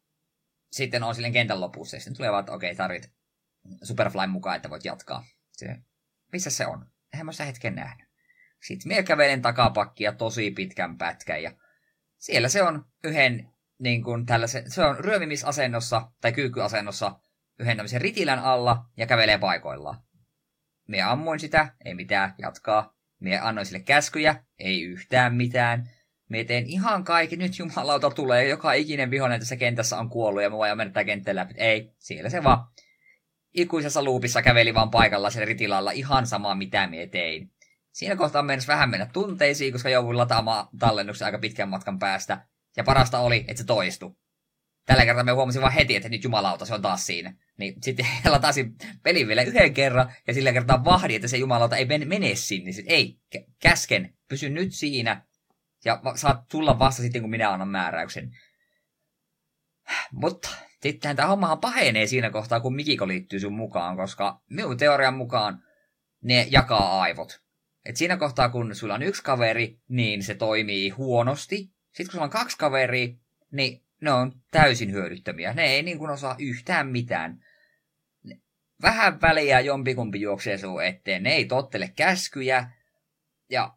sitten on silleen kentän lopussa, ja sitten tulee vaan, että okei, okay, tarvit Superfly mukaan, että voit jatkaa. Se, missä se on? Eihän mä sitä hetken nähnyt. Sitten minä kävelen takapakkia tosi pitkän pätkän, ja siellä se on yhden niin kuin tällaisen, se on ryömimisasennossa tai kyykkyasennossa yhden tämmöisen ritilän alla ja kävelee paikoillaan. Minä ammuin sitä, ei mitään, jatkaa. Minä annoin sille käskyjä, ei yhtään mitään. Minä teen ihan kaikki, nyt jumalauta tulee, joka ikinen vihollinen tässä kentässä on kuollut ja mä voin mennä kenttään läpi. Ei, siellä se vaan ikuisessa luupissa käveli vaan paikalla sen ritilalla ihan sama mitä minä tein. Siinä kohtaa mennessä vähän mennä tunteisiin, koska jouduin lataamaan tallennuksen aika pitkän matkan päästä. Ja parasta oli, että se toistui. Tällä kertaa me huomasin vaan heti, että nyt jumalauta, se on taas siinä. Niin sitten latasin pelin vielä yhden kerran, ja sillä kertaa vahdi, että se jumalauta ei mene sinne. Sitten, ei, käsken, pysy nyt siinä, ja saat tulla vasta sitten, kun minä annan määräyksen. Mutta sittenhän tämä hommahan pahenee siinä kohtaa, kun Mikiko liittyy sun mukaan, koska minun teorian mukaan ne jakaa aivot. Et siinä kohtaa, kun sulla on yksi kaveri, niin se toimii huonosti. Sitten kun sulla on kaksi kaveria, niin ne on täysin hyödyttömiä. Ne ei niin kuin osaa yhtään mitään. Vähän väliä jompikumpi juoksee sun eteen. Ne ei tottele käskyjä. Ja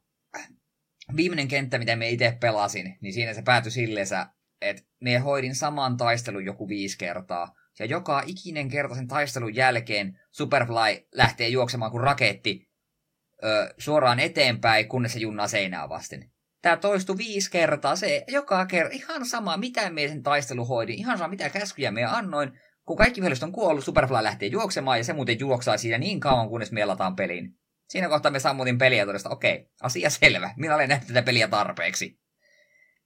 viimeinen kenttä, mitä me itse pelasin, niin siinä se päätyi silleensä, että me hoidin saman taistelun joku viisi kertaa. Ja joka ikinen kerta sen taistelun jälkeen Superfly lähtee juoksemaan kuin raketti ö, suoraan eteenpäin, kunnes se junnaa seinää vasten. Tämä toistui viisi kertaa, se joka kerta, ihan sama, mitä me sen taistelu hoidin, ihan sama, mitä käskyjä me annoin, kun kaikki viholliset on kuollut, Superfly lähtee juoksemaan, ja se muuten juoksaa siinä niin kauan, kunnes me lataan peliin. Siinä kohtaa me sammutin peliä todesta, okei, okay, asia selvä, minä olen nähnyt tätä peliä tarpeeksi.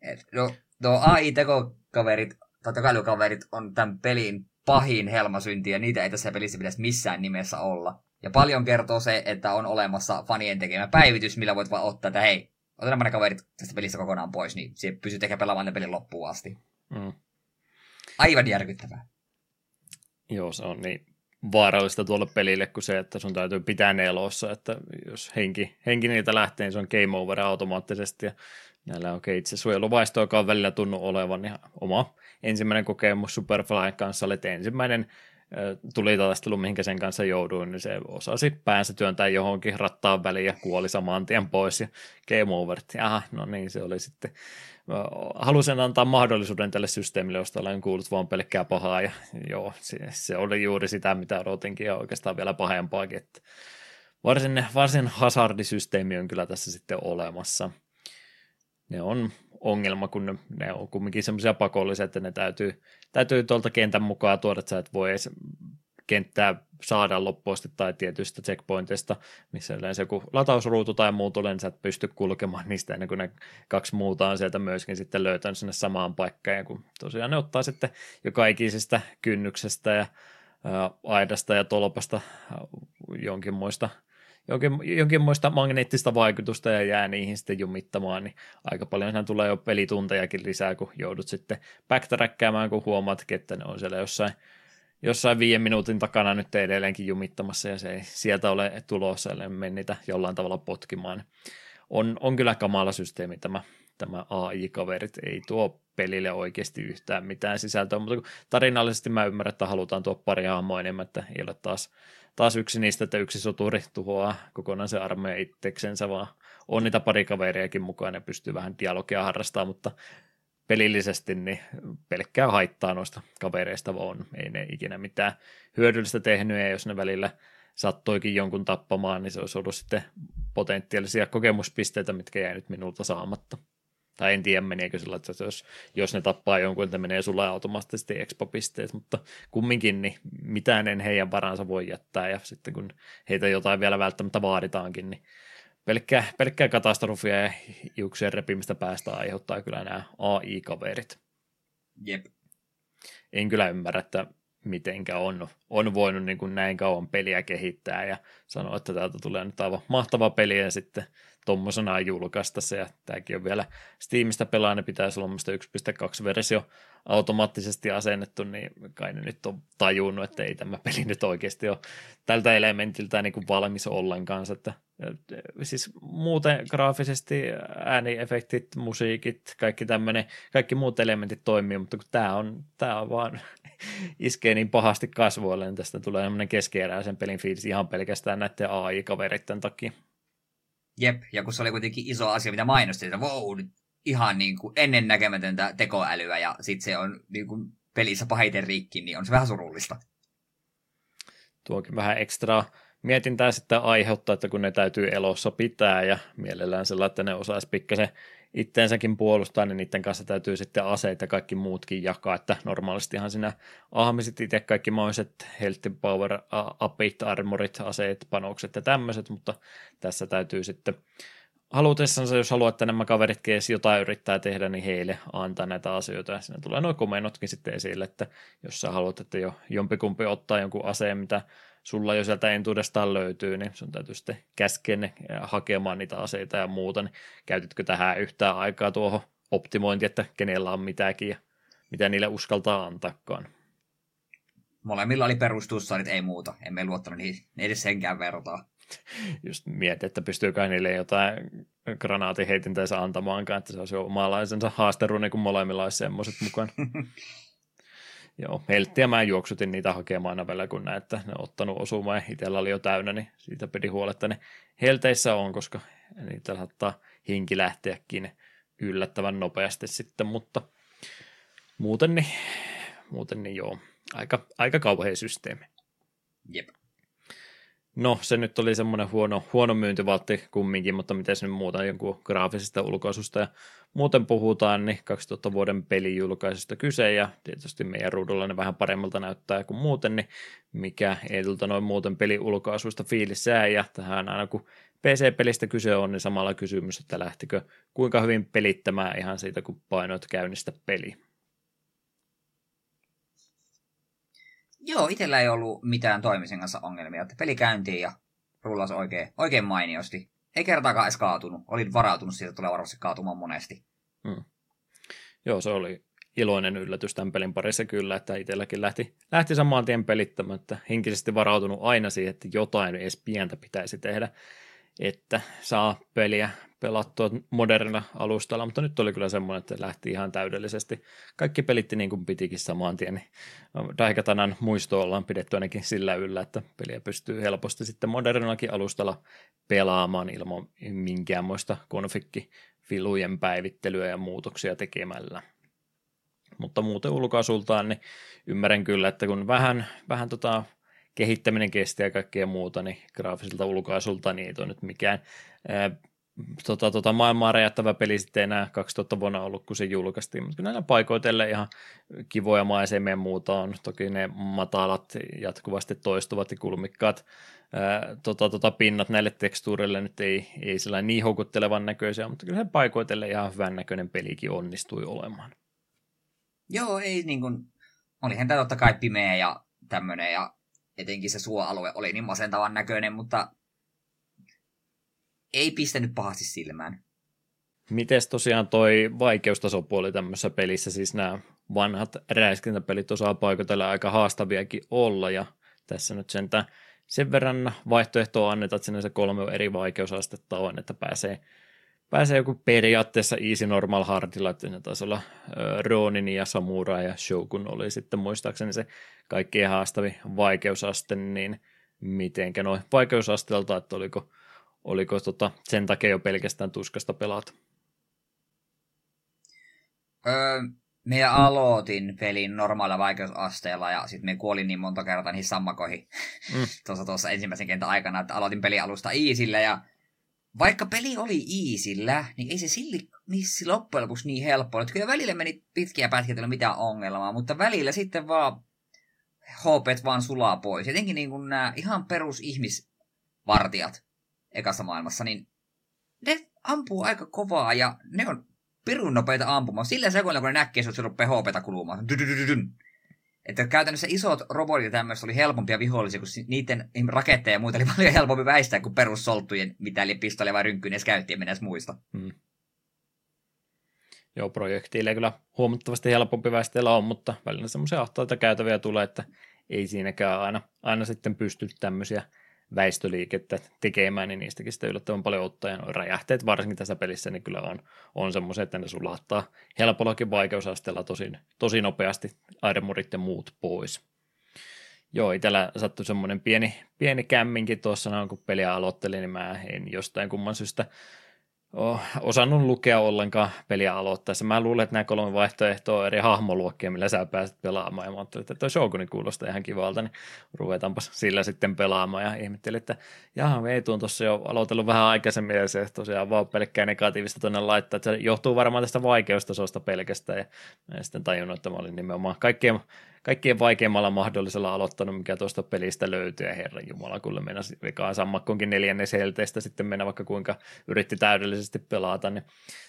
Et, no, no AI-tekokaverit, tai tekoälykaverit on tämän pelin pahin helmasynti, ja niitä ei tässä pelissä pitäisi missään nimessä olla. Ja paljon kertoo se, että on olemassa fanien tekemä päivitys, millä voit vaan ottaa, että hei, otetaan ne kaverit tästä pelistä kokonaan pois, niin se pysyy ehkä pelaamaan ne pelin loppuun asti. Mm. Aivan järkyttävää. Joo, se on niin vaarallista tuolle pelille kuin se, että sun täytyy pitää ne elossa, että jos henki, henki niitä lähtee, niin se on game over automaattisesti ja näillä on okay, itse suojeluvaisto, joka on välillä tunnu olevan, niin oma ensimmäinen kokemus Superfly kanssa oli, ensimmäinen tuli taistelu, mihinkä sen kanssa jouduin, niin se osasi päänsä työntää johonkin rattaan väliin ja kuoli saman tien pois ja game over. Aha, no niin, se oli sitten. Halusin antaa mahdollisuuden tälle systeemille, josta olen kuullut vaan pelkkää pahaa ja joo, se, se oli juuri sitä, mitä odotinkin ja oikeastaan vielä pahempaakin, että varsin, varsin hazardisysteemi on kyllä tässä sitten olemassa. Ne on ongelma, kun ne, on kumminkin semmoisia pakollisia, että ne täytyy, täytyy tuolta kentän mukaan tuoda, että sä et voi edes kenttää saada loppuasti tai tietystä checkpointista, missä yleensä joku latausruutu tai muu tulee, niin sä et pysty kulkemaan niistä ennen kuin ne kaksi muuta on sieltä myöskin sitten löytänyt sinne samaan paikkaan, ja kun tosiaan ne ottaa sitten joka ikisestä kynnyksestä ja aidasta ja tolpasta jonkinmoista jonkin, jonkinmoista magneettista vaikutusta ja jää niihin sitten jumittamaan, niin aika paljon tulee jo pelituntejakin lisää, kun joudut sitten backtrackkäämään, kun huomaat, että ne on siellä jossain, jossain viiden minuutin takana nyt edelleenkin jumittamassa ja se ei sieltä ole tulossa, ellei mene jollain tavalla potkimaan. On, on kyllä kamala systeemi tämä, tämä AI-kaverit, ei tuo pelille oikeasti yhtään mitään sisältöä, mutta tarinallisesti mä ymmärrän, että halutaan tuo pari hahmoa enemmän, että ei ole taas taas yksi niistä, että yksi soturi tuhoaa kokonaan se armeija itseksensä, vaan on niitä pari kaveriakin mukaan ja pystyy vähän dialogia harrastamaan, mutta pelillisesti niin pelkkää haittaa noista kavereista vaan ei ne ikinä mitään hyödyllistä tehnyt, ja jos ne välillä sattoikin jonkun tappamaan, niin se olisi ollut sitten potentiaalisia kokemuspisteitä, mitkä jäi nyt minulta saamatta. Tai en tiedä, meneekö sillä, että jos, jos ne tappaa jonkun, että menee sulla automaattisesti expo-pisteet, mutta kumminkin niin mitään en heidän varansa voi jättää, ja sitten kun heitä jotain vielä välttämättä vaaditaankin, niin pelkkää, pelkkää katastrofia ja hiuksien repimistä päästä aiheuttaa kyllä nämä AI-kaverit. Jep. En kyllä ymmärrä, että mitenkä on, on voinut niin kuin näin kauan peliä kehittää ja sanoa, että täältä tulee nyt aivan mahtava peli ja sitten tuommoisena julkaista se, ja tämäkin on vielä Steamista pelaa, ne pitäisi olla 1.2-versio automaattisesti asennettu, niin kai ne nyt on tajunnut, että ei tämä peli nyt oikeasti ole tältä elementiltä niin kuin valmis ollenkaan, että siis muuten graafisesti ääniefektit, musiikit, kaikki tämmöinen, kaikki muut elementit toimii, mutta kun tämä on, tämä on vaan iskee niin pahasti kasvoille, niin tästä tulee semmoinen keskeeräisen pelin fiilis ihan pelkästään näiden AI-kaveritten takia. Jep, ja kun se oli kuitenkin iso asia, mitä mainostin, että wow, ihan niin kuin ennennäkemätöntä tekoälyä, ja sitten se on niin kuin pelissä pahiten rikki, niin on se vähän surullista. Tuokin vähän ekstra mietintää sitten aiheuttaa, että kun ne täytyy elossa pitää, ja mielellään sellainen, että ne osaisi pikkasen itteensäkin puolustaa, niin niiden kanssa täytyy sitten aseet ja kaikki muutkin jakaa, että normaalistihan sinä ahmisit itse kaikki mahdolliset health power upit, armorit, aseet, panokset ja tämmöiset, mutta tässä täytyy sitten halutessansa, jos haluaa, että nämä kaverit keesi jotain yrittää tehdä, niin heille antaa näitä asioita. Ja sinne tulee nuo komennotkin sitten esille, että jos sä haluat, että jo jompikumpi ottaa jonkun aseen, mitä sulla jo sieltä entuudestaan löytyy, niin sun täytyy sitten käskeä ne hakemaan niitä aseita ja muuta, niin käytitkö tähän yhtään aikaa tuohon optimointi, että kenellä on mitäkin ja mitä niille uskaltaa antaakaan. Molemmilla oli perustussarit, ei muuta. Emme luottanut niihin edes senkään vertaa. Just mietin, että pystyykö niille jotain granaatiheitintänsä antamaankaan, että se olisi jo omalaisensa haasterunni, kun molemmilla olisi semmoiset mukaan. Joo, helttiä mä juoksutin niitä hakemaan aina välillä, kun näin, että ne on ottanut osumaan ja itsellä oli jo täynnä, niin siitä pidi huoletta ne helteissä on, koska niitä saattaa hinki lähteäkin yllättävän nopeasti sitten, mutta muuten niin, muuten niin joo, aika, aika kauhea systeemi. Jep. No, se nyt oli semmoinen huono, huono myyntivaltti kumminkin, mutta miten nyt muuta jonkun graafisesta ulkoasusta ja muuten puhutaan, niin 2000 vuoden pelijulkaisusta kyse ja tietysti meidän ruudulla ne vähän paremmalta näyttää kuin muuten, niin mikä ei tulta noin muuten peliulkaisuista fiilissään ja tähän aina kun PC-pelistä kyse on, niin samalla kysymys, että lähtikö kuinka hyvin pelittämään ihan siitä, kun painoit käynnistä peli. Joo, itsellä ei ollut mitään toimisen kanssa ongelmia. Että peli käyntiin ja rullasi oikein, oikein mainiosti. Ei kertaakaan edes kaatunut. Olin varautunut siitä, tulee varmasti kaatumaan monesti. Hmm. Joo, se oli iloinen yllätys tämän pelin parissa kyllä, että itselläkin lähti, lähti samaan tien pelittämään, että henkisesti varautunut aina siihen, että jotain edes pientä pitäisi tehdä, että saa peliä pelattua modernilla alustalla, mutta nyt oli kyllä semmoinen, että lähti ihan täydellisesti. Kaikki pelitti niin kuin pitikin samaan tien, niin Daikatanan muisto ollaan pidetty ainakin sillä yllä, että peliä pystyy helposti sitten modernillakin alustalla pelaamaan ilman minkäänmoista konfikkifilujen päivittelyä ja muutoksia tekemällä. Mutta muuten ulkoasultaan, niin ymmärrän kyllä, että kun vähän, vähän tota kehittäminen kestää ja kaikkea muuta, niin graafisilta ulkoasulta niin ei toi nyt mikään tota, tota, maailmaa räjättävä peli sitten enää 2000 vuonna ollut, kun se julkaistiin, mutta kyllä näillä paikoitelle ihan kivoja maisemia ja muuta on. Toki ne matalat, jatkuvasti toistuvat ja kulmikkaat ää, tota, tota, pinnat näille tekstuureille nyt ei, ei sillä niin houkuttelevan näköisiä, mutta kyllä se paikoitelle ihan hyvän näköinen pelikin onnistui olemaan. Joo, ei niin kuin, olihan tämä totta kai pimeä ja tämmöinen ja etenkin se suoalue oli niin masentavan näköinen, mutta ei pistänyt pahasti silmään. Mites tosiaan toi vaikeustasopuoli tämmöisessä pelissä, siis nämä vanhat räiskintäpelit osaa paikotella aika haastaviakin olla, ja tässä nyt sentään sen verran vaihtoehtoa annetaan, että sinne kolme eri vaikeusastetta on, että pääsee, pääsee joku periaatteessa easy normal hardilla, että ne taisi olla Ronin ja Samurai ja Shogun oli sitten muistaakseni se kaikkein haastavi vaikeusaste, niin mitenkä noin vaikeusasteelta, että oliko oliko tota, sen takia jo pelkästään tuskasta pelata? Öö, me aloitin pelin normaalilla vaikeusasteella ja sitten me kuolin niin monta kertaa niihin sammakoihin mm. tuossa, tuossa ensimmäisen kentän aikana, että aloitin peli alusta iisillä ja vaikka peli oli iisillä, niin ei se silti niin loppujen lopuksi niin helppo. Että kyllä välillä meni pitkiä pätkiä, ei ole mitään ongelmaa, mutta välillä sitten vaan HP vaan sulaa pois. Jotenkin niin kuin nämä ihan perusihmisvartijat ekassa maailmassa, niin ne ampuu aika kovaa ja ne on pirun nopeita ampumaan. Sillä sekunnilla, kun ne näkee, että se rupeaa HPtä kulumaan. Että käytännössä isot robotit tämmöiset oli helpompia vihollisia, kun niiden raketteja ja muita oli paljon helpompi väistää kuin perussoltujen, mitä eli pistolle vai rynkkyyn edes käytti, en edes muista. Hmm. Joo, projektiille kyllä huomattavasti helpompi väistellä on, mutta välillä semmoisia ahtaita käytäviä tulee, että ei siinäkään aina, aina sitten pysty tämmöisiä väistöliikettä tekemään, niin niistäkin sitten yllättävän paljon ottaa. Ja räjähteet varsinkin tässä pelissä, niin kyllä on, on semmoisia, että ne sulahtaa helpollakin vaikeusasteella tosi, tosi nopeasti armorit ja muut pois. Joo, itsellä sattui semmoinen pieni, pieni kämminkin tuossa, kun peliä aloittelin, niin mä en jostain kumman syystä osannut lukea ollenkaan peliä aloittaessa. Mä luulen, että nämä kolme vaihtoehtoa on eri hahmoluokkia, millä sä pääset pelaamaan. Ja mä ajattelin, että toi Shogunin kuulostaa ihan kivalta, niin ruvetaanpa sillä sitten pelaamaan. Ja ihmettelin, että jaha, ei tuon tuossa jo aloitellut vähän aikaisemmin, ja se tosiaan vaan pelkkää negatiivista tuonne laittaa. Että se johtuu varmaan tästä vaikeustasosta pelkästään. Ja mä sitten tajunnut, että mä olin nimenomaan kaikkein vaikeimmalla mahdollisella aloittanut, mikä tuosta pelistä löytyy, ja herran jumala, kun mennä vikaan sammakkonkin neljännes helteestä sitten mennä vaikka kuinka yritti täydellisesti pelata, niin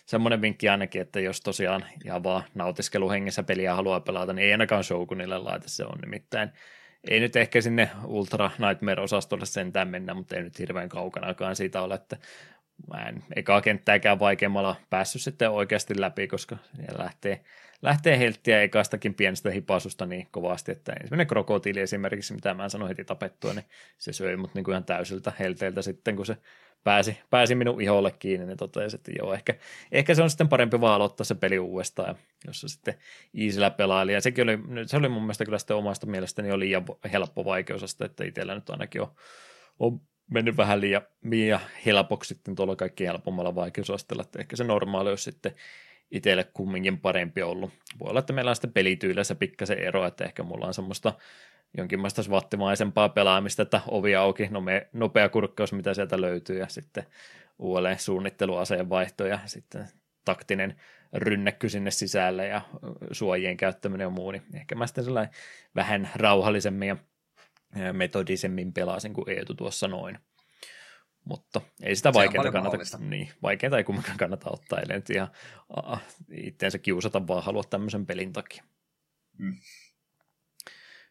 semmoinen vinkki ainakin, että jos tosiaan ihan vaan nautiskeluhengessä peliä haluaa pelata, niin ei ainakaan Shogunille laita, se on. Nimittäin ei nyt ehkä sinne Ultra Nightmare-osastolle sentään mennä, mutta ei nyt hirveän kaukanakaan siitä ole, että mä en ekaa kenttääkään vaikeammalla päässyt sitten oikeasti läpi, koska lähtee lähtee helttiä ekaistakin pienestä hipasusta niin kovasti, että ensimmäinen krokotiili esimerkiksi, mitä mä en sano heti tapettua, niin se söi mut niin kuin ihan täysiltä helteiltä sitten, kun se pääsi, pääsi minun iholle kiinni, niin totesi, että joo, ehkä, ehkä se on sitten parempi vaan aloittaa se peli uudestaan, jossa sitten Iisillä pelaili, ja sekin oli, se oli mun mielestä kyllä sitten omasta mielestäni jo liian helppo vaikeusasta, että itsellä nyt ainakin on, on mennyt vähän liian, liian helpoksi sitten tuolla kaikki helpommalla vaikeusasteella, että ehkä se normaali olisi sitten itselle kumminkin parempi ollut. Voi olla, että meillä on sitten pelityylissä pikkasen ero, että ehkä mulla on semmoista jonkinlaista svattimaisempaa pelaamista, että ovi auki, no nopea kurkkaus, mitä sieltä löytyy, ja sitten uudelleen suunnitteluaseen vaihto, ja sitten taktinen rynnäkky sinne sisälle, ja suojien käyttäminen ja muu, niin ehkä mä sitten sellainen vähän rauhallisemmin ja metodisemmin pelasin kuin Eetu tuossa noin. Mutta ei sitä vaikeaa kannata, niin, vaikeaa ei kumminkaan kannata ottaa, ellei nyt ihan itseensä kiusata, vaan halua tämmöisen pelin takia. Mm.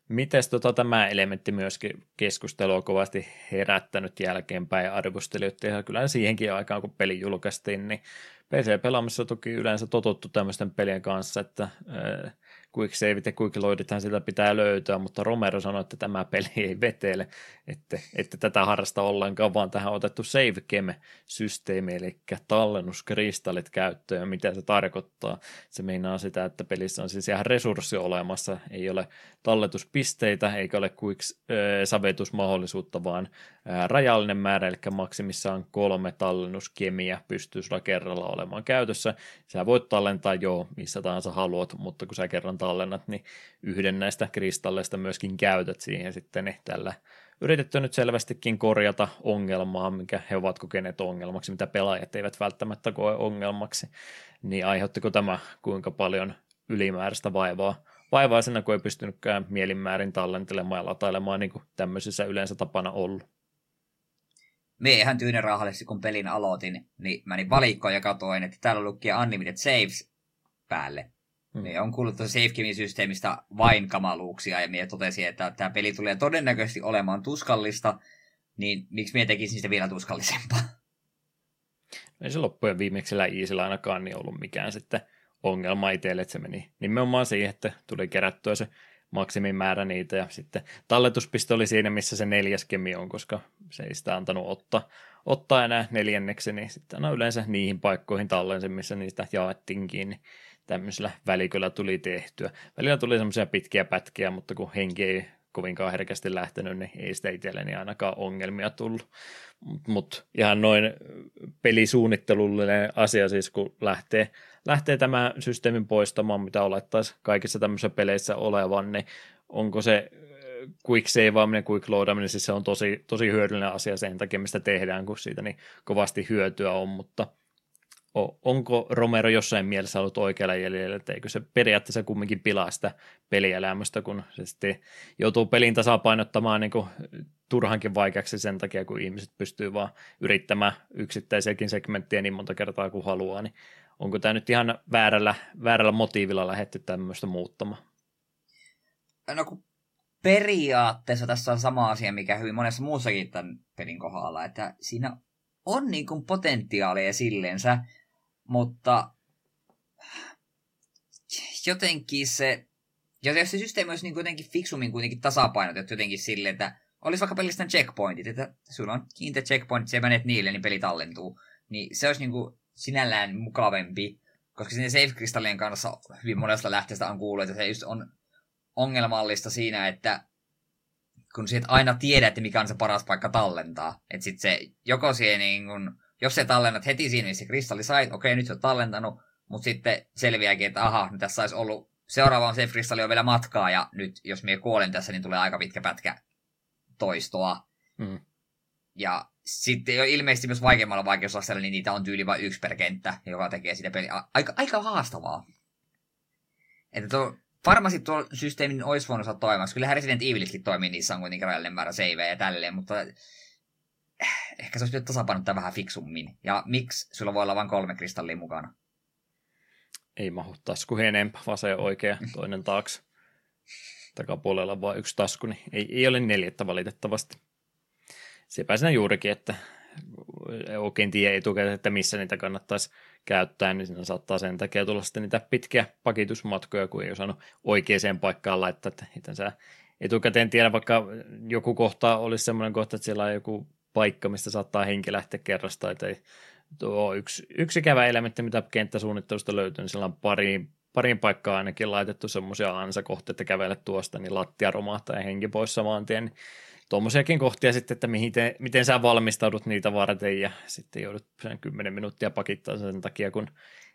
Mites tota, tämä elementti myöskin keskustelua kovasti herättänyt jälkeenpäin arvostelijoita, ja kyllä siihenkin aikaan, kun peli julkaistiin, niin PC-pelaamassa toki yleensä totuttu tämmöisten pelien kanssa, että äh, quick saveit ja quick loadithan sitä pitää löytää, mutta Romero sanoi, että tämä peli ei vetele, että, että tätä harrasta ollenkaan, vaan tähän on otettu save game-systeemi, eli tallennuskristallit käyttöön, ja mitä se tarkoittaa. Se meinaa sitä, että pelissä on siis ihan resurssi olemassa, ei ole talletuspisteitä, eikä ole quick savetusmahdollisuutta, vaan rajallinen määrä, eli maksimissaan kolme tallennuskemiä pystyy sulla kerralla olemaan käytössä. Sä voit tallentaa jo missä tahansa haluat, mutta kun sä kerran tallennat, niin yhden näistä kristalleista myöskin käytät siihen sitten niin tällä yritetty nyt selvästikin korjata ongelmaa, mikä he ovat kokeneet ongelmaksi, mitä pelaajat eivät välttämättä koe ongelmaksi, niin aiheuttiko tämä kuinka paljon ylimääräistä vaivaa, sinä, kun ei pystynytkään mielinmäärin tallentelemaan ja latailemaan niin kuin tämmöisissä yleensä tapana ollut. Me ihan tyynen rahallisesti, kun pelin aloitin, niin mä niin valikkoon ja katoin, että täällä lukee unlimited saves päälle. Hmm. Me on kuullut save systeemistä vain kamaluuksia, ja minä totesin, että tämä peli tulee todennäköisesti olemaan tuskallista, niin miksi minä tekisin sitä vielä tuskallisempaa? Ei se loppujen viimeksellä Iisillä ainakaan niin ollut mikään sitten ongelma itselle, että se meni nimenomaan siihen, että tuli kerättyä se maksimimäärä niitä ja sitten talletuspiste oli siinä, missä se neljäs kemi on, koska se ei sitä antanut ottaa, ottaa enää neljänneksi, niin sitten on yleensä niihin paikkoihin tallensen, missä niistä jaettiinkin, niin tämmöisellä väliköllä tuli tehtyä. Välillä tuli semmoisia pitkiä pätkiä, mutta kun henki ei kovinkaan herkästi lähtenyt, niin ei sitä itselleni ainakaan ongelmia tullut. Mutta mut ihan noin pelisuunnittelullinen asia siis, kun lähtee, lähtee tämä systeemin poistamaan, mitä olettaisiin kaikissa tämmöisissä peleissä olevan, niin onko se quick saveaaminen, quick loadaminen, siis se on tosi, tosi hyödyllinen asia sen takia, mistä tehdään, kun siitä niin kovasti hyötyä on, mutta – onko Romero jossain mielessä ollut oikealla jäljellä, että eikö se periaatteessa kumminkin pilaa sitä pelielämästä, kun se sitten joutuu pelin tasapainottamaan niin kuin turhankin vaikeaksi sen takia, kun ihmiset pystyy vaan yrittämään yksittäisiäkin segmenttejä niin monta kertaa kuin haluaa, niin onko tämä nyt ihan väärällä, väärällä motiivilla lähetty tämmöistä muuttamaan? No kun periaatteessa tässä on sama asia, mikä hyvin monessa muussakin tämän pelin kohdalla, että siinä on niin kuin potentiaalia sillensä, mutta jotenkin se, jos se systeemi olisi niin jotenkin fiksummin kuitenkin tasapainotettu jotenkin silleen, että olisi vaikka pelkästään checkpointit, että sulla on kiinteä checkpointit, se menet niille, niin peli tallentuu. Niin se olisi niin kuin sinällään mukavempi, koska sinne save-kristallien kanssa hyvin monesta lähteestä on kuullut, että se just on ongelmallista siinä, että kun sä et aina tiedä, että mikä on se paras paikka tallentaa. Että sit se, joko siihen niin kun, jos se tallennat heti siinä, niin se kristalli sai, okei, nyt se on tallentanut, mutta sitten selviääkin, että aha, nyt tässä olisi ollut, seuraava on se kristalli on vielä matkaa, ja nyt jos minä kuolen tässä, niin tulee aika pitkä pätkä toistoa. Mm. Ja sitten jo ilmeisesti myös vaikeammalla vaikeusasteella, niin niitä on tyyli vain yksi per kenttä, joka tekee sitä peliä aika, aika haastavaa. Että tuo, varmasti tuo systeemin olisi voinut saada toimimaan. Kyllä Resident Evilitkin toimii, niissä on kuitenkin rajallinen määrä saveja ja tälleen, mutta ehkä se olisi pitänyt tasapainottaa vähän fiksummin. Ja miksi sulla voi olla vain kolme kristallia mukana? Ei mahu tasku enempää, vasen oikea, toinen taakse. Takapuolella on vain yksi tasku, niin ei, ei ole neljättä valitettavasti. Sepä siinä juurikin, että oikein tiedä etukäteen, että missä niitä kannattaisi käyttää, niin siinä saattaa sen takia tulla sitten niitä pitkiä pakitusmatkoja, kun ei osannut oikeaan paikkaan laittaa, että itse sä etukäteen tiedä, vaikka joku kohta olisi semmoinen kohta, että siellä on joku paikka, mistä saattaa henki lähteä kerrasta, ei, tuo yksi, yksi kävä elementti, mitä kenttäsuunnittelusta löytyy, niin siellä on pari, parin paikkaa ainakin laitettu semmoisia ansakohteita, että kävelet tuosta, niin lattia romahtaa ja henki pois samaan tien, niin tuommoisiakin kohtia sitten, että mihin te, miten sä valmistaudut niitä varten ja sitten joudut sen 10 minuuttia pakittaa sen takia, kun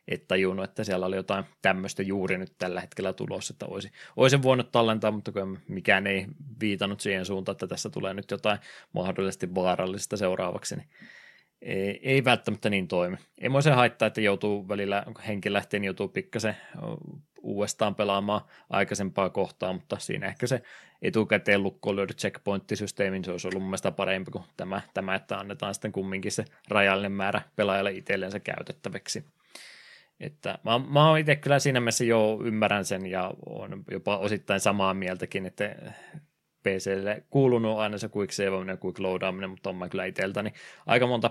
et tajunnut, että siellä oli jotain tämmöistä juuri nyt tällä hetkellä tulossa, että olisi, olisin voinut tallentaa, mutta kun mikään ei viitannut siihen suuntaan, että tässä tulee nyt jotain mahdollisesti vaarallista seuraavaksi, niin ei, ei välttämättä niin toimi. Ei se haittaa, että joutuu välillä, henki lähtee, niin joutuu pikkasen uudestaan pelaamaan aikaisempaa kohtaa, mutta siinä ehkä se etukäteen lukkoon löydä checkpointtisysteemi, niin se olisi ollut mun mielestä parempi kuin tämä, tämä, että annetaan sitten kumminkin se rajallinen määrä pelaajalle itsellensä käytettäväksi. Että mä, mä oon itse kyllä siinä mielessä jo ymmärrän sen ja on jopa osittain samaa mieltäkin, että PClle kuulunut aina se quick save ja quick loadaaminen, mutta on mä kyllä itseltäni aika monta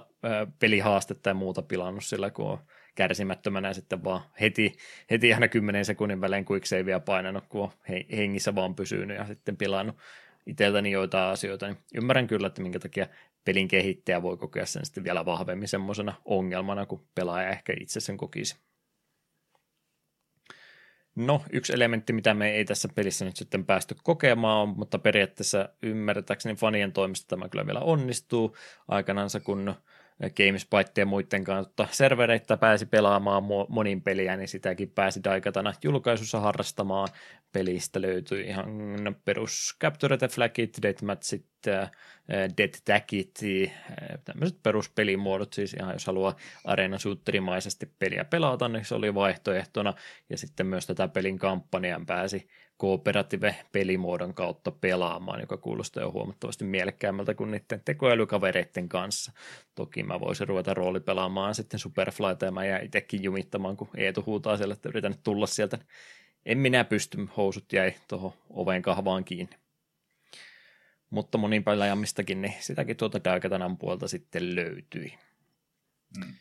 pelihaastetta ja muuta pilannut sillä, kun on kärsimättömänä sitten vaan heti, heti aina 10 sekunnin välein quick savea painanut, kun on hengissä vaan pysynyt ja sitten pilannut itseltäni joitain asioita, niin ymmärrän kyllä, että minkä takia pelin kehittäjä voi kokea sen sitten vielä vahvemmin semmoisena ongelmana, kun pelaaja ehkä itse sen kokisi. No, yksi elementti, mitä me ei tässä pelissä nyt sitten päästy kokemaan, mutta periaatteessa ymmärtääkseni fanien toimesta tämä kyllä vielä onnistuu. Aikanaan kun GameSpite ja muiden kautta servereitä pääsi pelaamaan monin peliä, niin sitäkin pääsi Daikatana julkaisussa harrastamaan. Pelistä löytyi ihan perus Capture the Flagit, Deathmatchit, Dead Tagit, tämmöiset peruspelimuodot, siis ihan jos haluaa arena peliä pelata, niin se oli vaihtoehtona, ja sitten myös tätä pelin kampanjan pääsi kooperative-pelimuodon kautta pelaamaan, joka kuulostaa jo huomattavasti mielekkäämmältä kuin niiden tekoälykavereiden kanssa. Toki mä voisin ruveta roolipelaamaan sitten Superflyta ja mä jään itsekin jumittamaan, kun Eetu huutaa siellä, että yritän tulla sieltä. En minä pysty, housut jäi tuohon oven kahvaan kiinni. Mutta monin pelaajalmistakin, niin sitäkin tuota Daikatanan puolta sitten löytyi. Mm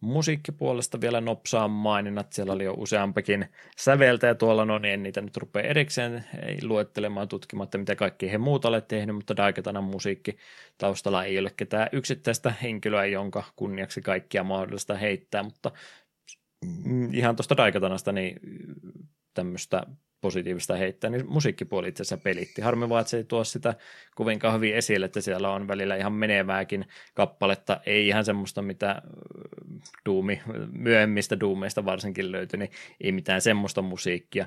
musiikkipuolesta vielä nopsaa maininnat. Siellä oli jo useampikin säveltäjä tuolla, no niin en niitä nyt rupea erikseen ei luettelemaan tutkimaan, että mitä kaikki he muuta olet tehnyt, mutta Daikatanan musiikki taustalla ei ole ketään yksittäistä henkilöä, jonka kunniaksi kaikkia mahdollista heittää, mutta ihan tuosta Daikatanasta niin tämmöistä positiivista heittää, niin musiikkipuoli itse asiassa pelitti. Harmi vaan, että se ei tuo sitä kovinkaan hyvin esille, että siellä on välillä ihan menevääkin kappaletta, ei ihan semmoista, mitä duumi, myöhemmistä duumeista varsinkin löytyi, niin ei mitään semmoista musiikkia,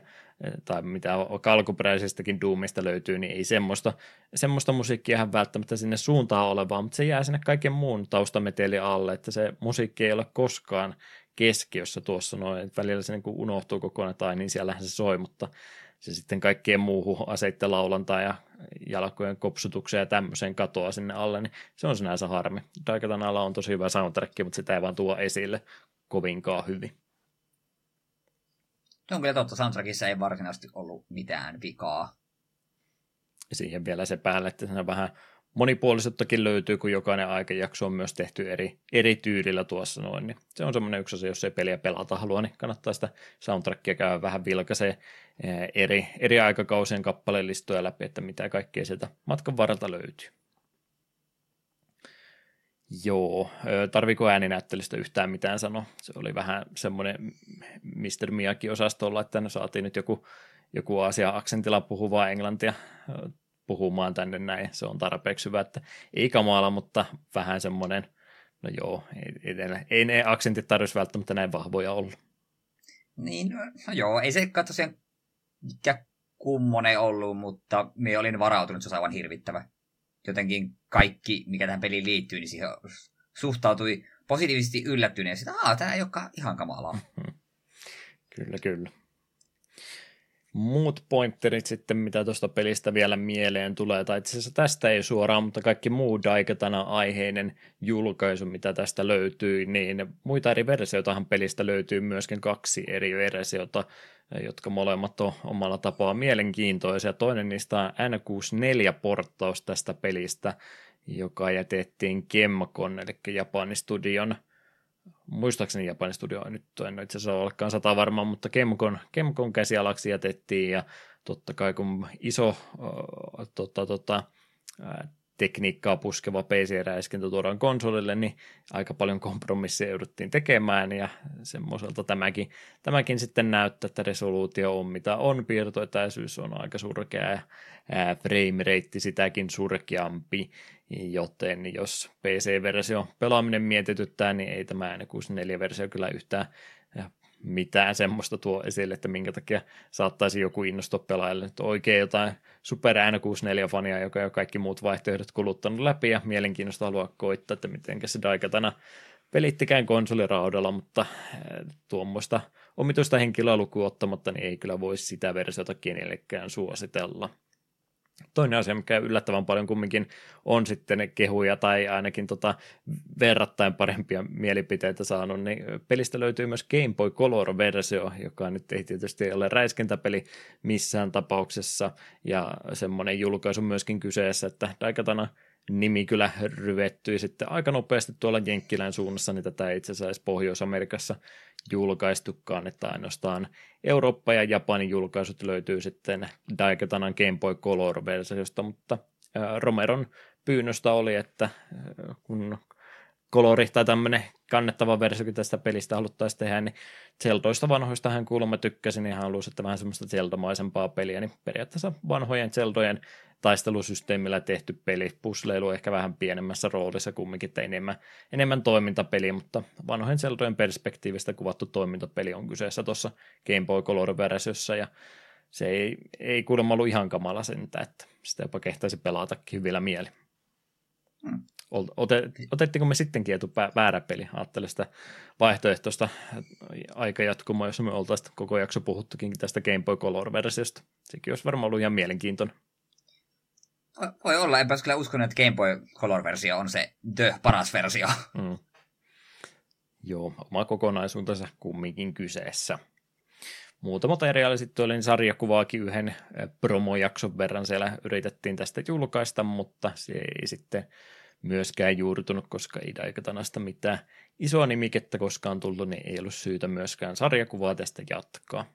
tai mitä alkuperäisestäkin duumista löytyy, niin ei semmoista, semmoista musiikkia välttämättä sinne suuntaan olevaa, mutta se jää sinne kaiken muun taustameteli alle, että se musiikki ei ole koskaan keskiössä tuossa noin, että välillä se niin kuin unohtuu kokonaan tai niin siellähän se soi, mutta se sitten kaikkien muuhun aseitten laulantaa ja jalkojen kopsutukseen ja tämmöiseen katoa sinne alle, niin se on sinänsä harmi. Daikatanalla on tosi hyvä soundtrack, mutta sitä ei vaan tuo esille kovinkaan hyvin. Se on kyllä totta, soundtrackissa ei varsinaisesti ollut mitään vikaa. Ja siihen vielä se päälle, että siinä vähän monipuolisuuttakin löytyy, kun jokainen aikajakso on myös tehty eri, eri tyylillä tuossa noin. Niin se on semmoinen yksi asia, jos ei peliä pelata halua, niin kannattaa sitä soundtrackia käydä vähän vilkaisee eh, eri, eri aikakausien kappalelistoja läpi, että mitä kaikkea sieltä matkan varrelta löytyy. Joo, tarviko ääninäyttelystä yhtään mitään sanoa? Se oli vähän semmoinen Mr. Miyagi-osastolla, että ne saatiin nyt joku, joku asia aksentilla puhuvaa englantia puhumaan tänne näin. Se on tarpeeksi hyvä, että ei kamala, mutta vähän semmoinen, no joo, ei, ei, ei ne aksentit tarvitsisi välttämättä näin vahvoja olla. Niin, no joo, ei se katso sen mikä kummonen ollut, mutta me olin varautunut, se on aivan hirvittävä. Jotenkin kaikki, mikä tähän peliin liittyy, niin siihen suhtautui positiivisesti yllättyneen. Että tämä ei olekaan ihan kamalaa. kyllä, kyllä muut pointerit sitten, mitä tuosta pelistä vielä mieleen tulee, tai itse asiassa tästä ei suoraan, mutta kaikki muu Daikatana-aiheinen julkaisu, mitä tästä löytyy, niin muita eri versioitahan pelistä löytyy myöskin kaksi eri versiota, jotka molemmat on omalla tapaa mielenkiintoisia. Toinen niistä on N64-porttaus tästä pelistä, joka jätettiin Kemcon, eli Japanin studion – muistaakseni Japanin studio nyt en itse asiassa olekaan sata varmaan, mutta Kemkon, Kemkon käsialaksi jätettiin ja totta kai kun iso äh, tota, tota, äh, tekniikkaa puskeva PC-räiskintä tuodaan konsolille, niin aika paljon kompromisseja jouduttiin tekemään ja semmoiselta tämäkin, tämäkin sitten näyttää, että resoluutio on mitä on, piirtoetäisyys on aika surkea ja frame rate sitäkin surkeampi, joten jos PC-versio pelaaminen mietityttää, niin ei tämä N64-versio kyllä yhtään mitään semmoista tuo esille, että minkä takia saattaisi joku innostua pelaajalle. Nyt oikein jotain Super N64-fania, joka on jo kaikki muut vaihtoehdot kuluttanut läpi ja mielenkiinnosta haluaa koittaa, että miten se Daikatana pelittikään konsoliraudalla, mutta tuommoista omituista henkilöä lukuun ottamatta, niin ei kyllä voi sitä versiota kenellekään suositella. Toinen asia, mikä yllättävän paljon kumminkin on sitten kehuja tai ainakin tota verrattain parempia mielipiteitä saanut, niin pelistä löytyy myös Game Boy Color-versio, joka nyt ei tietysti ole räiskintäpeli missään tapauksessa, ja semmoinen julkaisu myöskin kyseessä, että Daikatana nimi kyllä ryvettyi sitten aika nopeasti tuolla Jenkkilän suunnassa, niin tätä ei itse asiassa Pohjois-Amerikassa julkaistukaan, että ainoastaan Eurooppa ja Japanin julkaisut löytyy sitten Daikatanan Game Boy Color-versiosta, mutta Romeron pyynnöstä oli, että kun kolori tai tämmöinen kannettava versio tästä pelistä haluttaisiin tehdä, niin Zeldoista vanhoista hän kuulemma tykkäsi, niin hän halusi, että vähän semmoista Zeldomaisempaa peliä, niin periaatteessa vanhojen Zeldojen taistelusysteemillä tehty peli, pusleilu ehkä vähän pienemmässä roolissa kumminkin, että enemmän, enemmän toimintapeli, mutta vanhojen Zeldojen perspektiivistä kuvattu toimintapeli on kyseessä tuossa Game Boy Color-versiossa, ja se ei, ei kuulemma ollut ihan kamala sentä, että sitä jopa kehtaisi pelatakin hyvillä mieli. Hmm. Ote, otettiko me sittenkin etu väärä peli? Ajattelen sitä vaihtoehtoista aikajatkumoa, jossa me oltaisiin koko jakso puhuttukin tästä Game Boy Color-versiosta. Sekin olisi varmaan ollut ihan mielenkiintoinen. Voi olla, enpä kyllä uskonut, että Game Boy Color-versio on se the paras versio. Mm. Joo, oma kokonaisuutensa kumminkin kyseessä. Muuta materiaalia sitten oli niin sarjakuvaakin yhden eh, promojakson verran siellä yritettiin tästä julkaista, mutta se ei sitten myöskään juurtunut, koska ei Daikatanasta mitään isoa nimikettä koskaan tullut, niin ei ollut syytä myöskään sarjakuvaa tästä jatkaa.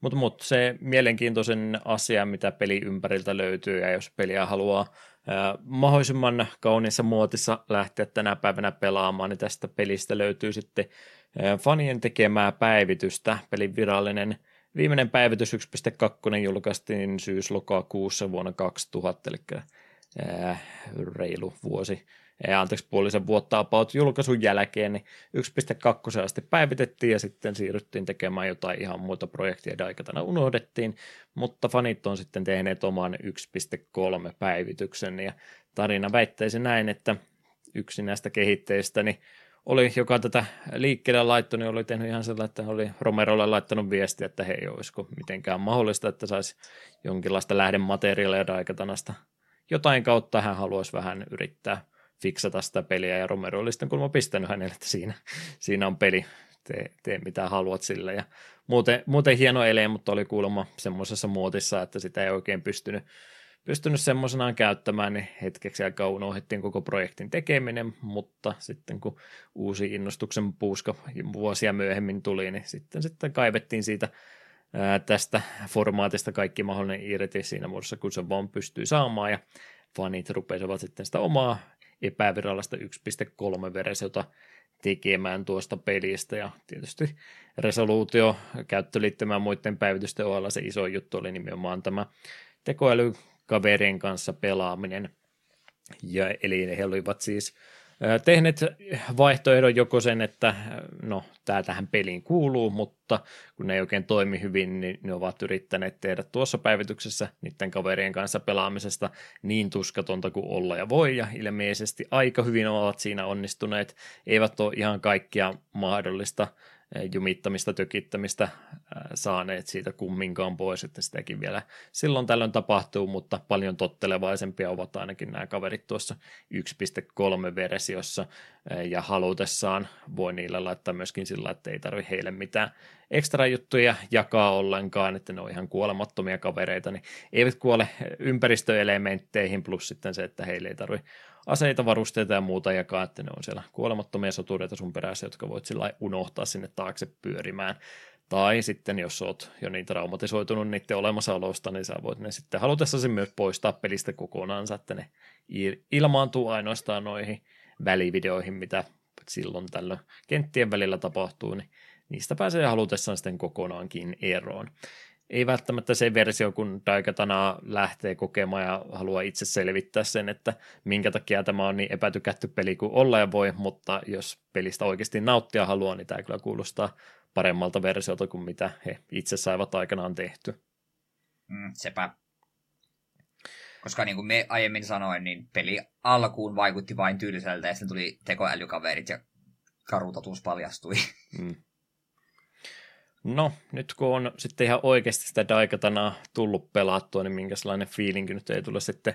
Mutta mut, se mielenkiintoisen asia, mitä peli ympäriltä löytyy, ja jos peliä haluaa ää, mahdollisimman kauniissa muotissa lähteä tänä päivänä pelaamaan, niin tästä pelistä löytyy sitten ää, fanien tekemää päivitystä. Pelin virallinen viimeinen päivitys 1.2 julkaistiin syys-lokakuussa vuonna 2000, eli ää, reilu vuosi anteeksi, puolisen vuotta about julkaisun jälkeen, niin 1.2 asti päivitettiin ja sitten siirryttiin tekemään jotain ihan muuta projektia, Daikatana unohdettiin, mutta fanit on sitten tehneet oman 1.3 päivityksen ja tarina väittäisi näin, että yksi näistä kehitteistä niin oli, joka tätä liikkeelle laittoi, niin oli tehnyt ihan sellainen, että oli Romerolle laittanut viestiä, että hei, olisiko mitenkään mahdollista, että saisi jonkinlaista lähdemateriaalia Daikatanasta. Jotain kautta hän haluaisi vähän yrittää fiksata sitä peliä, ja Romero oli sitten kuulemma pistänyt hänelle, että siinä, siinä on peli, tee, tee mitä haluat sillä. Ja muuten, muuten hieno ele, mutta oli kuulemma semmoisessa muotissa, että sitä ei oikein pystynyt pystynyt semmoisenaan käyttämään, niin hetkeksi aikaa unohdettiin koko projektin tekeminen, mutta sitten kun uusi innostuksen puuska vuosia myöhemmin tuli, niin sitten, sitten kaivettiin siitä tästä formaatista kaikki mahdollinen irti siinä muodossa, kun se vaan pystyy saamaan, ja fanit rupesivat sitten sitä omaa epävirallista 1.3-versiota tekemään tuosta pelistä, ja tietysti resoluutio käyttöliittymään muiden päivitysten ohella se iso juttu oli nimenomaan tämä tekoäly kaverien kanssa pelaaminen. Ja, eli he olivat siis tehneet vaihtoehdon joko sen, että no, tämä tähän peliin kuuluu, mutta kun ne ei oikein toimi hyvin, niin ne ovat yrittäneet tehdä tuossa päivityksessä niiden kaverien kanssa pelaamisesta niin tuskatonta kuin olla ja voi, ja ilmeisesti aika hyvin ovat siinä onnistuneet, eivät ole ihan kaikkia mahdollista jumittamista, tökittämistä saaneet siitä kumminkaan pois, että sitäkin vielä silloin tällöin tapahtuu, mutta paljon tottelevaisempia ovat ainakin nämä kaverit tuossa 1.3-versiossa, ja halutessaan voi niillä laittaa myöskin sillä, että ei tarvi heille mitään ekstra juttuja jakaa ollenkaan, että ne on ihan kuolemattomia kavereita, niin eivät kuole ympäristöelementteihin, plus sitten se, että heille ei tarvitse aseita, varusteita ja muuta jakaa, että ne on siellä kuolemattomia sotureita sun perässä, jotka voit sillä unohtaa sinne taakse pyörimään. Tai sitten, jos oot jo niin traumatisoitunut niiden olemassaolosta, niin sä voit ne sitten halutessasi myös poistaa pelistä kokonaan, että ne ilmaantuu ainoastaan noihin välivideoihin, mitä silloin tällöin kenttien välillä tapahtuu, niin niistä pääsee halutessaan sitten kokonaankin eroon ei välttämättä se versio, kun Daikatana lähtee kokemaan ja haluaa itse selvittää sen, että minkä takia tämä on niin epätykätty peli kuin olla ja voi, mutta jos pelistä oikeasti nauttia haluaa, niin tämä kyllä kuulostaa paremmalta versiolta kuin mitä he itse saivat aikanaan tehty. Mm, sepä. Koska niin kuin me aiemmin sanoin, niin peli alkuun vaikutti vain tyyliseltä ja sitten tuli tekoälykaverit ja karutatus paljastui. Mm. No, nyt kun on sitten ihan oikeasti sitä Daikatanaa tullut pelattua, niin minkälainen fiilinki nyt ei tule sitten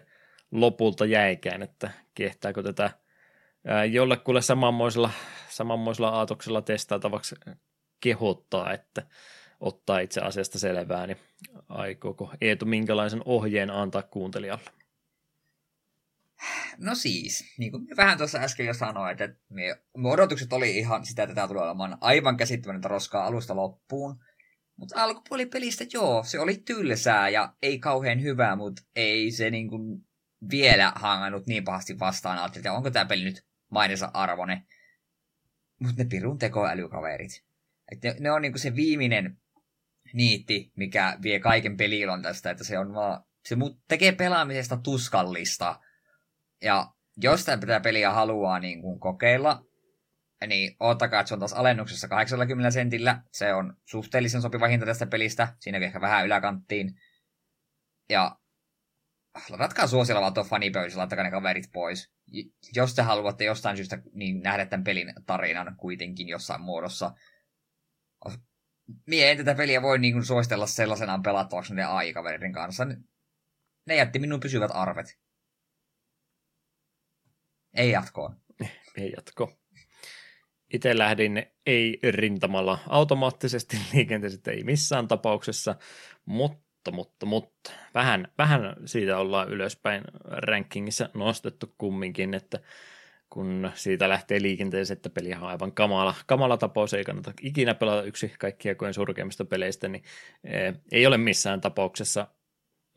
lopulta jäikään, että kehtääkö tätä jollekulle samanmoisella, samanmoisella aatoksella testaatavaksi kehottaa, että ottaa itse asiasta selvää, niin aikooko Eetu minkälaisen ohjeen antaa kuuntelijalle? No siis, niin kuin vähän tuossa äsken jo sanoin, että me, me odotukset oli ihan sitä, että tämä tulee olemaan aivan käsittämätöntä roskaa alusta loppuun. Mutta alkupuoli pelistä, joo, se oli tylsää ja ei kauhean hyvää, mutta ei se niin kuin vielä hangannut niin pahasti vastaan. Ajattelin, että onko tämä peli nyt mainensa arvone. Mutta ne pirun tekoälykaverit. Et ne, ne on niin kuin se viimeinen niitti, mikä vie kaiken pelilon tästä, että se on vaan, se tekee pelaamisesta tuskallista ja jos tätä peliä haluaa niin kuin kokeilla, niin ottakaa, että se on taas alennuksessa 80 sentillä. Se on suhteellisen sopiva hinta tästä pelistä. Siinä ehkä vähän yläkanttiin. Ja ladatkaa suosilla vaan tuon fanipöydässä, laittakaa ne kaverit pois. Jos te haluatte jostain syystä niin nähdä tämän pelin tarinan kuitenkin jossain muodossa. Mie en tätä peliä voi niin kuin suositella sellaisenaan pelattavaksi ne aikaverin kanssa. Ne jätti minun pysyvät arvet. Ei jatkoon. Ei jatko. Itse lähdin ei-rintamalla automaattisesti liikenteessä, ei missään tapauksessa, mutta, mutta, mutta vähän, vähän siitä ollaan ylöspäin rankingissa nostettu kumminkin, että kun siitä lähtee liikenteeseen, että peli on aivan kamala, kamala tapaus, ei kannata ikinä pelata yksi kaikkia koen surkeimmista peleistä, niin eh, ei ole missään tapauksessa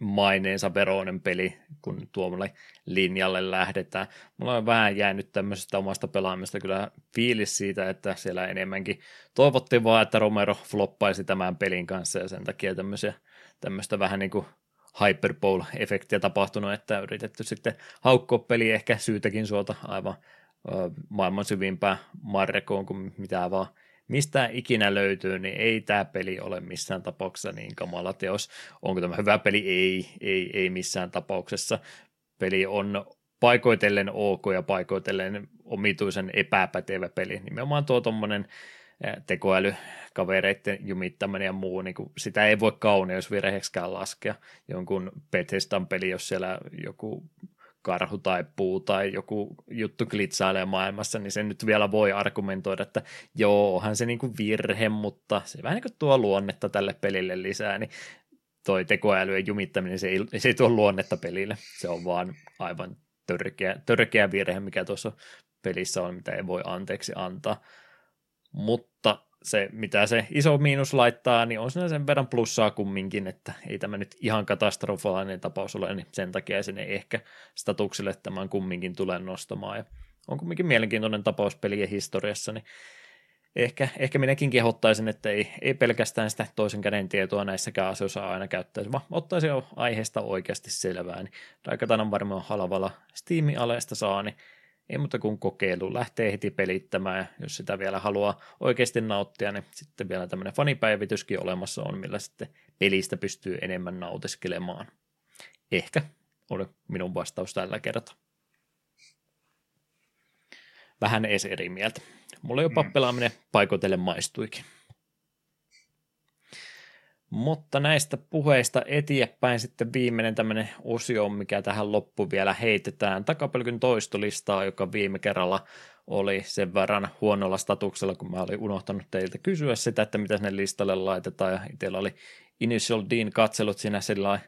maineensa veroinen peli, kun tuomalle linjalle lähdetään. Mulla on vähän jäänyt tämmöisestä omasta pelaamista kyllä fiilis siitä, että siellä enemmänkin toivottiin vaan, että Romero floppaisi tämän pelin kanssa ja sen takia tämmöisiä, tämmöistä vähän niin kuin hyperbowl-efektiä tapahtunut, että yritetty sitten haukkoa peli ehkä syytäkin suota aivan maailman syvimpään marrekoon kuin mitä vaan mistä ikinä löytyy, niin ei tämä peli ole missään tapauksessa niin kamala teos. Onko tämä hyvä peli? Ei, ei, ei missään tapauksessa. Peli on paikoitellen ok ja paikoitellen omituisen epäpätevä peli. Nimenomaan tuo tuommoinen tekoälykavereiden jumittaminen ja muu, niin kuin, sitä ei voi kauneusvirheeksikään laskea jonkun Bethesdan peli, jos siellä joku karhu tai puu tai joku juttu klitsailee maailmassa, niin se nyt vielä voi argumentoida, että joo, onhan se kuin virhe, mutta se vähän niin kuin tuo luonnetta tälle pelille lisää, niin toi tekoälyjen jumittaminen, se ei, se ei tuo luonnetta pelille, se on vaan aivan törkeä, törkeä virhe, mikä tuossa pelissä on, mitä ei voi anteeksi antaa. Mutta se, mitä se iso miinus laittaa, niin on siinä sen verran plussaa kumminkin, että ei tämä nyt ihan katastrofaalinen tapaus ole, niin sen takia sen ei ehkä statukselle tämän kumminkin tule nostamaan. Ja on kumminkin mielenkiintoinen tapaus pelien historiassa, niin ehkä, ehkä minäkin kehottaisin, että ei, ei pelkästään sitä toisen käden tietoa näissäkään asioissa aina käyttäisi, vaan ottaisi jo aiheesta oikeasti selvää. Niin Daikatanan varmaan halvalla Steam-aleesta saa, niin ei muuta kuin kokeilu, lähtee heti pelittämään ja jos sitä vielä haluaa oikeasti nauttia, niin sitten vielä tämmöinen fanipäivityskin olemassa on, millä sitten pelistä pystyy enemmän nautiskelemaan. Ehkä oli minun vastaus tällä kertaa. Vähän edes eri mieltä. Mulla jopa mm. pelaaminen paikoitellen maistuikin. Mutta näistä puheista eteenpäin sitten viimeinen tämmöinen osio, mikä tähän loppu vielä heitetään. Takapölkyn toistolistaa, joka viime kerralla oli sen verran huonolla statuksella, kun mä olin unohtanut teiltä kysyä sitä, että mitä sinne listalle laitetaan. Ja itsellä oli Initial Dean katselut siinä sillä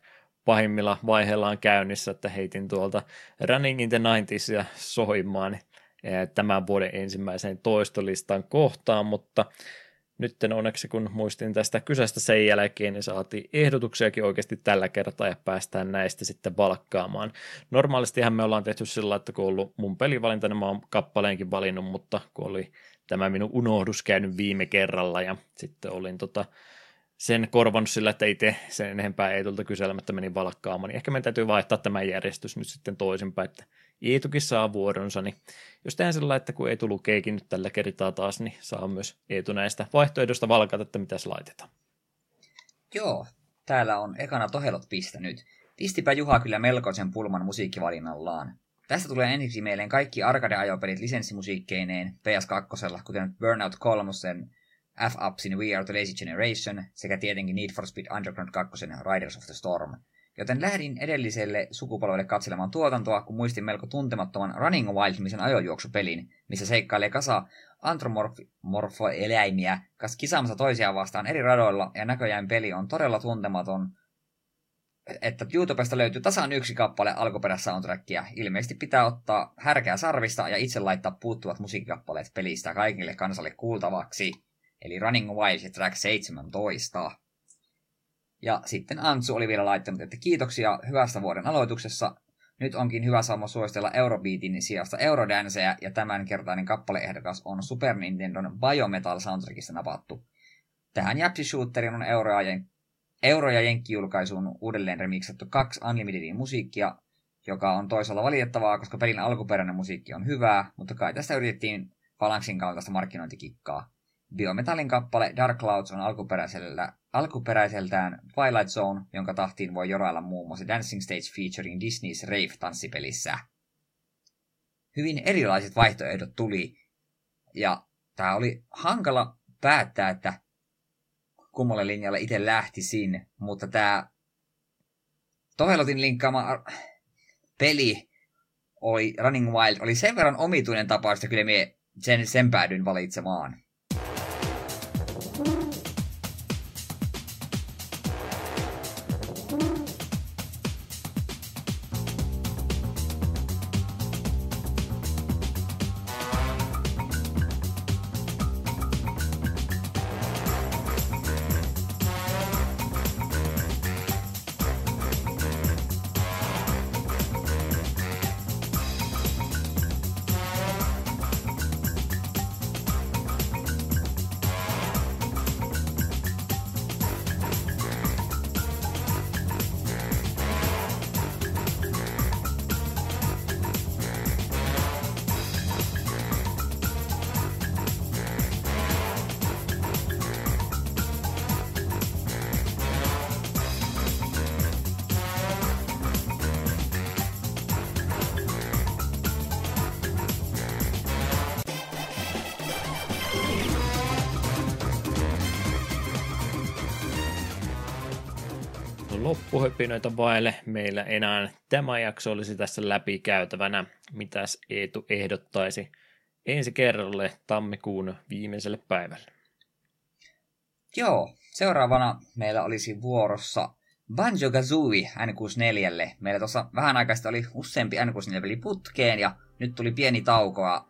pahimmilla vaiheillaan käynnissä, että heitin tuolta Running in the 90s soimaan eh, tämän vuoden ensimmäiseen toistolistan kohtaan, mutta nyt onneksi kun muistin tästä kyseistä sen jälkeen, niin saatiin ehdotuksiakin oikeasti tällä kertaa ja päästään näistä sitten valkkaamaan. Normaalistihan me ollaan tehty sillä, että kun on ollut mun pelivalinta, niin mä oon kappaleenkin valinnut, mutta kun oli tämä minun unohdus käynyt viime kerralla ja sitten olin tota, sen korvannut sillä, että itse sen enempää ei tulta kyselemättä meni valkkaamaan, niin ehkä meidän täytyy vaihtaa tämä järjestys nyt sitten toisinpäin, että Eetukin saa vuoronsa, niin jos tehdään sellainen, että kun Eetu lukeekin nyt tällä kertaa taas, niin saa myös Eetu näistä vaihtoehdosta valkata, että mitä laitetaan. Joo, täällä on ekana tohelot pistänyt. Pistipä Juha kyllä melkoisen pulman musiikkivalinnallaan. Tästä tulee ensiksi mieleen kaikki arcade-ajopelit lisenssimusiikkeineen PS2, kuten Burnout 3, F-Upsin We Are the Lazy Generation sekä tietenkin Need for Speed Underground 2 Riders of the Storm – Joten lähdin edelliselle sukupolvelle katselemaan tuotantoa, kun muistin melko tuntemattoman Running Wild-nimisen ajojuoksupelin, missä seikkailee kasa antromorfoeläimiä kas kisaamassa toisiaan vastaan eri radoilla, ja näköjään peli on todella tuntematon, että YouTubesta löytyy tasan yksi kappale alkuperäissoundtrackia. Ilmeisesti pitää ottaa härkää sarvista ja itse laittaa puuttuvat musiikkikappaleet pelistä kaikille kansalle kuultavaksi. Eli Running Wild Track 17. Ja sitten Antsu oli vielä laittanut, että kiitoksia hyvästä vuoden aloituksessa. Nyt onkin hyvä saama suositella Eurobeatin sijasta Eurodanceja, ja tämänkertainen kappaleehdokas on Super Nintendon Biometal soundtrackista napattu. Tähän Japsi Shooterin on euroja, jen- euro- ja jenkkijulkaisuun uudelleen remiksattu kaksi Unlimitedin musiikkia, joka on toisaalta valitettavaa, koska pelin alkuperäinen musiikki on hyvää, mutta kai tästä yritettiin Phalanxin kaltaista markkinointikikkaa. Biometallin kappale Dark Clouds on alkuperäisellä, alkuperäiseltään Twilight Zone, jonka tahtiin voi jorailla muun muassa Dancing Stage featuring Disney's Rave-tanssipelissä. Hyvin erilaiset vaihtoehdot tuli, ja tämä oli hankala päättää, että kummalle linjalle itse lähtisin, mutta tämä Tohelotin linkkaama peli oli Running Wild, oli sen verran omituinen tapaus, että kyllä me sen, sen päädyin valitsemaan. Loppuhöpinöitä vaille. Meillä enää tämä jakso olisi tässä läpikäytävänä. Mitäs Eetu ehdottaisi ensi kerralle tammikuun viimeiselle päivälle? Joo, seuraavana meillä olisi vuorossa Banjo Kazooie N64. Meillä tuossa vähän aikaista oli useampi N64-peli putkeen ja nyt tuli pieni tauko. Ja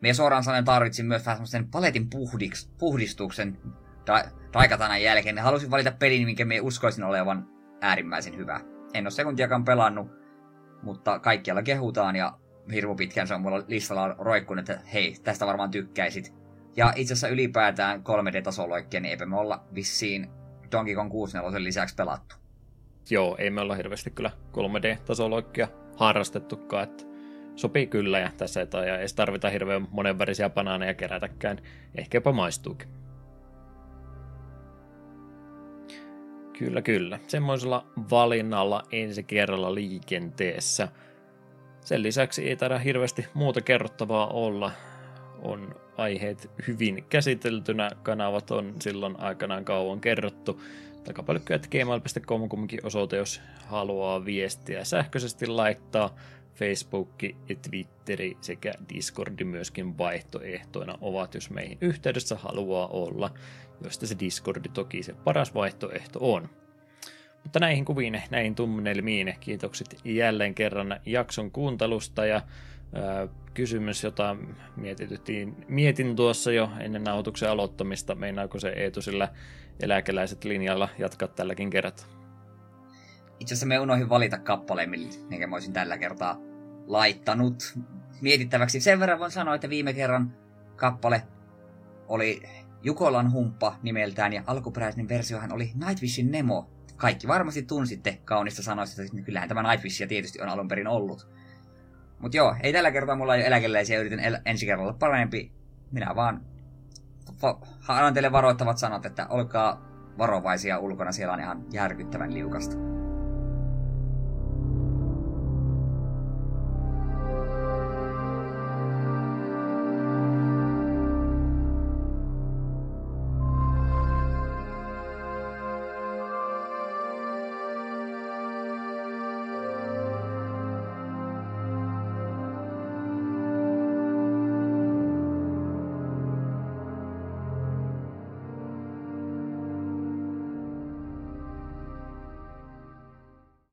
me suoraan sanoen tarvitsin myös vähän semmoisen paletin puhdistuksen Taikatanan jälkeen. Halusin valita pelin, minkä me uskoisin olevan äärimmäisen hyvä. En ole sekuntiakaan pelannut, mutta kaikkialla kehutaan ja hirmu pitkään se on mulla listalla roikkunut, että hei, tästä varmaan tykkäisit. Ja itse asiassa ylipäätään 3D-tasoloikkia, niin eipä me olla vissiin Donkey Kong 64 lisäksi pelattu. Joo, ei me olla hirveästi kyllä 3D-tasoloikkia harrastettukaan, että sopii kyllä ja tässä ei edes tarvita hirveän monenvärisiä banaaneja kerätäkään. Ehkä jopa maistuukin. Kyllä, kyllä. Semmoisella valinnalla ensi kerralla liikenteessä. Sen lisäksi ei taida hirveästi muuta kerrottavaa olla. On aiheet hyvin käsiteltynä, kanavat on silloin aikanaan kauan kerrottu. Takapalkkyät.gmail.com on kumminkin osoite, jos haluaa viestiä sähköisesti laittaa. Facebook, Twitteri sekä Discordi myöskin vaihtoehtoina ovat, jos meihin yhteydessä haluaa olla joista se Discordi toki se paras vaihtoehto on. Mutta näihin kuviin, näihin tunnelmiin, kiitokset jälleen kerran jakson kuuntelusta ja ää, kysymys, jota mietityttiin, mietin tuossa jo ennen nauhoituksen aloittamista, meinaako se Eetu sillä eläkeläiset linjalla jatkaa tälläkin kertaa? Itse asiassa me unohdin valita kappaleen, minkä mä olisin tällä kertaa laittanut mietittäväksi. Sen verran voin sanoa, että viime kerran kappale oli Jukolan humppa nimeltään ja alkuperäinen versiohan oli Nightwishin Nemo. Kaikki varmasti tunsitte kaunista sanoista, että kyllähän tämä Nightwishia tietysti on alun perin ollut. Mut joo, ei tällä kertaa mulla ole eläkeläisiä, yritän el- ensi kerralla parempi. Minä vaan va- annan teille varoittavat sanat, että olkaa varovaisia ulkona, siellä on ihan järkyttävän liukasta.